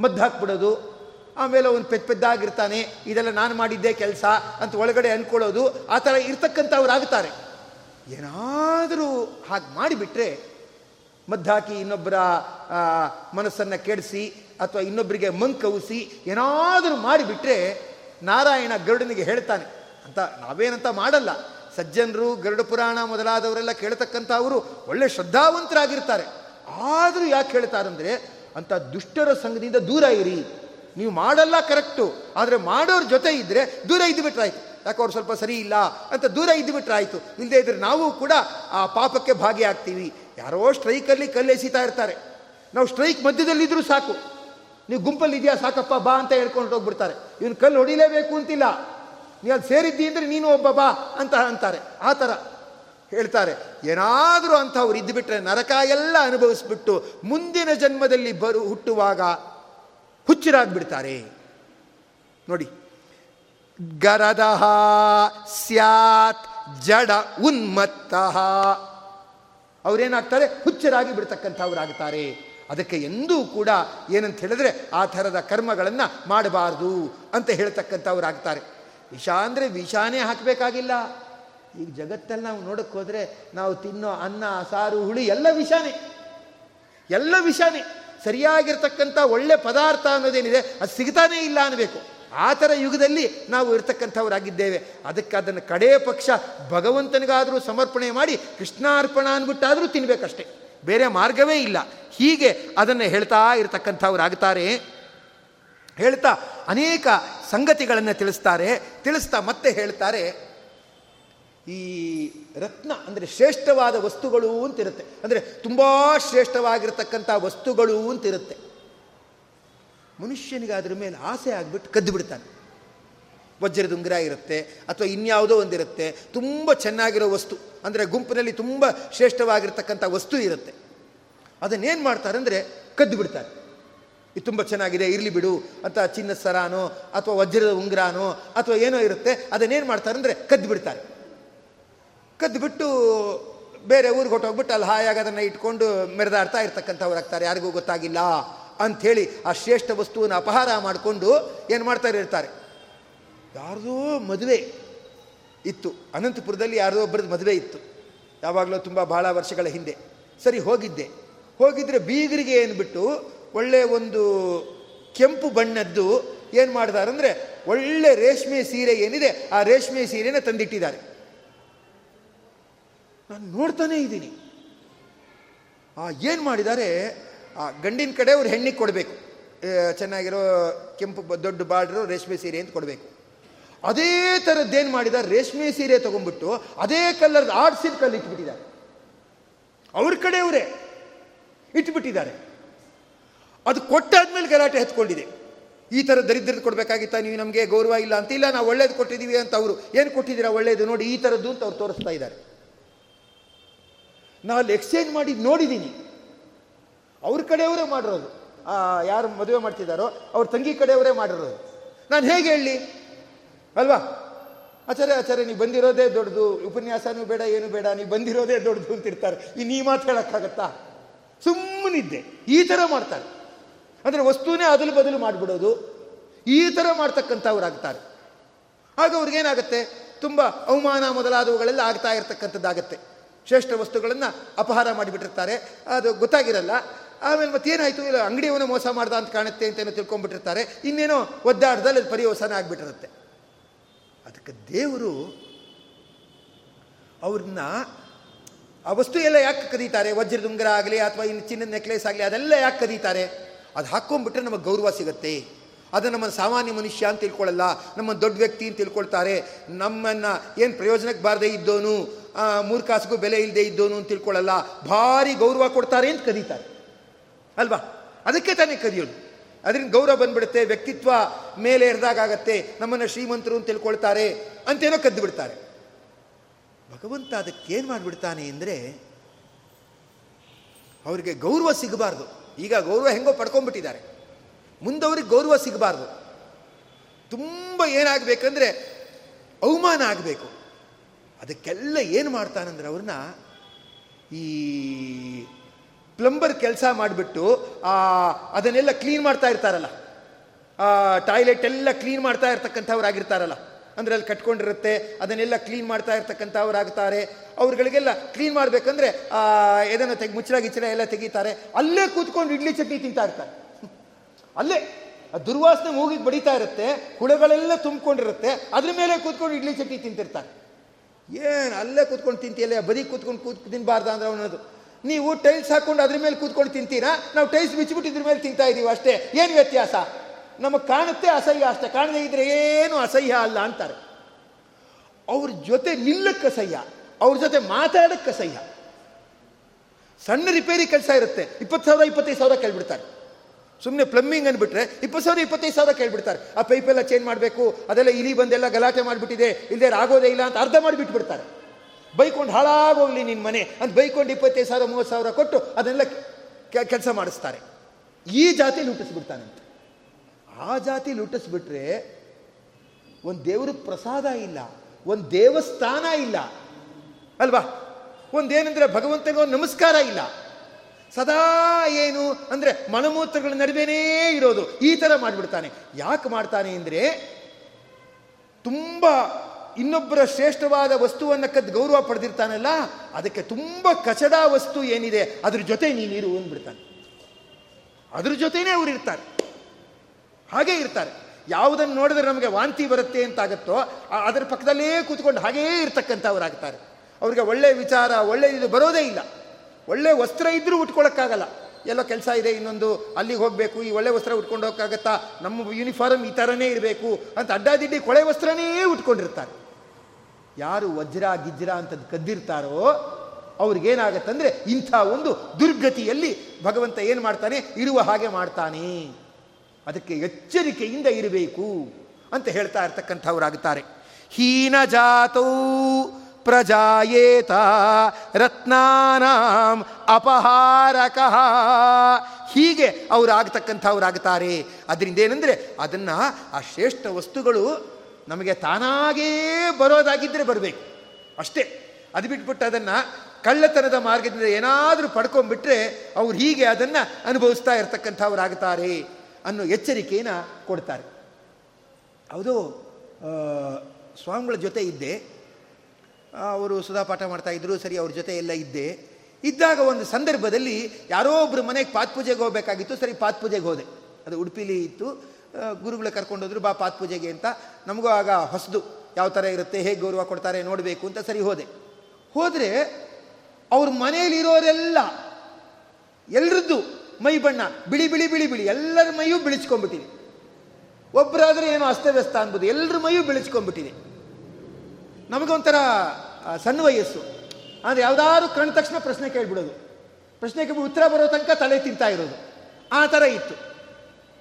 ಮದ್ದು ಹಾಕ್ಬಿಡೋದು ಆಮೇಲೆ ಅವನು ಪೆದ್ ಪೆದ್ದಾಗಿರ್ತಾನೆ, ಇದೆಲ್ಲ ನಾನು ಮಾಡಿದ್ದೆ ಕೆಲಸ ಅಂತ ಒಳಗಡೆ ಅಂದ್ಕೊಳ್ಳೋದು ಆ ಥರ ಇರ್ತಕ್ಕಂಥವ್ರು ಆಗ್ತಾರೆ ಏನಾದರೂ ಹಾಗೆ ಮಾಡಿಬಿಟ್ರೆ, ಮದ್ದಾಕಿ ಇನ್ನೊಬ್ಬರ ಮನಸ್ಸನ್ನು ಕೆಡಿಸಿ ಅಥವಾ ಇನ್ನೊಬ್ಬರಿಗೆ ಮಂಕವಿಸಿ ಏನಾದರೂ ಮಾಡಿಬಿಟ್ರೆ ನಾರಾಯಣ ಗರುಡನಿಗೆ ಹೇಳ್ತಾನೆ. ಅಂತ ನಾವೇನಂತ ಮಾಡಲ್ಲ. ಸಜ್ಜನರು, ಗರುಡ ಪುರಾಣ ಮೊದಲಾದವರೆಲ್ಲ ಕೇಳ್ತಕ್ಕಂಥವರು ಒಳ್ಳೆ ಶ್ರದ್ಧಾವಂತರಾಗಿರ್ತಾರೆ. ಆದರೂ ಯಾಕೆ ಹೇಳ್ತಾರಂದರೆ, ಅಂಥ ದುಷ್ಟರ ಸಂಘದಿಂದ ದೂರ ಇರಿ. ನೀವು ಮಾಡಲ್ಲ ಕರೆಕ್ಟು, ಆದರೆ ಮಾಡೋರ ಜೊತೆ ಇದ್ದರೆ ದೂರ ಇದ್ದು ಬಿಟ್ರಾಯ್ತು. ಯಾಕೆ ಅವ್ರು ಸ್ವಲ್ಪ ಸರಿ ಇಲ್ಲ ಅಂತ ದೂರ ಇದ್ದು ಬಿಟ್ರಾಯ್ತು. ಇಲ್ಲದೆ ಇದ್ರೆ ನಾವು ಕೂಡ ಆ ಪಾಪಕ್ಕೆ ಭಾಗಿಯಾಗ್ತೀವಿ. ಯಾರೋ ಸ್ಟ್ರೈಕಲ್ಲಿ ಕಲ್ಲು ಎಸಿತಾ ಇರ್ತಾರೆ. ನಾವು ಸ್ಟ್ರೈಕ್ ಮಧ್ಯದಲ್ಲಿದ್ದರೂ ಸಾಕು. ನೀವು ಗುಂಪಲ್ಲಿ ಇದೆಯಾ ಸಾಕಪ್ಪ ಬಾ ಅಂತ ಹೇಳ್ಕೊಂಡು ಹೋಗ್ಬಿಡ್ತಾರೆ. ಇವನು ಕಲ್ಲು ಹೊಡಿಲೇಬೇಕು ಅಂತಿಲ್ಲ. ನೀ ಅದು ಸೇರಿದ್ದಿ ಅಂದರೆ ನೀನು ಒಬ್ಬ ಬಾ ಅಂತ ಅಂತಾರೆ. ಆ ಥರ ಹೇಳ್ತಾರೆ. ಏನಾದರೂ ಅಂಥವ್ರು ಇದ್ದುಬಿಟ್ರೆ ನರಕ ಎಲ್ಲ ಅನುಭವಿಸ್ಬಿಟ್ಟು ಮುಂದಿನ ಜನ್ಮದಲ್ಲಿ ಬರು ಹುಟ್ಟುವಾಗ ಹುಚ್ಚರಾಗ್ಬಿಡ್ತಾರೆ ನೋಡಿ. ಗರದ ಸ್ಯಾತ್ ಜಡ ಉನ್ಮತ್ತ. ಅವರೇನಾಗ್ತಾರೆ? ಹುಚ್ಚರಾಗಿ ಬಿಡ್ತಕ್ಕಂಥವ್ರಾಗ್ತಾರೆ. ಅದಕ್ಕೆ ಎಂದೂ ಕೂಡ ಏನಂತ ಹೇಳಿದ್ರೆ ಆ ಥರದ ಕರ್ಮಗಳನ್ನು ಮಾಡಬಾರ್ದು ಅಂತ ಹೇಳ್ತಕ್ಕಂಥವ್ರಾಗ್ತಾರೆ. ವಿಷ ಅಂದರೆ ವಿಷಾನೇ ಹಾಕಬೇಕಾಗಿಲ್ಲ. ಈಗ ಜಗತ್ತಲ್ಲಿ ನಾವು ನೋಡಕ್ಕೆ ಹೋದರೆ ನಾವು ತಿನ್ನೋ ಅನ್ನ, ಸಾರು, ಹುಳಿ ಎಲ್ಲ ವಿಷಾನೇ. ಎಲ್ಲ ವಿಷಯನೇ ಸರಿಯಾಗಿರ್ತಕ್ಕಂಥ ಒಳ್ಳೆ ಪದಾರ್ಥ ಅನ್ನೋದೇನಿದೆ, ಅದು ಸಿಗ್ತಾನೇ ಇಲ್ಲ ಅನ್ನಬೇಕು ಆ ಥರ ಯುಗದಲ್ಲಿ ನಾವು ಇರ್ತಕ್ಕಂಥವರಾಗಿದ್ದೇವೆ. ಅದಕ್ಕೆ ಅದನ್ನು ಕಡೇ ಪಕ್ಷ ಭಗವಂತನಿಗಾದರೂ ಸಮರ್ಪಣೆ ಮಾಡಿ, ಕೃಷ್ಣಾರ್ಪಣ ಅಂದ್ಬಿಟ್ಟಾದರೂ ತಿನ್ಬೇಕಷ್ಟೆ. ಬೇರೆ ಮಾರ್ಗವೇ ಇಲ್ಲ. ಹೀಗೆ ಅದನ್ನು ಹೇಳ್ತಾ ಇರತಕ್ಕಂಥವ್ರಾಗ್ತಾರೆ. ಹೇಳ್ತಾ ಅನೇಕ ಸಂಗತಿಗಳನ್ನು ತಿಳಿಸ್ತಾರೆ. ತಿಳಿಸ್ತಾ ಮತ್ತೆ ಹೇಳ್ತಾರೆ, ಈ ರತ್ನ ಅಂದರೆ ಶ್ರೇಷ್ಠವಾದ ವಸ್ತುಗಳು ಅಂತಿರುತ್ತೆ. ಅಂದರೆ ತುಂಬ ಶ್ರೇಷ್ಠವಾಗಿರತಕ್ಕಂಥ ವಸ್ತುಗಳು ಅಂತಿರುತ್ತೆ. ಮನುಷ್ಯನಿಗೆ ಅದ್ರ ಮೇಲೆ ಆಸೆ ಆಗಿಬಿಟ್ಟು ಕದ್ದು ಬಿಡ್ತಾನೆ. ವಜ್ರದ ಉಂಗುರ ಇರುತ್ತೆ, ಅಥವಾ ಇನ್ಯಾವುದೋ ಒಂದಿರುತ್ತೆ, ತುಂಬ ಚೆನ್ನಾಗಿರೋ ವಸ್ತು, ಅಂದರೆ ಗುಂಪಿನಲ್ಲಿ ತುಂಬ ಶ್ರೇಷ್ಠವಾಗಿರ್ತಕ್ಕಂಥ ವಸ್ತು ಇರುತ್ತೆ. ಅದನ್ನೇನು ಮಾಡ್ತಾರೆ ಅಂದರೆ ಕದ್ದು ಬಿಡ್ತಾರೆ. ಇದು ತುಂಬ ಚೆನ್ನಾಗಿದೆ, ಇರಲಿ ಬಿಡು, ಅಂತ ಚಿನ್ನ ಸರಾನೋ, ಅಥವಾ ವಜ್ರದ ಉಂಗುರಾನೋ, ಅಥವಾ ಏನೋ ಇರುತ್ತೆ, ಅದನ್ನೇನು ಮಾಡ್ತಾರೆ ಅಂದರೆ ಕದ್ದು ಬಿಡ್ತಾರೆ. ಕದ್ದು ಬಿಟ್ಟು ಬೇರೆ ಊರಿಗೆ ಹೊಟ್ಟೋಗ್ಬಿಟ್ಟು ಅಲ್ಲಿ ಹಾಯಾಗಿ ಅದನ್ನು ಇಟ್ಕೊಂಡು ಮೆರೆದಾಡ್ತಾ ಇರ್ತಕ್ಕಂಥವ್ರು ಆಗ್ತಾರೆ. ಯಾರಿಗೂ ಗೊತ್ತಾಗಿಲ್ಲ ಅಂಥೇಳಿ ಆ ಶ್ರೇಷ್ಠ ವಸ್ತುವನ್ನು ಅಪಹಾರ ಮಾಡಿಕೊಂಡು ಏನು ಮಾಡ್ತಾರೆ ಇರ್ತಾರೆ? ಯಾರ್ದೋ ಮದುವೆ ಇತ್ತು. ಅನಂತಪುರದಲ್ಲಿ ಯಾರದೋ ಒಬ್ಬರದ್ದು ಮದುವೆ ಇತ್ತು. ಯಾವಾಗಲೂ ತುಂಬ ಭಾಳ ವರ್ಷಗಳ ಹಿಂದೆ. ಸರಿ, ಹೋಗಿದ್ದೆ. ಹೋಗಿದ್ರೆ ಬೀಗರಿಗೆ ಏನ್ಬಿಟ್ಟು ಒಳ್ಳೆ ಒಂದು ಕೆಂಪು ಬಣ್ಣದ್ದು ಏನು ಮಾಡಿದಾರೆ ಅಂದರೆ ಒಳ್ಳೆ ರೇಷ್ಮೆ ಸೀರೆ ಏನಿದೆ, ಆ ರೇಷ್ಮೆ ಸೀರೆನ ತಂದಿಟ್ಟಿದ್ದಾರೆ. ನಾನು ನೋಡ್ತಾನೇ ಇದ್ದೀನಿ. ಆ, ಏನು ಮಾಡಿದ್ದಾರೆ? ಆ, ಗಂಡಿನ ಕಡೆ ಅವ್ರು ಹೆಣ್ಣಿಗೆ ಕೊಡಬೇಕು. ಚೆನ್ನಾಗಿರೋ ಕೆಂಪು ದೊಡ್ಡ ಬಾರ್ಡ್ರು, ರೇಷ್ಮೆ ಸೀರೆ ಅಂತ ಕೊಡಬೇಕು. ಅದೇ ಥರದ್ದೇನು ಮಾಡಿದ್ದಾರೆ? ರೇಷ್ಮೆ ಸೀರೆ ತೊಗೊಂಡ್ಬಿಟ್ಟು ಅದೇ ಕಲರ್ ಆರ್ಟ್ ಸಿಲ್ಕಲ್ಲಿ ಇಟ್ಬಿಟ್ಟಿದ್ದಾರೆ. ಅವ್ರ ಕಡೆಯವರೇ ಇಟ್ಬಿಟ್ಟಿದ್ದಾರೆ. ಅದು ಕೊಟ್ಟಾದ್ಮೇಲೆ ಗಲಾಟೆ ಹತ್ಕೊಂಡಿದೆ. ಈ ಥರ ದರಿದ್ರದ್ದು ಕೊಡಬೇಕಾಗಿತ್ತ? ನೀವು ನಮಗೆ ಗೌರವ ಇಲ್ಲ ಅಂತ. ಇಲ್ಲ, ನಾವು ಒಳ್ಳೇದು ಕೊಟ್ಟಿದ್ದೀವಿ ಅಂತ ಅವರು. ಏನು ಕೊಟ್ಟಿದ್ದೀರಾ? ಒಳ್ಳೇದು ನೋಡಿ ಈ ಥರದ್ದು ಅಂತ ಅವ್ರು ತೋರಿಸ್ತಾ ಇದ್ದಾರೆ. ನಾನು ಅಲ್ಲಿ ಎಕ್ಸ್ಚೇಂಜ್ ಮಾಡಿ ನೋಡಿದ್ದೀನಿ ಅವ್ರ ಕಡೆಯವರೇ ಮಾಡಿರೋದು. ಯಾರು ಮದುವೆ ಮಾಡ್ತಿದ್ದಾರೋ, ಅವ್ರ ತಂಗಿ ಕಡೆಯವರೇ ಮಾಡಿರೋದು. ನಾನು ಹೇಗೆ ಹೇಳಿ? ಅಲ್ವಾ? ಆಚಾರ್ಯ ಆಚಾರ್ಯ, ನೀವು ಬಂದಿರೋದೇ ದೊಡ್ಡದು. ಉಪನ್ಯಾಸನೂ ಬೇಡ, ಏನು ಬೇಡ, ನೀವು ಬಂದಿರೋದೇ ದೊಡ್ಡದು ಅಂತಿರ್ತಾರೆ ಇನ್ನು ಈ ಮಾತು ಹೇಳೋಕ್ಕಾಗತ್ತಾ? ಸುಮ್ಮನಿದ್ದೆ. ಈ ಥರ ಮಾಡ್ತಾರೆ. ಅಂದರೆ ವಸ್ತುನೇ ಅದಲು ಬದಲು ಮಾಡಿಬಿಡೋದು. ಈ ಥರ ಮಾಡ್ತಕ್ಕಂಥವ್ರಾಗ್ತಾರೆ ಆಗ ಅವ್ರಿಗೇನಾಗುತ್ತೆ? ತುಂಬ ಅವಮಾನ ಮೊದಲಾದವುಗಳೆಲ್ಲ ಆಗ್ತಾ ಇರತಕ್ಕಂಥದ್ದಾಗತ್ತೆ. ಶ್ರೇಷ್ಠ ವಸ್ತುಗಳನ್ನು ಅಪಹಾರ ಮಾಡಿಬಿಟ್ಟಿರ್ತಾರೆ. ಅದು ಗೊತ್ತಾಗಿರಲ್ಲ. ಆಮೇಲೆ ಮತ್ತೇನಾಯಿತು? ಇಲ್ಲ, ಅಂಗಡಿಯವನ ಮೋಸ ಮಾಡ್ದ ಅಂತ ಕಾಣುತ್ತೆ ಅಂತೇನೋ ತಿಳ್ಕೊಂಡ್ಬಿಟ್ಟಿರ್ತಾರೆ. ಇನ್ನೇನೋ ಒದ್ದಾಡ್ದಲ್ಲಿ ಅದು ಪರಿವಸನ ಆಗಿಬಿಟ್ಟಿರುತ್ತೆ. ಅದಕ್ಕೆ ದೇವರು ಅವ್ರನ್ನ ಆ ವಸ್ತು ಎಲ್ಲ ಯಾಕೆ ಕದೀತಾರೆ? ವಜ್ರದ ಉಂಗುರ ಆಗಲಿ ಅಥವಾ ಇನ್ನು ಚಿನ್ನದ ನೆಕ್ಲೆಸ್ ಆಗಲಿ ಅದೆಲ್ಲ ಯಾಕೆ ಕದೀತಾರೆ? ಅದು ಹಾಕ್ಕೊಂಡ್ಬಿಟ್ರೆ ನಮಗೆ ಗೌರವ ಸಿಗುತ್ತೆ. ಅದು ನಮ್ಮ ಸಾಮಾನ್ಯ ಮನುಷ್ಯ ಅಂತ ತಿಳ್ಕೊಳ್ಳಲ್ಲ. ನಮ್ಮ ದೊಡ್ಡ ವ್ಯಕ್ತಿ ಅಂತ ತಿಳ್ಕೊಳ್ತಾರೆ. ನಮ್ಮನ್ನು ಏನು ಪ್ರಯೋಜನಕ್ಕೆ ಬಾರದೇ ಇದ್ದೋನು ಮೂರು ಕಾಸಿಗೂ ಬೆಲೆ ಇಲ್ಲದೆ ಇದ್ದೋನು ಅಂತ ತಿಳ್ಕೊಳ್ಳಲ್ಲ. ಭಾರಿ ಗೌರವ ಕೊಡ್ತಾರೆ ಅಂತ ಕರೀತಾರೆ. ಅಲ್ವಾ? ಅದಕ್ಕೆ ತಾನೇ ಕದಿಯೋದು ಅದರಿಂದ ಗೌರವ ಬಂದ್ಬಿಡುತ್ತೆ, ವ್ಯಕ್ತಿತ್ವ ಮೇಲೆ ಎರೆದಾಗತ್ತೆ ನಮ್ಮನ್ನು ಶ್ರೀಮಂತರು ಅಂತ ತಿಳ್ಕೊಳ್ತಾರೆ ಅಂತೇನೋ ಕದ್ದು ಬಿಡ್ತಾರೆ ಭಗವಂತ ಅದಕ್ಕೇನು ಮಾಡಿಬಿಡ್ತಾನೆ ಅಂದರೆ ಅವರಿಗೆ ಗೌರವ ಸಿಗಬಾರ್ದು. ಈಗ ಗೌರವ ಹೆಂಗೋ ಪಡ್ಕೊಂಡ್ಬಿಟ್ಟಿದ್ದಾರೆ. ಮುಂದವ್ರಿಗೆ ಗೌರವ ಸಿಗಬಾರ್ದು. ತುಂಬ ಏನಾಗಬೇಕಂದ್ರೆ ಅವಮಾನ ಆಗಬೇಕು. ಅದಕ್ಕೆಲ್ಲ ಏನು ಮಾಡ್ತಾನಂದ್ರೆ ಅವ್ರನ್ನ ಈ ಪ್ಲಂಬರ್ ಕೆಲಸ ಮಾಡಿಬಿಟ್ಟು ಅದನ್ನೆಲ್ಲ ಕ್ಲೀನ್ ಮಾಡ್ತಾ ಇರ್ತಾರಲ್ಲ. ಆ ಟಾಯ್ಲೆಟ್ ಎಲ್ಲ ಕ್ಲೀನ್ ಮಾಡ್ತಾ ಇರ್ತಕ್ಕಂಥವ್ರಾಗಿರ್ತಾರಲ್ಲ. ಅಂದರೆ ಅಲ್ಲಿ ಕಟ್ಕೊಂಡಿರುತ್ತೆ, ಅದನ್ನೆಲ್ಲ ಕ್ಲೀನ್ ಮಾಡ್ತಾ ಇರ್ತಕ್ಕಂಥವ್ರಾಗ್ತಾರೆ. ಅವ್ರುಗಳಿಗೆಲ್ಲ ಕ್ಲೀನ್ ಮಾಡಬೇಕಂದ್ರೆ ಏದನ್ನು ತೆಗೆ, ಮುಚ್ಚಳ ಗಿಚ್ಚಳ ಎಲ್ಲ ತೆಗಿತಾರೆ. ಅಲ್ಲೇ ಕೂತ್ಕೊಂಡು ಇಡ್ಲಿ ಚಟ್ನಿ ತಿಂತಾ ಇರ್ತಾರೆ. ಅಲ್ಲೇ, ಆ ದುರ್ವಾಸನೆ ಮೂಗಿಗೆ ಬಡಿತಾ ಇರುತ್ತೆ, ಹುಳಗಳೆಲ್ಲ ತುಂಬಿಕೊಂಡಿರುತ್ತೆ, ಅದ್ರ ಮೇಲೆ ಕೂತ್ಕೊಂಡು ಇಡ್ಲಿ ಚಟ್ನಿ ತಿಂತಿರ್ತಾರೆ. ಏನು ಅಲ್ಲೇ ಕೂತ್ಕೊಂಡು ತಿಂತೀಯಲ್ಲ? ಬದಿ ಕೂತ್ಕೊಂಡು ಕೂತ್ ತಿನ್ನಬಾರ್ದು ಅಂದ್ರೆ ಅವನದು. ನೀವು ಟೈಲ್ಸ್ ಹಾಕೊಂಡು ಅದ್ರ ಮೇಲೆ ಕೂತ್ಕೊಂಡು ತಿಂತೀರಾ? ನಾವು ಟೈಲ್ಸ್ ಬಿಚ್ಚಿಬಿಟ್ಟು ಇದ್ರ ಮೇಲೆ ತಿಂತಾ ಇದ್ದೀವಿ ಅಷ್ಟೇ. ಏನು ವ್ಯತ್ಯಾಸ? ನಮಗೆ ಕಾಣುತ್ತೆ ಅಸಹ್ಯ ಅಷ್ಟೇ. ಕಾಣದೇ ಇದ್ರೆ ಏನು ಅಸಹ್ಯ ಅಲ್ಲ ಅಂತಾರೆ. ಅವ್ರ ಜೊತೆ ನಿಲ್ಲಕ್ಕೆ ಅಸಹ್ಯ. ಅವ್ರ ಜೊತೆ ಮಾತಾಡಕ್ಕೆ ಅಸಹ್ಯ. ಸಣ್ಣ ರಿಪೇರಿ ಕೆಲಸ ಇರುತ್ತೆ. ಇಪ್ಪತ್ತು ಸಾವಿರ, ಇಪ್ಪತ್ತೈದು ಸಾವಿರ ಕೇಳ್ಬಿಡ್ತಾರೆ. ಸುಮ್ಮನೆ ಪ್ಲಮ್ಮಿಂಗ್ ಅಂದ್ಬಿಟ್ರೆ ಇಪ್ಪತ್ತು ಸಾವಿರ, ಇಪ್ಪತ್ತೈದು ಸಾವಿರ ಕೇಳ್ಬಿಡ್ತಾರೆ. ಆ ಪೈಪೆಲ್ಲ ಚೇಂಜ್ ಮಾಡಬೇಕು, ಅದೆಲ್ಲ ಇಲಿ ಬಂದೆಲ್ಲ ಗಲಾಟೆ ಮಾಡಿಬಿಟ್ಟಿದೆ ಇಲ್ಲದೆ ಆಗೋದೇ ಇಲ್ಲ ಅಂತ ಅರ್ಧ ಮಾಡಿಬಿಟ್ಬಿಡ್ತಾರೆ. ಬೈಕೊಂಡು ಹಾಳಾಗೋಗ್ಲಿ ನಿನ್ನ ಮನೆ ಅಂತ ಬೈಕೊಂಡು ಇಪ್ಪತ್ತೈದು ಸಾವಿರ, ಮೂವತ್ತು ಸಾವಿರ ಕೊಟ್ಟು ಅದನ್ನೆಲ್ಲ ಕೆಲಸ ಮಾಡಿಸ್ತಾರೆ. ಈ ಜಾತಿ ಲುಟ್ಟಿಸ್ಬಿಡ್ತಾನಂತೆ ಆ ಜಾತಿ ಲುಟ್ಟಿಸ್ಬಿಟ್ರೆ ಒಂದು ದೇವ್ರ ಪ್ರಸಾದ ಇಲ್ಲ, ಒಂದು ದೇವಸ್ಥಾನ ಇಲ್ಲ, ಅಲ್ವಾ? ಒಂದೇನೆಂದ್ರೆ ಭಗವಂತನಿಗೆ ನಮಸ್ಕಾರ ಇಲ್ಲ. ಸದಾ ಏನು ಅಂದರೆ ಮಲಮೂತ್ರಗಳ ನಡುವೆನೇ ಇರೋದು. ಈ ಥರ ಮಾಡಿಬಿಡ್ತಾನೆ. ಯಾಕೆ ಮಾಡ್ತಾನೆ ಅಂದರೆ ತುಂಬ ಇನ್ನೊಬ್ಬರ ಶ್ರೇಷ್ಠವಾದ ವಸ್ತುವನ್ನು ಕದ್ದು ಗೌರವ ಪಡೆದಿರ್ತಾನಲ್ಲ, ಅದಕ್ಕೆ ತುಂಬ ಕಚದ ವಸ್ತು ಏನಿದೆ, ಅದ್ರ ಜೊತೆ ನೀನಿರು ಅಂದ್ಬಿಡ್ತಾನೆ. ಅದ್ರ ಜೊತೆನೇ ಅವ್ರು ಇರ್ತಾರೆ. ಹಾಗೇ ಇರ್ತಾರೆ. ಯಾವುದನ್ನು ನೋಡಿದ್ರೆ ನಮಗೆ ವಾಂತಿ ಬರುತ್ತೆ ಅಂತಾಗತ್ತೋ ಅದರ ಪಕ್ಕದಲ್ಲೇ ಕೂತ್ಕೊಂಡು ಹಾಗೇ ಇರ್ತಕ್ಕಂಥವ್ರಾಗ್ತಾರೆ. ಅವ್ರಿಗೆ ಒಳ್ಳೆ ವಿಚಾರ, ಒಳ್ಳೆ ಇದು ಬರೋದೇ ಇಲ್ಲ. ಒಳ್ಳೆ ವಸ್ತ್ರ ಇದ್ರೂ ಉಟ್ಕೊಳ್ಳೋಕ್ಕಾಗಲ್ಲ ಎಲ್ಲೋ ಕೆಲಸ ಇದೆ, ಇನ್ನೊಂದು ಅಲ್ಲಿಗೆ ಹೋಗಬೇಕು, ಈ ಒಳ್ಳೆ ವಸ್ತ್ರ ಉಟ್ಕೊಂಡು ಹೋಗೋಕ್ಕಾಗತ್ತಾ ನಮ್ಮ ಯೂನಿಫಾರ್ಮ್ ಈ ಥರನೇ ಇರಬೇಕು ಅಂತ ಅಡ್ಡಾದಿಡ್ಡಿ ಕೊಳೆ ವಸ್ತ್ರನೇ ಉಟ್ಕೊಂಡಿರ್ತಾರೆ. ಯಾರು ವಜ್ರ ಗಿಜ್ರ ಅಂತದ್ದು ಕದ್ದಿರ್ತಾರೋ, ಅವ್ರಿಗೇನಾಗತ್ತಂದ್ರೆ ಇಂಥ ಒಂದು ದುರ್ಗತಿಯಲ್ಲಿ ಭಗವಂತ ಏನು ಮಾಡ್ತಾನೆ, ಇರುವ ಹಾಗೆ ಮಾಡ್ತಾನೆ. ಅದಕ್ಕೆ ಎಚ್ಚರಿಕೆಯಿಂದ ಇರಬೇಕು ಅಂತ ಹೇಳ್ತಾ ಇರ್ತಕ್ಕಂಥವ್ರಾಗುತ್ತಾರೆ. ಹೀನ ಜಾತೌ ಪ್ರಜಾಯೇತ ರತ್ನಾನಾಂ ಅಪಹಾರಕಃ. ಹೀಗೆ ಅವ್ರು ಆಗ್ತಕ್ಕಂಥವ್ರಾಗ್ತಾರೆ ಅದರಿಂದ ಏನಂದರೆ ಅದನ್ನು ಆ ಶ್ರೇಷ್ಠ ವಸ್ತುಗಳು ನಮಗೆ ತಾನಾಗೇ ಬರೋದಾಗಿದ್ದರೆ ಬರಬೇಕು. ಅಷ್ಟೇ. ಅದು ಬಿಟ್ಬಿಟ್ಟು ಅದನ್ನು ಕಳ್ಳತನದ ಮಾರ್ಗದಿಂದ ಏನಾದರೂ ಪಡ್ಕೊಂಡ್ಬಿಟ್ರೆ ಅವ್ರು ಹೀಗೆ ಅದನ್ನು ಅನುಭವಿಸ್ತಾ ಇರ್ತಕ್ಕಂಥವ್ರಾಗ್ತಾರೆ ಅನ್ನೋ ಎಚ್ಚರಿಕೆಯನ್ನು ಕೊಡ್ತಾರೆ. ಹೌದು ಸ್ವಾಮಿಗಳ ಜೊತೆ ಇದ್ದೆ. ಅವರು ಸುಧಾ ಪಾಠ ಮಾಡ್ತಾ ಇದ್ರು ಸರಿ ಅವ್ರ ಜೊತೆ ಎಲ್ಲ ಇದ್ದೆ. ಇದ್ದಾಗ ಒಂದು ಸಂದರ್ಭದಲ್ಲಿ ಯಾರೋ ಒಬ್ಬರು ಮನೆಗೆ ಪಾತ್ ಪೂಜೆಗೆ ಹೋಗಬೇಕಾಗಿತ್ತು, ಸರಿ ಪಾತ್ ಪೂಜೆಗೆ ಹೋದೆ. ಅದು ಉಡುಪಿಲಿ ಇತ್ತು. ಗುರುಗಳು ಗುರುಗಳ ಕರ್ಕೊಂಡೋದ್ರು ಬಾ ಪಾತ್ ಪೂಜೆಗೆ ಅಂತ. ನಮಗೂ ಆಗ ಹೊಸದು, ಯಾವ ಥರ ಇರುತ್ತೆ, ಹೇಗೆ ಗೌರವ ಕೊಡ್ತಾರೆ ನೋಡಬೇಕು ಅಂತ ಸರಿ ಹೋದೆ. ಹೋದರೆ ಅವ್ರ ಮನೆಯಲ್ಲಿರೋರೆಲ್ಲ ಎಲ್ರದ್ದು ಮೈ ಬಣ್ಣ, ಬಿಳಿ ಬಿಳಿ ಬಿಳಿ ಬಿಳಿ, ಎಲ್ಲರ ಮೈಯೂ ಬಿಳಿಸ್ಕೊಂಡ್ಬಿಟ್ಟಿದೆ. ಒಬ್ಬರಾದರೆ ಏನೋ ಅಸ್ತವ್ಯಸ್ತ ಅನ್ಬೋದು ಎಲ್ಲರ ಮೈಯೂ ಬೆಳೆಸ್ಕೊಂಡ್ಬಿಟ್ಟಿದೆ. ನಮಗೊಂಥರ ಸಣ್ಣ ವಯಸ್ಸು. ಅಂದರೆ ಯಾವುದಾದ್ರು ಕಂಡ ತಕ್ಷಣ ಪ್ರಶ್ನೆ ಕೇಳಿಬಿಡೋದು. ಪ್ರಶ್ನೆ ಕೇಳಿ ಉತ್ತರ ಬರೋ ತನಕ ತಲೆ ತಿಂತಾ ಇರೋದು. ಆ ಥರ ಇತ್ತು.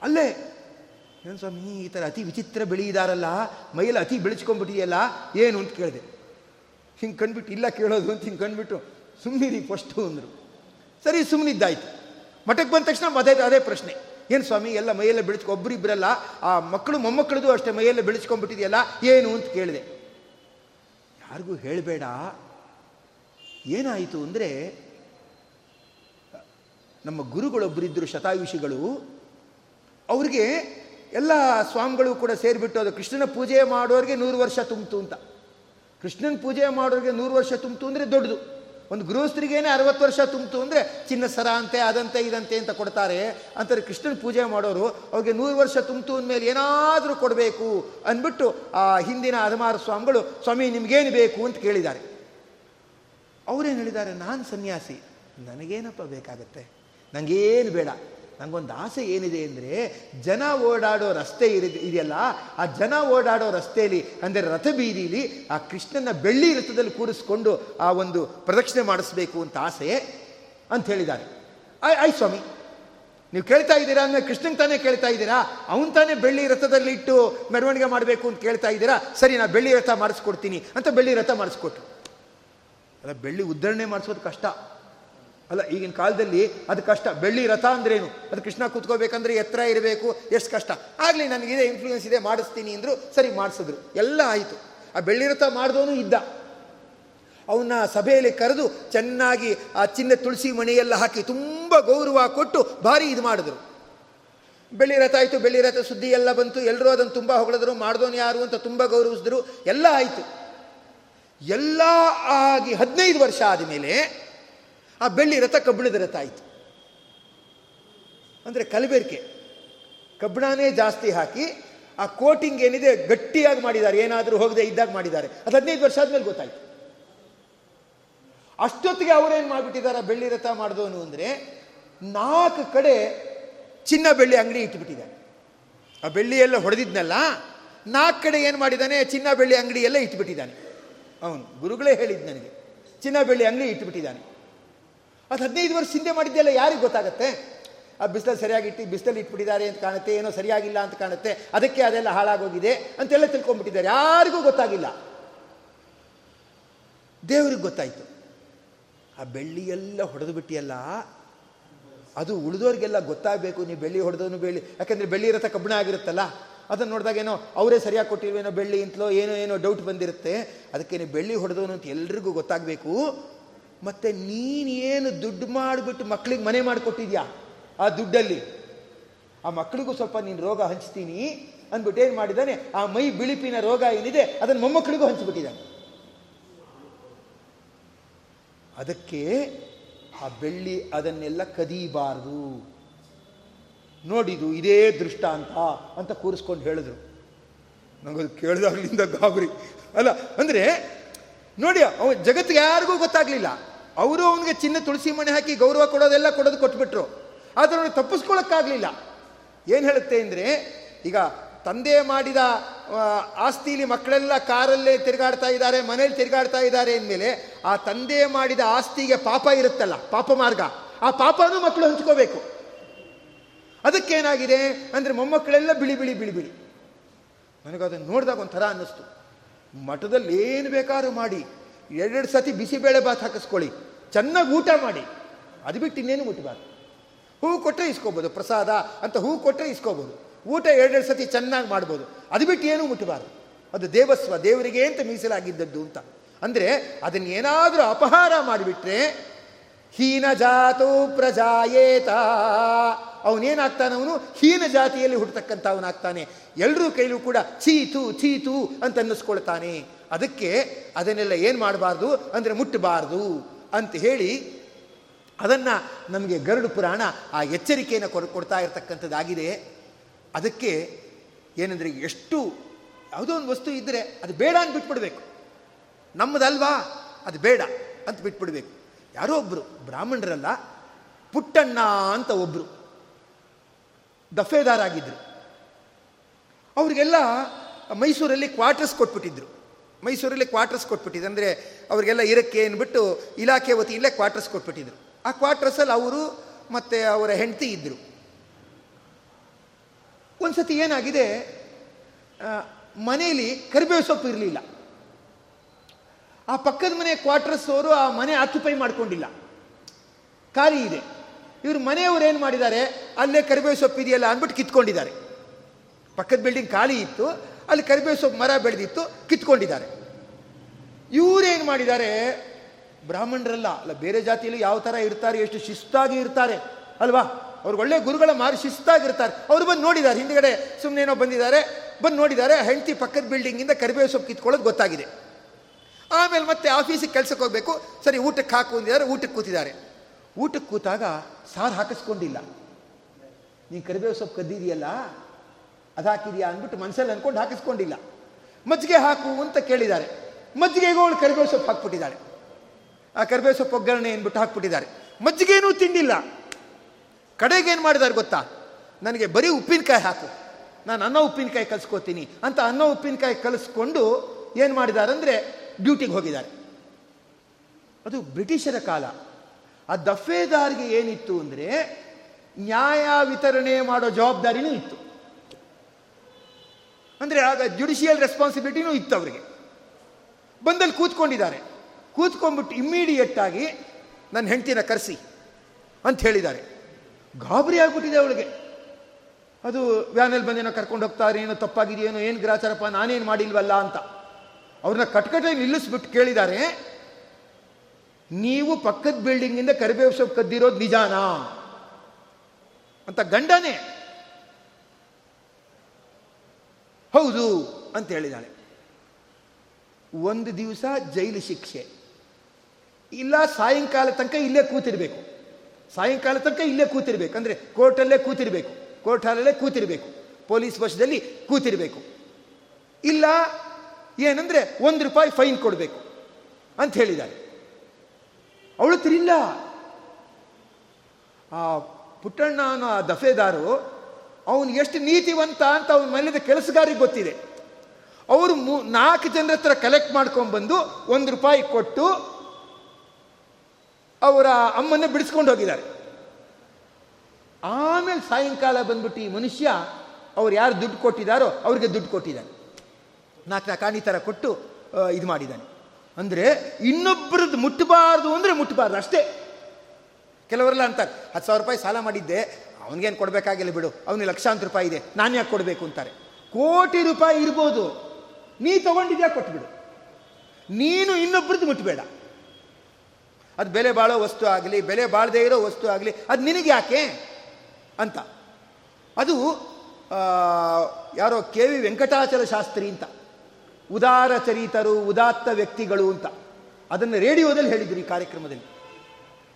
ಅಲ್ಲೇ, ಏನು ಸ್ವಾಮಿ, ಈ ಥರ ಅತಿ ವಿಚಿತ್ರ ಬೆಳೆಯಿದಾರಲ್ಲ ಮೈಯಲ್ಲಿ ಅತಿ ಬೆಳೆಸ್ಕೊಂಡ್ಬಿಟ್ಟಿದೆಯಲ್ಲ, ಏನು? ಅಂತ ಕೇಳಿದೆ. ಹಿಂಗೆ ಕಂಡ್ಬಿಟ್ಟು ಇಲ್ಲ ಕೇಳೋದು ಅಂತ ಹಿಂಗೆ ಕಂಡ್ಬಿಟ್ಟು ಸುಮ್ಮನಿರಿ ಫಸ್ಟು ಅಂದರು. ಸರಿ ಸುಮ್ಮನಿದ್ದಾಯ್ತು ಮಠಕ್ಕೆ ಬಂದ ತಕ್ಷಣ ಅದೇ ಅದೇ ಪ್ರಶ್ನೆ. ಏನು ಸ್ವಾಮಿ, ಎಲ್ಲ ಮೈಯಲ್ಲೇ ಬೆಳೆಸ್ಕೊ ಒಬ್ಬರಿಬ್ಬರಲ್ಲ ಆ ಮಕ್ಕಳು ಮೊಮ್ಮಕ್ಕಳದು ಅಷ್ಟೇ ಮೈಯಲ್ಲೇ ಬೆಳೆಸ್ಕೊಂಡ್ಬಿಟ್ಟಿದೆಯಲ್ಲ, ಏನು? ಅಂತ ಕೇಳಿದೆ. ಯಾರಿಗೂ ಹೇಳಬೇಡ. ಏನಾಯಿತು ಅಂದರೆ, ನಮ್ಮ ಗುರುಗಳೊಬ್ಬರಿದ್ದರು ಶತಾಯುಷಿಗಳು, ಅವ್ರಿಗೆ ಎಲ್ಲ ಸ್ವಾಮಿಗಳು ಕೂಡ ಸೇರಿಬಿಟ್ಟು ಅದು ಕೃಷ್ಣನ ಪೂಜೆ ಮಾಡೋರಿಗೆ ನೂರು ವರ್ಷ ತುಂಬಿತು ಅಂತ. ಕೃಷ್ಣನ ಪೂಜೆ ಮಾಡೋರಿಗೆ ನೂರು ವರ್ಷ ತುಂಬಿತು ಅಂದರೆ ದೊಡ್ಡದು. ಒಂದು ಗೃಹಸ್ಥರಿಗೇನೆ ಅರವತ್ತು ವರ್ಷ ತುಂಬಿತು ಅಂದರೆ ಚಿನ್ನ ಸರ ಅಂತೆ, ಅದಂತೆ, ಇದಂತೆ ಅಂತ ಕೊಡ್ತಾರೆ. ಅಂತಾರೆ ಕೃಷ್ಣನ ಪೂಜೆ ಮಾಡೋರು, ಅವ್ರಿಗೆ ನೂರು ವರ್ಷ ತುಂಬಿತು ಅಂದಮೇಲೆ ಏನಾದರೂ ಕೊಡಬೇಕು ಅಂದ್ಬಿಟ್ಟು ಆ ಹಿಂದಿನ ಅದಮಾರು ಸ್ವಾಮಿಗಳು, ಸ್ವಾಮಿ, ನಿಮಗೇನು ಬೇಕು? ಅಂತ ಕೇಳಿದ್ದಾರೆ. ಅವರೇನು ಹೇಳಿದ್ದಾರೆ, ನಾನು ಸನ್ಯಾಸಿ, ನನಗೇನಪ್ಪ ಬೇಕಾಗತ್ತೆ? ನನಗೇನು ಬೇಡ. ನನಗೊಂದು ಆಸೆ ಏನಿದೆ ಅಂದರೆ, ಜನ ಓಡಾಡೋ ರಸ್ತೆ ಇರಿ, ಇದೆಯಲ್ಲ, ಆ ಜನ ಓಡಾಡೋ ರಸ್ತೆಯಲ್ಲಿ ಅಂದರೆ ರಥಬೀದಿಲಿ ಆ ಕೃಷ್ಣನ ಬೆಳ್ಳಿ ರಥದಲ್ಲಿ ಕೂರಿಸ್ಕೊಂಡು ಆ ಒಂದು ಪ್ರದಕ್ಷಿಣೆ ಮಾಡಿಸ್ಬೇಕು ಅಂತ ಆಸೆ ಅಂತ ಹೇಳಿದ್ದಾರೆ. ಆಯ್ ಆಯ್ ಸ್ವಾಮಿ, ನೀವು ಕೇಳ್ತಾ ಇದ್ದೀರಾ? ಅಂದರೆ ಕೃಷ್ಣನ್ ತಾನೇ ಕೇಳ್ತಾ ಇದ್ದೀರಾ? ಅವನು ತಾನೇ ಬೆಳ್ಳಿ ರಥದಲ್ಲಿ ಇಟ್ಟು ಮೆರವಣಿಗೆ ಮಾಡಬೇಕು ಅಂತ ಕೇಳ್ತಾ ಇದ್ದೀರಾ? ಸರಿ, ನಾ ಬೆಳ್ಳಿ ರಥ ಮಾಡಿಸ್ಕೊಡ್ತೀನಿ ಅಂತ ಬೆಳ್ಳಿ ರಥ ಮಾಡಿಸ್ಕೊಟ್ರು. ಅಲ್ಲ, ಬೆಳ್ಳಿ ಉದ್ಧರಣೆ ಮಾಡಿಸೋದು ಕಷ್ಟ. ಅಲ್ಲ, ಈಗಿನ ಕಾಲದಲ್ಲಿ ಅದು ಕಷ್ಟ. ಬೆಳ್ಳಿ ರಥ ಅಂದ್ರೇನು? ಅದು ಕೃಷ್ಣ ಕೂತ್ಕೋಬೇಕಂದ್ರೆ ಎತ್ತರ ಇರಬೇಕು, ಎಷ್ಟು ಕಷ್ಟ. ಆಗಲಿ ನನಗಿದೆ ಇನ್ಫ್ಲೂಯೆನ್ಸ್ ಇದೆ, ಮಾಡಿಸ್ತೀನಿ ಅಂದರು ಸರಿ ಮಾಡಿಸಿದ್ರು. ಎಲ್ಲ ಆಯಿತು. ಆ ಬೆಳ್ಳಿ ರಥ ಮಾಡಿದವನು ಇದ್ದ. ಅವನ್ನ ಸಭೆಯಲ್ಲಿ ಕರೆದು ಚೆನ್ನಾಗಿ ಆ ಚಿನ್ನ ತುಳಸಿ ಮಣಿಯೆಲ್ಲ ಹಾಕಿ ತುಂಬ ಗೌರವ ಕೊಟ್ಟು ಭಾರಿ ಇದು ಮಾಡಿದ್ರು. ಬೆಳ್ಳಿ ರಥ ಆಯಿತು, ಬೆಳ್ಳಿ ರಥ ಸುದ್ದಿ ಎಲ್ಲ ಬಂತು. ಎಲ್ಲರೂ ಅದನ್ನು ತುಂಬ ಹೊಗಳಿದ್ರು. ಮಾಡಿದವನು ಯಾರು ಅಂತ ತುಂಬ ಗೌರವಿಸಿದ್ರು. ಎಲ್ಲ ಆಯಿತು. ಎಲ್ಲ ಆಗಿ ಹದಿನೈದು ವರ್ಷ ಆದಮೇಲೆ ಆ ಬೆಳ್ಳಿ ರಥ ಕಬ್ಬಿಣದ ರಥ ಆಯಿತು. ಅಂದರೆ ಕಲಬೆರಕೆ. ಕಬ್ಬಿಣನೇ ಜಾಸ್ತಿ ಹಾಕಿ ಆ ಕೋಟಿಂಗ್ ಏನಿದೆ ಗಟ್ಟಿಯಾಗಿ ಮಾಡಿದ್ದಾರೆ. ಏನಾದರೂ ಹೋಗದೆ ಇದ್ದಾಗ ಮಾಡಿದ್ದಾರೆ. ಅದು ಹದಿನೈದು ವರ್ಷ ಆದ್ಮೇಲೆ ಗೊತ್ತಾಯಿತು. ಅಷ್ಟೊತ್ತಿಗೆ ಅವರೇನು ಮಾಡಿಬಿಟ್ಟಿದ್ದಾರೆ? ಬೆಳ್ಳಿ ರಥ ಮಾಡಿದವನು ಅಂದರೆ ನಾಲ್ಕು ಕಡೆ ಚಿನ್ನ ಬೆಳ್ಳಿ ಅಂಗಡಿ ಇಟ್ಬಿಟ್ಟಿದ್ದಾನೆ ಆ ಬೆಳ್ಳಿ ಎಲ್ಲ ಹೊಡೆದಿದ್ನಲ್ಲ, ನಾಲ್ಕು ಕಡೆ ಏನು ಮಾಡಿದ್ದಾನೆ? ಚಿನ್ನ ಬೆಳ್ಳಿ ಅಂಗಡಿ ಎಲ್ಲ ಇಟ್ಬಿಟ್ಟಿದ್ದಾನೆ. ಅವನು ಗುರುಗಳೇ ಹೇಳಿದ್ದು ನನಗೆ, ಚಿನ್ನ ಬೆಳ್ಳಿ ಅಂಗಡಿ ಇಟ್ಬಿಟ್ಟಿದ್ದಾನೆ. ಅದು ಹದಿನೈದು ವರ್ಷ ಹಿಂದೆ ಮಾಡಿದ್ದೆಲ್ಲ ಯಾರಿಗೆ ಗೊತ್ತಾಗುತ್ತೆ? ಆ ಬಿಸಿಲಲ್ಲಿ ಸರಿಯಾಗಿ ಇಟ್ಟು, ಬಿಸಿಲಲ್ಲಿ ಇಟ್ಬಿಟ್ಟಿದ್ದಾರೆ ಅಂತ ಕಾಣುತ್ತೆ, ಏನೋ ಸರಿಯಾಗಿಲ್ಲ ಅಂತ ಕಾಣುತ್ತೆ, ಅದಕ್ಕೆ ಅದೆಲ್ಲ ಹಾಳಾಗೋಗಿದೆ ಅಂತೆಲ್ಲ ತಿಳ್ಕೊಂಡ್ಬಿಟ್ಟಿದ್ದಾರೆ. ಯಾರಿಗೂ ಗೊತ್ತಾಗಿಲ್ಲ. ದೇವ್ರಿಗೆ ಗೊತ್ತಾಯಿತು. ಆ ಬೆಳ್ಳಿ ಎಲ್ಲ ಹೊಡೆದು ಬಿಟ್ಟಿಯಲ್ಲ, ಅದು ಉಳಿದೋರಿಗೆಲ್ಲ ಗೊತ್ತಾಗಬೇಕು ನೀವು ಬೆಳ್ಳಿ ಹೊಡೆದವನು ಬೆಳ್ಳಿ, ಯಾಕಂದರೆ ಬೆಳ್ಳಿ ರಥ ಕಬ್ಬಿಣ ಆಗಿರುತ್ತಲ್ಲ, ಅದನ್ನು ನೋಡಿದಾಗ ಏನೋ ಅವರೇ ಸರಿಯಾಗಿ ಕೊಟ್ಟಿರುವೇನೋ ಬೆಳ್ಳಿ ಅಂತಲೋ ಏನೋ ಏನೋ ಡೌಟ್ ಬಂದಿರುತ್ತೆ, ಅದಕ್ಕೆ ನೀವು ಬೆಳ್ಳಿ ಹೊಡೆದವನು ಅಂತ ಎಲ್ರಿಗೂ ಗೊತ್ತಾಗಬೇಕು. ಮತ್ತು ನೀನೇನು ದುಡ್ಡು ಮಾಡಿಬಿಟ್ಟು ಮಕ್ಕಳಿಗೆ ಮನೆ ಮಾಡಿಕೊಟ್ಟಿದ್ಯಾ ಆ ದುಡ್ಡಲ್ಲಿ? ಆ ಮಕ್ಕಳಿಗೂ ಸ್ವಲ್ಪ ನೀನು ರೋಗ ಹಂಚ್ತೀನಿ ಅಂದ್ಬಿಟ್ಟು ಏನು ಮಾಡಿದ್ದಾನೆ ಆ ಮೈ ಬಿಳಿಪಿನ ರೋಗ ಏನಿದೆ ಅದನ್ನು ಮೊಮ್ಮಕ್ಕಳಿಗೂ ಹಂಚಿಬಿಟ್ಟಿದ್ದಾನೆ. ಅದಕ್ಕೆ ಆ ಬೆಳ್ಳಿ ಅದನ್ನೆಲ್ಲ ಕದೀಬಾರದು. ನೋಡಿದು ಇದೇ ದೃಷ್ಟ ಅಂತ ಅಂತ ಕೂರಿಸ್ಕೊಂಡು ಹೇಳಿದ್ರು. ನಂಗದು ಕೇಳಿದಾಗ್ಲಿಂದ ಗಾಬರಿ. ಅಲ್ಲ, ಅಂದರೆ ನೋಡಿ, ಅವ ಜಗತ್ತಿಗೆ ಯಾರಿಗೂ ಗೊತ್ತಾಗ್ಲಿಲ್ಲ. ಅವರು ಅವನಿಗೆ ಚಿನ್ನ ತುಳಸಿ ಮಣೆ ಹಾಕಿ ಗೌರವ ಕೊಡೋದೆಲ್ಲ ಕೊಡೋದು ಕೊಟ್ಬಿಟ್ರು. ಆದರೆ ಅವನಿಗೆ ತಪ್ಪಿಸ್ಕೊಳ್ಳೋಕ್ಕಾಗಲಿಲ್ಲ ಏನು ಹೇಳುತ್ತೆ ಅಂದರೆ, ಈಗ ತಂದೆ ಮಾಡಿದ ಆಸ್ತಿಲಿ ಮಕ್ಕಳೆಲ್ಲ ಕಾರಲ್ಲೇ ತಿರುಗಾಡ್ತಾ ಇದ್ದಾರೆ, ಮನೇಲಿ ತಿರುಗಾಡ್ತಾ ಇದ್ದಾರೆ ಅಂದಮೇಲೆ ಆ ತಂದೆ ಮಾಡಿದ ಆಸ್ತಿಗೆ ಪಾಪ ಇರುತ್ತಲ್ಲ, ಪಾಪ ಮಾರ್ಗ. ಆ ಪಾಪನೂ ಮಕ್ಕಳು ಹಂಚ್ಕೋಬೇಕು. ಅದಕ್ಕೇನಾಗಿದೆ ಅಂದರೆ ಮೊಮ್ಮಕ್ಕಳೆಲ್ಲ ಬಿಳಿ ಬಿಳಿ ಬಿಳಿ ಬಿಳಿ. ನನಗದನ್ನು ನೋಡಿದಾಗ ಒಂಥರ ಅನ್ನಿಸ್ತು. ಮಠದಲ್ಲಿ ಏನು ಬೇಕಾದ್ರೂ ಮಾಡಿ, ಎರಡೆರಡು ಸತಿ ಬಿಸಿಬೇಳೆ ಬಾತ್ ಹಾಕಿಸ್ಕೊಳ್ಳಿ, ಚೆನ್ನಾಗಿ ಊಟ ಮಾಡಿ. ಅದು ಬಿಟ್ಟು ಇನ್ನೇನು ಮುಟ್ಟಬಾರ್ದು ಹೂ ಕೊಟ್ಟರೆ ಇಸ್ಕೋಬೋದು, ಪ್ರಸಾದ ಅಂತ ಹೂ ಕೊಟ್ಟರೆ ಇಸ್ಕೋಬೋದು. ಊಟ ಎರಡೆರಡು ಸತಿ ಚೆನ್ನಾಗಿ ಮಾಡ್ಬೋದು. ಅದು ಬಿಟ್ಟು ಏನೂ ಮುಟ್ಟಬಾರ್ದು ಅದು ದೇವಸ್ವ, ದೇವರಿಗೆ ಅಂತ ಮೀಸಲಾಗಿದ್ದದ್ದು ಅಂತ. ಅಂದರೆ ಅದನ್ನೇನಾದರೂ ಅಪಹಾರ ಮಾಡಿಬಿಟ್ರೆ ಹೀನ ಜಾತೋ ಪ್ರಜಾಯೇತ. ಅವನೇನಾಗ್ತಾನೆ ಅವನು? ಹೀನ ಜಾತಿಯಲ್ಲಿ ಹುಟ್ಟತಕ್ಕಂಥವನಾಗ್ತಾನೆ. ಎಲ್ಲರೂ ಕೈಲೂ ಕೂಡ ಚೀತು ಚೀತು ಅಂತ ಅನ್ನಿಸ್ಕೊಳ್ತಾನೆ. ಅದಕ್ಕೆ ಅದನ್ನೆಲ್ಲ ಏನು ಮಾಡಬಾರ್ದು? ಅಂದರೆ ಮುಟ್ಟಬಾರ್ದು ಅಂತ ಹೇಳಿ ಅದನ್ನು ನಮಗೆ ಗರುಡು ಪುರಾಣ ಆ ಎಚ್ಚರಿಕೆಯನ್ನು ಕೊಡ್, ಕೊಡ್ತಾ ಇರತಕ್ಕಂಥದ್ದಾಗಿದೆ. ಅದಕ್ಕೆ ಏನಂದರೆ ಎಷ್ಟು ಯಾವುದೋ ಒಂದು ವಸ್ತು ಇದ್ದರೆ ಅದು ಬೇಡ ಅಂತ ಬಿಟ್ಬಿಡ್ಬೇಕು ನಮ್ಮದಲ್ವಾ? ಅದು ಬೇಡ ಅಂತ ಬಿಟ್ಬಿಡ್ಬೇಕು. ಯಾರೋ ಒಬ್ಬರು ಬ್ರಾಹ್ಮಣರಲ್ಲ, ಪುಟ್ಟಣ್ಣ ಅಂತ ಒಬ್ಬರು ದಫೇದಾರ ಆಗಿದ್ರು ಅವರಿಗೆಲ್ಲ ಮೈಸೂರಲ್ಲಿ ಕ್ವಾರ್ಟರ್ಸ್ ಕೊಟ್ಬಿಟ್ಟಿದ್ರು. ಮೈಸೂರಲ್ಲಿ ಕ್ವಾರ್ಟರ್ಸ್ ಕೊಟ್ಬಿಟ್ಟಿದ್ರು. ಅಂದರೆ ಅವರಿಗೆಲ್ಲ ಇರಕ್ಕೆ ಅಂದ್ಬಿಟ್ಟು ಇಲಾಖೆ ವತಿಯಲ್ಲೇ ಕ್ವಾರ್ಟರ್ಸ್ ಕೊಟ್ಬಿಟ್ಟಿದ್ರು. ಆ ಕ್ವಾರ್ಟರ್ಸಲ್ಲಿ ಅವರು ಮತ್ತು ಅವರ ಹೆಂಡತಿ ಇದ್ದರು ಒಂದ್ಸತಿ ಏನಾಗಿದೆ? ಮನೆಯಲ್ಲಿ ಕರಿಬೇವು ಸೊಪ್ಪು ಇರಲಿಲ್ಲ. ಆ ಪಕ್ಕದ ಮನೆ ಕ್ವಾರ್ಟರ್ಸ್ ಅವರು ಆ ಮನೆ ಆಕ್ಯುಪೈ ಮಾಡ್ಕೊಂಡಿಲ್ಲ. ಖಾಲಿ ಇದೆ. ಇವರು ಮನೆಯವರು ಏನು ಮಾಡಿದ್ದಾರೆ? ಅಲ್ಲೇ ಕರಿಬೇವು ಸೊಪ್ಪು ಇದೆಯಲ್ಲ ಅಂದ್ಬಿಟ್ಟು ಕಿತ್ಕೊಂಡಿದ್ದಾರೆ. ಪಕ್ಕದ ಬಿಲ್ಡಿಂಗ್ ಖಾಲಿ ಇತ್ತು, ಅಲ್ಲಿ ಕರಿಬೇವು ಸೊಪ್ಪು ಮರ ಬೆಳೆದಿತ್ತು, ಕಿತ್ಕೊಂಡಿದ್ದಾರೆ. ಇವರೇನು ಮಾಡಿದ್ದಾರೆ? ಬ್ರಾಹ್ಮಣರಲ್ಲ, ಅಲ್ಲ ಬೇರೆ ಜಾತಿಯಲ್ಲಿ ಯಾವ ಥರ ಇರ್ತಾರೆ, ಎಷ್ಟು ಶಿಸ್ತಾಗಿ ಇರ್ತಾರೆ, ಅಲ್ವಾ? ಅವ್ರು ಒಳ್ಳೆ ಗುರುಗಳ ಮಾರಿ ಶಿಸ್ತಾಗಿರ್ತಾರೆ. ಅವ್ರು ಬಂದು ನೋಡಿದ್ದಾರೆ, ಹಿಂದ್ಗಡೆ ಸುಮ್ಮನೆ ಏನೋ ಬಂದಿದ್ದಾರೆ, ಬಂದು ನೋಡಿದ್ದಾರೆ, ಹೆಂಡತಿ ಪಕ್ಕದ ಬಿಲ್ಡಿಂಗಿಂದ ಕರಿಬೇವು ಸೊಪ್ಪು ಕಿತ್ಕೊಳ್ಳೋದು ಗೊತ್ತಾಗಿದೆ. ಆಮೇಲೆ ಮತ್ತೆ ಆಫೀಸಿಗೆ ಕೆಲಸಕ್ಕೆ ಹೋಗಬೇಕು. ಸರಿ, ಊಟಕ್ಕೆ ಹಾಕು ಅಂದಿದ್ದಾರೆ ಊಟಕ್ಕೆ ಕೂತಿದ್ದಾರೆ. ಊಟಕ್ಕೆ ಕೂತಾಗ ಸಾರು ಹಾಕಿಸ್ಕೊಂಡಿಲ್ಲ. ನೀನು ಕರಿಬೇವು ಸೊಪ್ಪು ಕದ್ದಿದೆಯಲ್ಲ? ಅದು ಹಾಕಿದೆಯಾ ಅಂದ್ಬಿಟ್ಟು ಮನಸ್ಸಲ್ಲಿ ಅಂದ್ಕೊಂಡು ಹಾಕಿಸ್ಕೊಂಡಿಲ್ಲ. ಮಜ್ಜಿಗೆ ಹಾಕು ಅಂತ ಕೇಳಿದ್ದಾರೆ. ಮಜ್ಜಿಗೆಗೂ ಅವಳು ಕರಿಬೇವು ಸೊಪ್ಪು ಹಾಕ್ಬಿಟ್ಟಿದ್ದಾಳೆ. ಆ ಕರಿಬೇವು ಸೊಪ್ಪು ಒಗ್ಗರಣೆ ಅಂದ್ಬಿಟ್ಟು ಹಾಕ್ಬಿಟ್ಟಿದ್ದಾರೆ. ಮಜ್ಜಿಗೆನೂ ತಿಂಡಿಲ್ಲ ಕಡೆಗೇನು ಏನು ಮಾಡಿದ್ದಾರೆ ಗೊತ್ತಾ? ನನಗೆ ಬರೀ ಉಪ್ಪಿನಕಾಯಿ ಹಾಕು. ನಾನು ಅನ್ನ ಉಪ್ಪಿನಕಾಯಿ ಕಲಿಸ್ಕೋತೀನಿ ಅಂತ ಅನ್ನ ಉಪ್ಪಿನಕಾಯಿ ಕಲಿಸ್ಕೊಂಡು ಏನು ಮಾಡಿದ್ದಾರೆ ಅಂದರೆ ಡ್ಯೂಟಿಗೆ ಹೋಗಿದ್ದಾರೆ. ಅದು ಬ್ರಿಟಿಷರ ಕಾಲ. ಆ ದಫೇದಾರ್ಗೆ ಏನಿತ್ತು ಅಂದರೆ ನ್ಯಾಯ ವಿತರಣೆ ಮಾಡೋ ಜವಾಬ್ದಾರಿನೂ ಇತ್ತು. ಅಂದರೆ ಆಗ ಜುಡಿಷಿಯಲ್ ರೆಸ್ಪಾನ್ಸಿಬಿಲಿಟಿನೂ ಇತ್ತು ಅವರಿಗೆ. ಬಂದಲ್ಲಿ ಕೂತ್ಕೊಂಡಿದ್ದಾರೆ. ಕೂತ್ಕೊಂಡ್ಬಿಟ್ಟು ಇಮ್ಮಿಡಿಯೇಟ್ ಆಗಿ ನನ್ನ ಹೆಂಡ್ತಿನ ಕರೆಸಿ ಅಂತ ಹೇಳಿದ್ದಾರೆ. ಗಾಬರಿ ಆಗ್ಬಿಟ್ಟಿದೆ ಅವಳಿಗೆ. ಅದು ವ್ಯಾನಲ್ಲಿ ಬಂದೇನೋ ಕರ್ಕೊಂಡು ಹೋಗ್ತಾರೆ ಏನೋ ತಪ್ಪಾಗಿದೆಯೇನೋ, ಏನು ಗ್ರಾಚಾರಪ್ಪ, ನಾನೇನು ಮಾಡಿಲ್ವಲ್ಲ ಅಂತ. ಅವ್ರನ್ನ ಕಟ್ಕಟೆ ನಿಲ್ಲಿಸ್ಬಿಟ್ಟು ಕೇಳಿದ್ದಾರೆ ನೀವು ಪಕ್ಕದ ಬಿಲ್ಡಿಂಗಿಂದ ಕರಿಬೇವು ಸೊಪ್ಪು ಕದ್ದಿರೋದು ನಿಜಾನಾ? ಅಂತ ಗಂಡನೇ. ಹೌದು, ಅಂತ ಹೇಳಿದಾಳೆ. ಒಂದು ದಿವಸ ಜೈಲು ಶಿಕ್ಷೆ. ಇಲ್ಲ, ಸಾಯಂಕಾಲ ತನಕ ಇಲ್ಲೇ ಕೂತಿರ್ಬೇಕು. ಸಾಯಂಕಾಲ ತನಕ ಇಲ್ಲೇ ಕೂತಿರ್ಬೇಕು. ಅಂದರೆ ಕೋರ್ಟಲ್ಲೇ ಕೂತಿರ್ಬೇಕು. ಕೋರ್ಟ್ ಹಾಲಲ್ಲೇ ಕೂತಿರ್ಬೇಕು. ಪೊಲೀಸ್ ವಶದಲ್ಲಿ ಕೂತಿರ್ಬೇಕು. ಇಲ್ಲ ಏನಂದ್ರೆ ಒಂದು ರೂಪಾಯಿ ಫೈನ್ ಕೊಡಬೇಕು ಅಂತ ಹೇಳಿದ್ದಾರೆ. ಅವಳು ತಿರಿಲ್ಲ ಆ ಪುಟ್ಟಣ್ಣ ಅನ್ನೋ ಆ ದಫೇದಾರು, ಅವನು ಎಷ್ಟು ನೀತಿವಂತ ಅಂತ ಅವನ ಮನೆಯದ ಕೆಲಸಗಾರಿಗೆ ಗೊತ್ತಿದೆ. ಅವರು ಮೂ, ನಾಲ್ಕು ಜನರ ಹತ್ರ ಕಲೆಕ್ಟ್ ಮಾಡ್ಕೊಂಡ್ಬಂದು ಒಂದು ರೂಪಾಯಿ ಕೊಟ್ಟು ಅವರ ಅಮ್ಮನ್ನ ಬಿಡಿಸ್ಕೊಂಡು ಹೋಗಿದ್ದಾರೆ. ಆಮೇಲೆ ಸಾಯಂಕಾಲ ಬಂದ್ಬಿಟ್ಟು ಈ ಮನುಷ್ಯ ಅವ್ರು ಯಾರು ದುಡ್ಡು ಕೊಟ್ಟಿದ್ದಾರೋ ಅವ್ರಿಗೆ ದುಡ್ಡು ಕೊಟ್ಟಿದ್ದಾನೆ ನಾಲ್ಕು ನಾಲ್ಕು ಆಣಿ ಥರ ಕೊಟ್ಟು ಇದು ಮಾಡಿದ್ದಾನೆ. ಅಂದರೆ ಇನ್ನೊಬ್ಬರದ್ದು ಮುಟ್ಟಬಾರ್ದು ಅಂದರೆ ಮುಟ್ಟಬಾರ್ದು ಅಷ್ಟೇ. ಕೆಲವರೆಲ್ಲ ಅಂತಾರೆ, ಹತ್ತು ಸಾವಿರ ರೂಪಾಯಿ ಸಾಲ ಮಾಡಿದ್ದೆ, ಅವನಿಗೇನು ಕೊಡಬೇಕಾಗಿಲ್ಲ ಬಿಡು, ಅವನಿಗೆ ಲಕ್ಷಾಂತರ ರೂಪಾಯಿ ಇದೆ, ನಾನು ಯಾಕೆ ಕೊಡಬೇಕು ಅಂತಾರೆ. ಕೋಟಿ ರೂಪಾಯಿ ಇರ್ಬೋದು, ನೀ ತಗೊಂಡಿದ್ಯಾ ಕೊಟ್ಬಿಡು. ನೀನು ಇನ್ನೊಬ್ಬರದ್ದು ಮುಟ್ಟಬೇಡ ಅದು ಬೆಲೆ ಬಾಳೋ ವಸ್ತು ಆಗಲಿ, ಬೆಲೆ ಬಾಳದೇ ಇರೋ ವಸ್ತು ಆಗಲಿ, ಅದು ನಿನಗೆ ಯಾಕೆ ಅಂತ. ಅದು ಯಾರೋ ಕೆ ವಿ ವೆಂಕಟಾಚಲ ಶಾಸ್ತ್ರಿ ಅಂತ. ಉದಾರ ಚರಿತರು ಉದಾತ್ತ ವ್ಯಕ್ತಿಗಳು ಅಂತ. ಅದನ್ನು ರೇಡಿಯೋದಲ್ಲಿ ಹೇಳಿದ್ರು ಈ ಕಾರ್ಯಕ್ರಮದಲ್ಲಿ.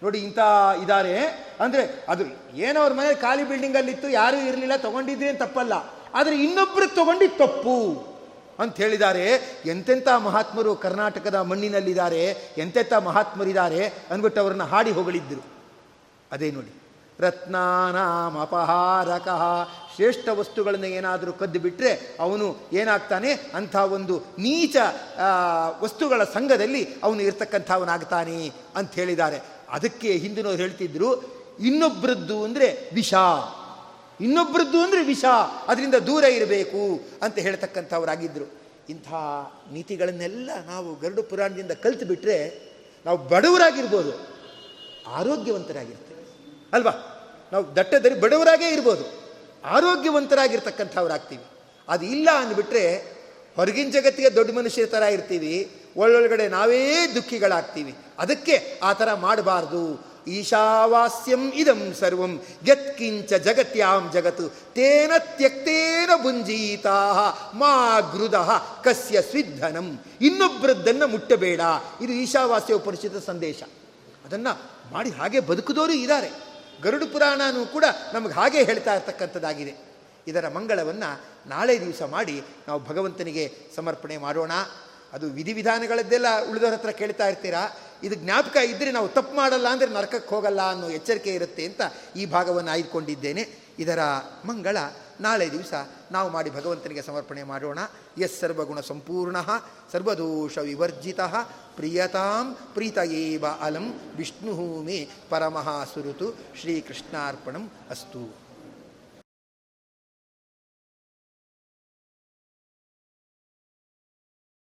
ನೋಡಿ, ಇಂಥ ಇದ್ದಾರೆ ಅಂದರೆ ಅದು ಏನೋ ಅವ್ರ ಮನೆ ಖಾಲಿ ಬಿಲ್ಡಿಂಗಲ್ಲಿತ್ತು, ಯಾರೂ ಇರಲಿಲ್ಲ ತಗೊಂಡಿದ್ರೆ ತಪ್ಪಲ್ಲ. ಆದರೆ ಇನ್ನೊಬ್ಬರು ತಗೊಂಡಿ ತಪ್ಪು ಅಂತ ಹೇಳಿದ್ದಾರೆ. ಎಂತೆಂಥ ಮಹಾತ್ಮರು ಕರ್ನಾಟಕದ ಮಣ್ಣಿನಲ್ಲಿದ್ದಾರೆ, ಎಂತೆಂಥ ಮಹಾತ್ಮರಿದ್ದಾರೆ ಅಂದ್ಬಿಟ್ಟು ಅವ್ರನ್ನ ಹಾಡಿ ಹೊಗಳಿದ್ದರು ಅದೇ ನೋಡಿ. ರತ್ನಾನಾಂ ಅಪಹಾರಕ. ಶ್ರೇಷ್ಠ ವಸ್ತುಗಳನ್ನು ಏನಾದರೂ ಕದ್ದು ಬಿಟ್ಟರೆ ಅವನು ಏನಾಗ್ತಾನೆ? ಅಂಥ ಒಂದು ನೀಚ ವಸ್ತುಗಳ ಸಂಘದಲ್ಲಿ ಅವನು ಇರ್ತಕ್ಕಂಥವನಾಗ್ತಾನೆ ಅಂತ ಹೇಳಿದ್ದಾರೆ. ಅದಕ್ಕೆ ಹಿಂದಿನವ್ರು ಹೇಳ್ತಿದ್ರು ಇನ್ನೊಬ್ಬರದ್ದು ಅಂದರೆ ವಿಷ. ಇನ್ನೊಬ್ಬರದ್ದು ಅಂದರೆ ವಿಷ. ಅದರಿಂದ ದೂರ ಇರಬೇಕು ಅಂತ ಹೇಳ್ತಕ್ಕಂಥವರಾಗಿದ್ದರು ಇಂಥ ನೀತಿಗಳನ್ನೆಲ್ಲ ನಾವು ಗರುಡು ಪುರಾಣದಿಂದ ಕಲ್ತು ಬಿಟ್ಟರೆ ನಾವು ಬಡವರಾಗಿರ್ಬೋದು, ಆರೋಗ್ಯವಂತರಾಗಿರ್ತೇವೆ. ಅಲ್ವಾ? ನಾವು ದಟ್ಟದಲ್ಲಿ ಬಡವರಾಗೇ ಇರ್ಬೋದು. ಆರೋಗ್ಯವಂತರಾಗಿರ್ತಕ್ಕಂಥವ್ರಾಗ್ತೀವಿ. ಅದು ಇಲ್ಲ ಅಂದ್ಬಿಟ್ರೆ ಹೊರಗಿನ ಜಗತ್ತಿಗೆ ದೊಡ್ಡ ಮನುಷ್ಯರ ಥರ ಇರ್ತೀವಿ. ಒಳ್ಳೊಳಗಡೆ ನಾವೇ ದುಃಖಿಗಳಾಗ್ತೀವಿ. ಅದಕ್ಕೆ ಆ ಥರ ಮಾಡಬಾರ್ದು. ಈಶಾವಾಸ್ಯಂ ಇದಂ ಸರ್ವಂ ಯತ್ಕಿಂಚ ಜಗತ್ಯಾಂ ಜಗತ್ತು. ತೇನ ತ್ಯಕ್ತೇನ ಭುಂಜೀತಾ ಮಾ ಗೃದ ಕಸ್ಯ ಸ್ವಿಧನಂ ಇನ್ನೊಬ್ಬರದ್ದನ್ನು ಮುಟ್ಟಬೇಡ. ಇದು ಈಶಾವಾಸ್ಯ ಉಪನಿಷದ ಸಂದೇಶ. ಅದನ್ನು ಮಾಡಿ ಹಾಗೆ ಬದುಕಿದವರು ಇದ್ದಾರೆ. ಗರುಡು ಪುರಾಣನೂ ಕೂಡ ನಮಗೆ ಹಾಗೆ ಹೇಳ್ತಾ ಇರ್ತಕ್ಕಂಥದ್ದಾಗಿದೆ. ಇದರ ಮಂಗಳವನ್ನು ನಾಳೆ ದಿವಸ ಮಾಡಿ ನಾವು ಭಗವಂತನಿಗೆ ಸಮರ್ಪಣೆ ಮಾಡೋಣ. ಅದು ವಿಧಿವಿಧಾನಗಳದ್ದೆಲ್ಲ ಉಳಿದವರ ಹತ್ರ ಕೇಳ್ತಾ ಇರ್ತೀರಾ? ಇದು ಜ್ಞಾಪಕ ಇದ್ದರೆ ನಾವು ತಪ್ಪು ಮಾಡಲ್ಲ ಅಂದರೆ ನರಕಕ್ಕೆ ಹೋಗಲ್ಲ ಅನ್ನೋ ಎಚ್ಚರಿಕೆ ಇರುತ್ತೆ ಅಂತ ಈ ಭಾಗವನ್ನು ಆಯ್ದುಕೊಂಡಿದ್ದೇನೆ. ಇದರ ಮಂಗಳ ನಾಳೆ ದಿವಸ ನಾವು ಮಾಡಿ ಭಗವಂತನಿಗೆ ಸಮರ್ಪಣೆ ಮಾಡೋಣ. ಎಸ್ ಸರ್ವಗುಣ ಸಂಪೂರ್ಣ, ಸರ್ವದೋಷ ವಿವರ್ಜಿತ, ಪ್ರಿಯತಾಂ ಪ್ರೀತಯೇವ ಅಲಂ ವಿಷ್ಣು ಮೇ ಪರಮಃ ಶ್ರೀಕೃಷ್ಣಾರ್ಪಣಂ ಅಸ್ತು.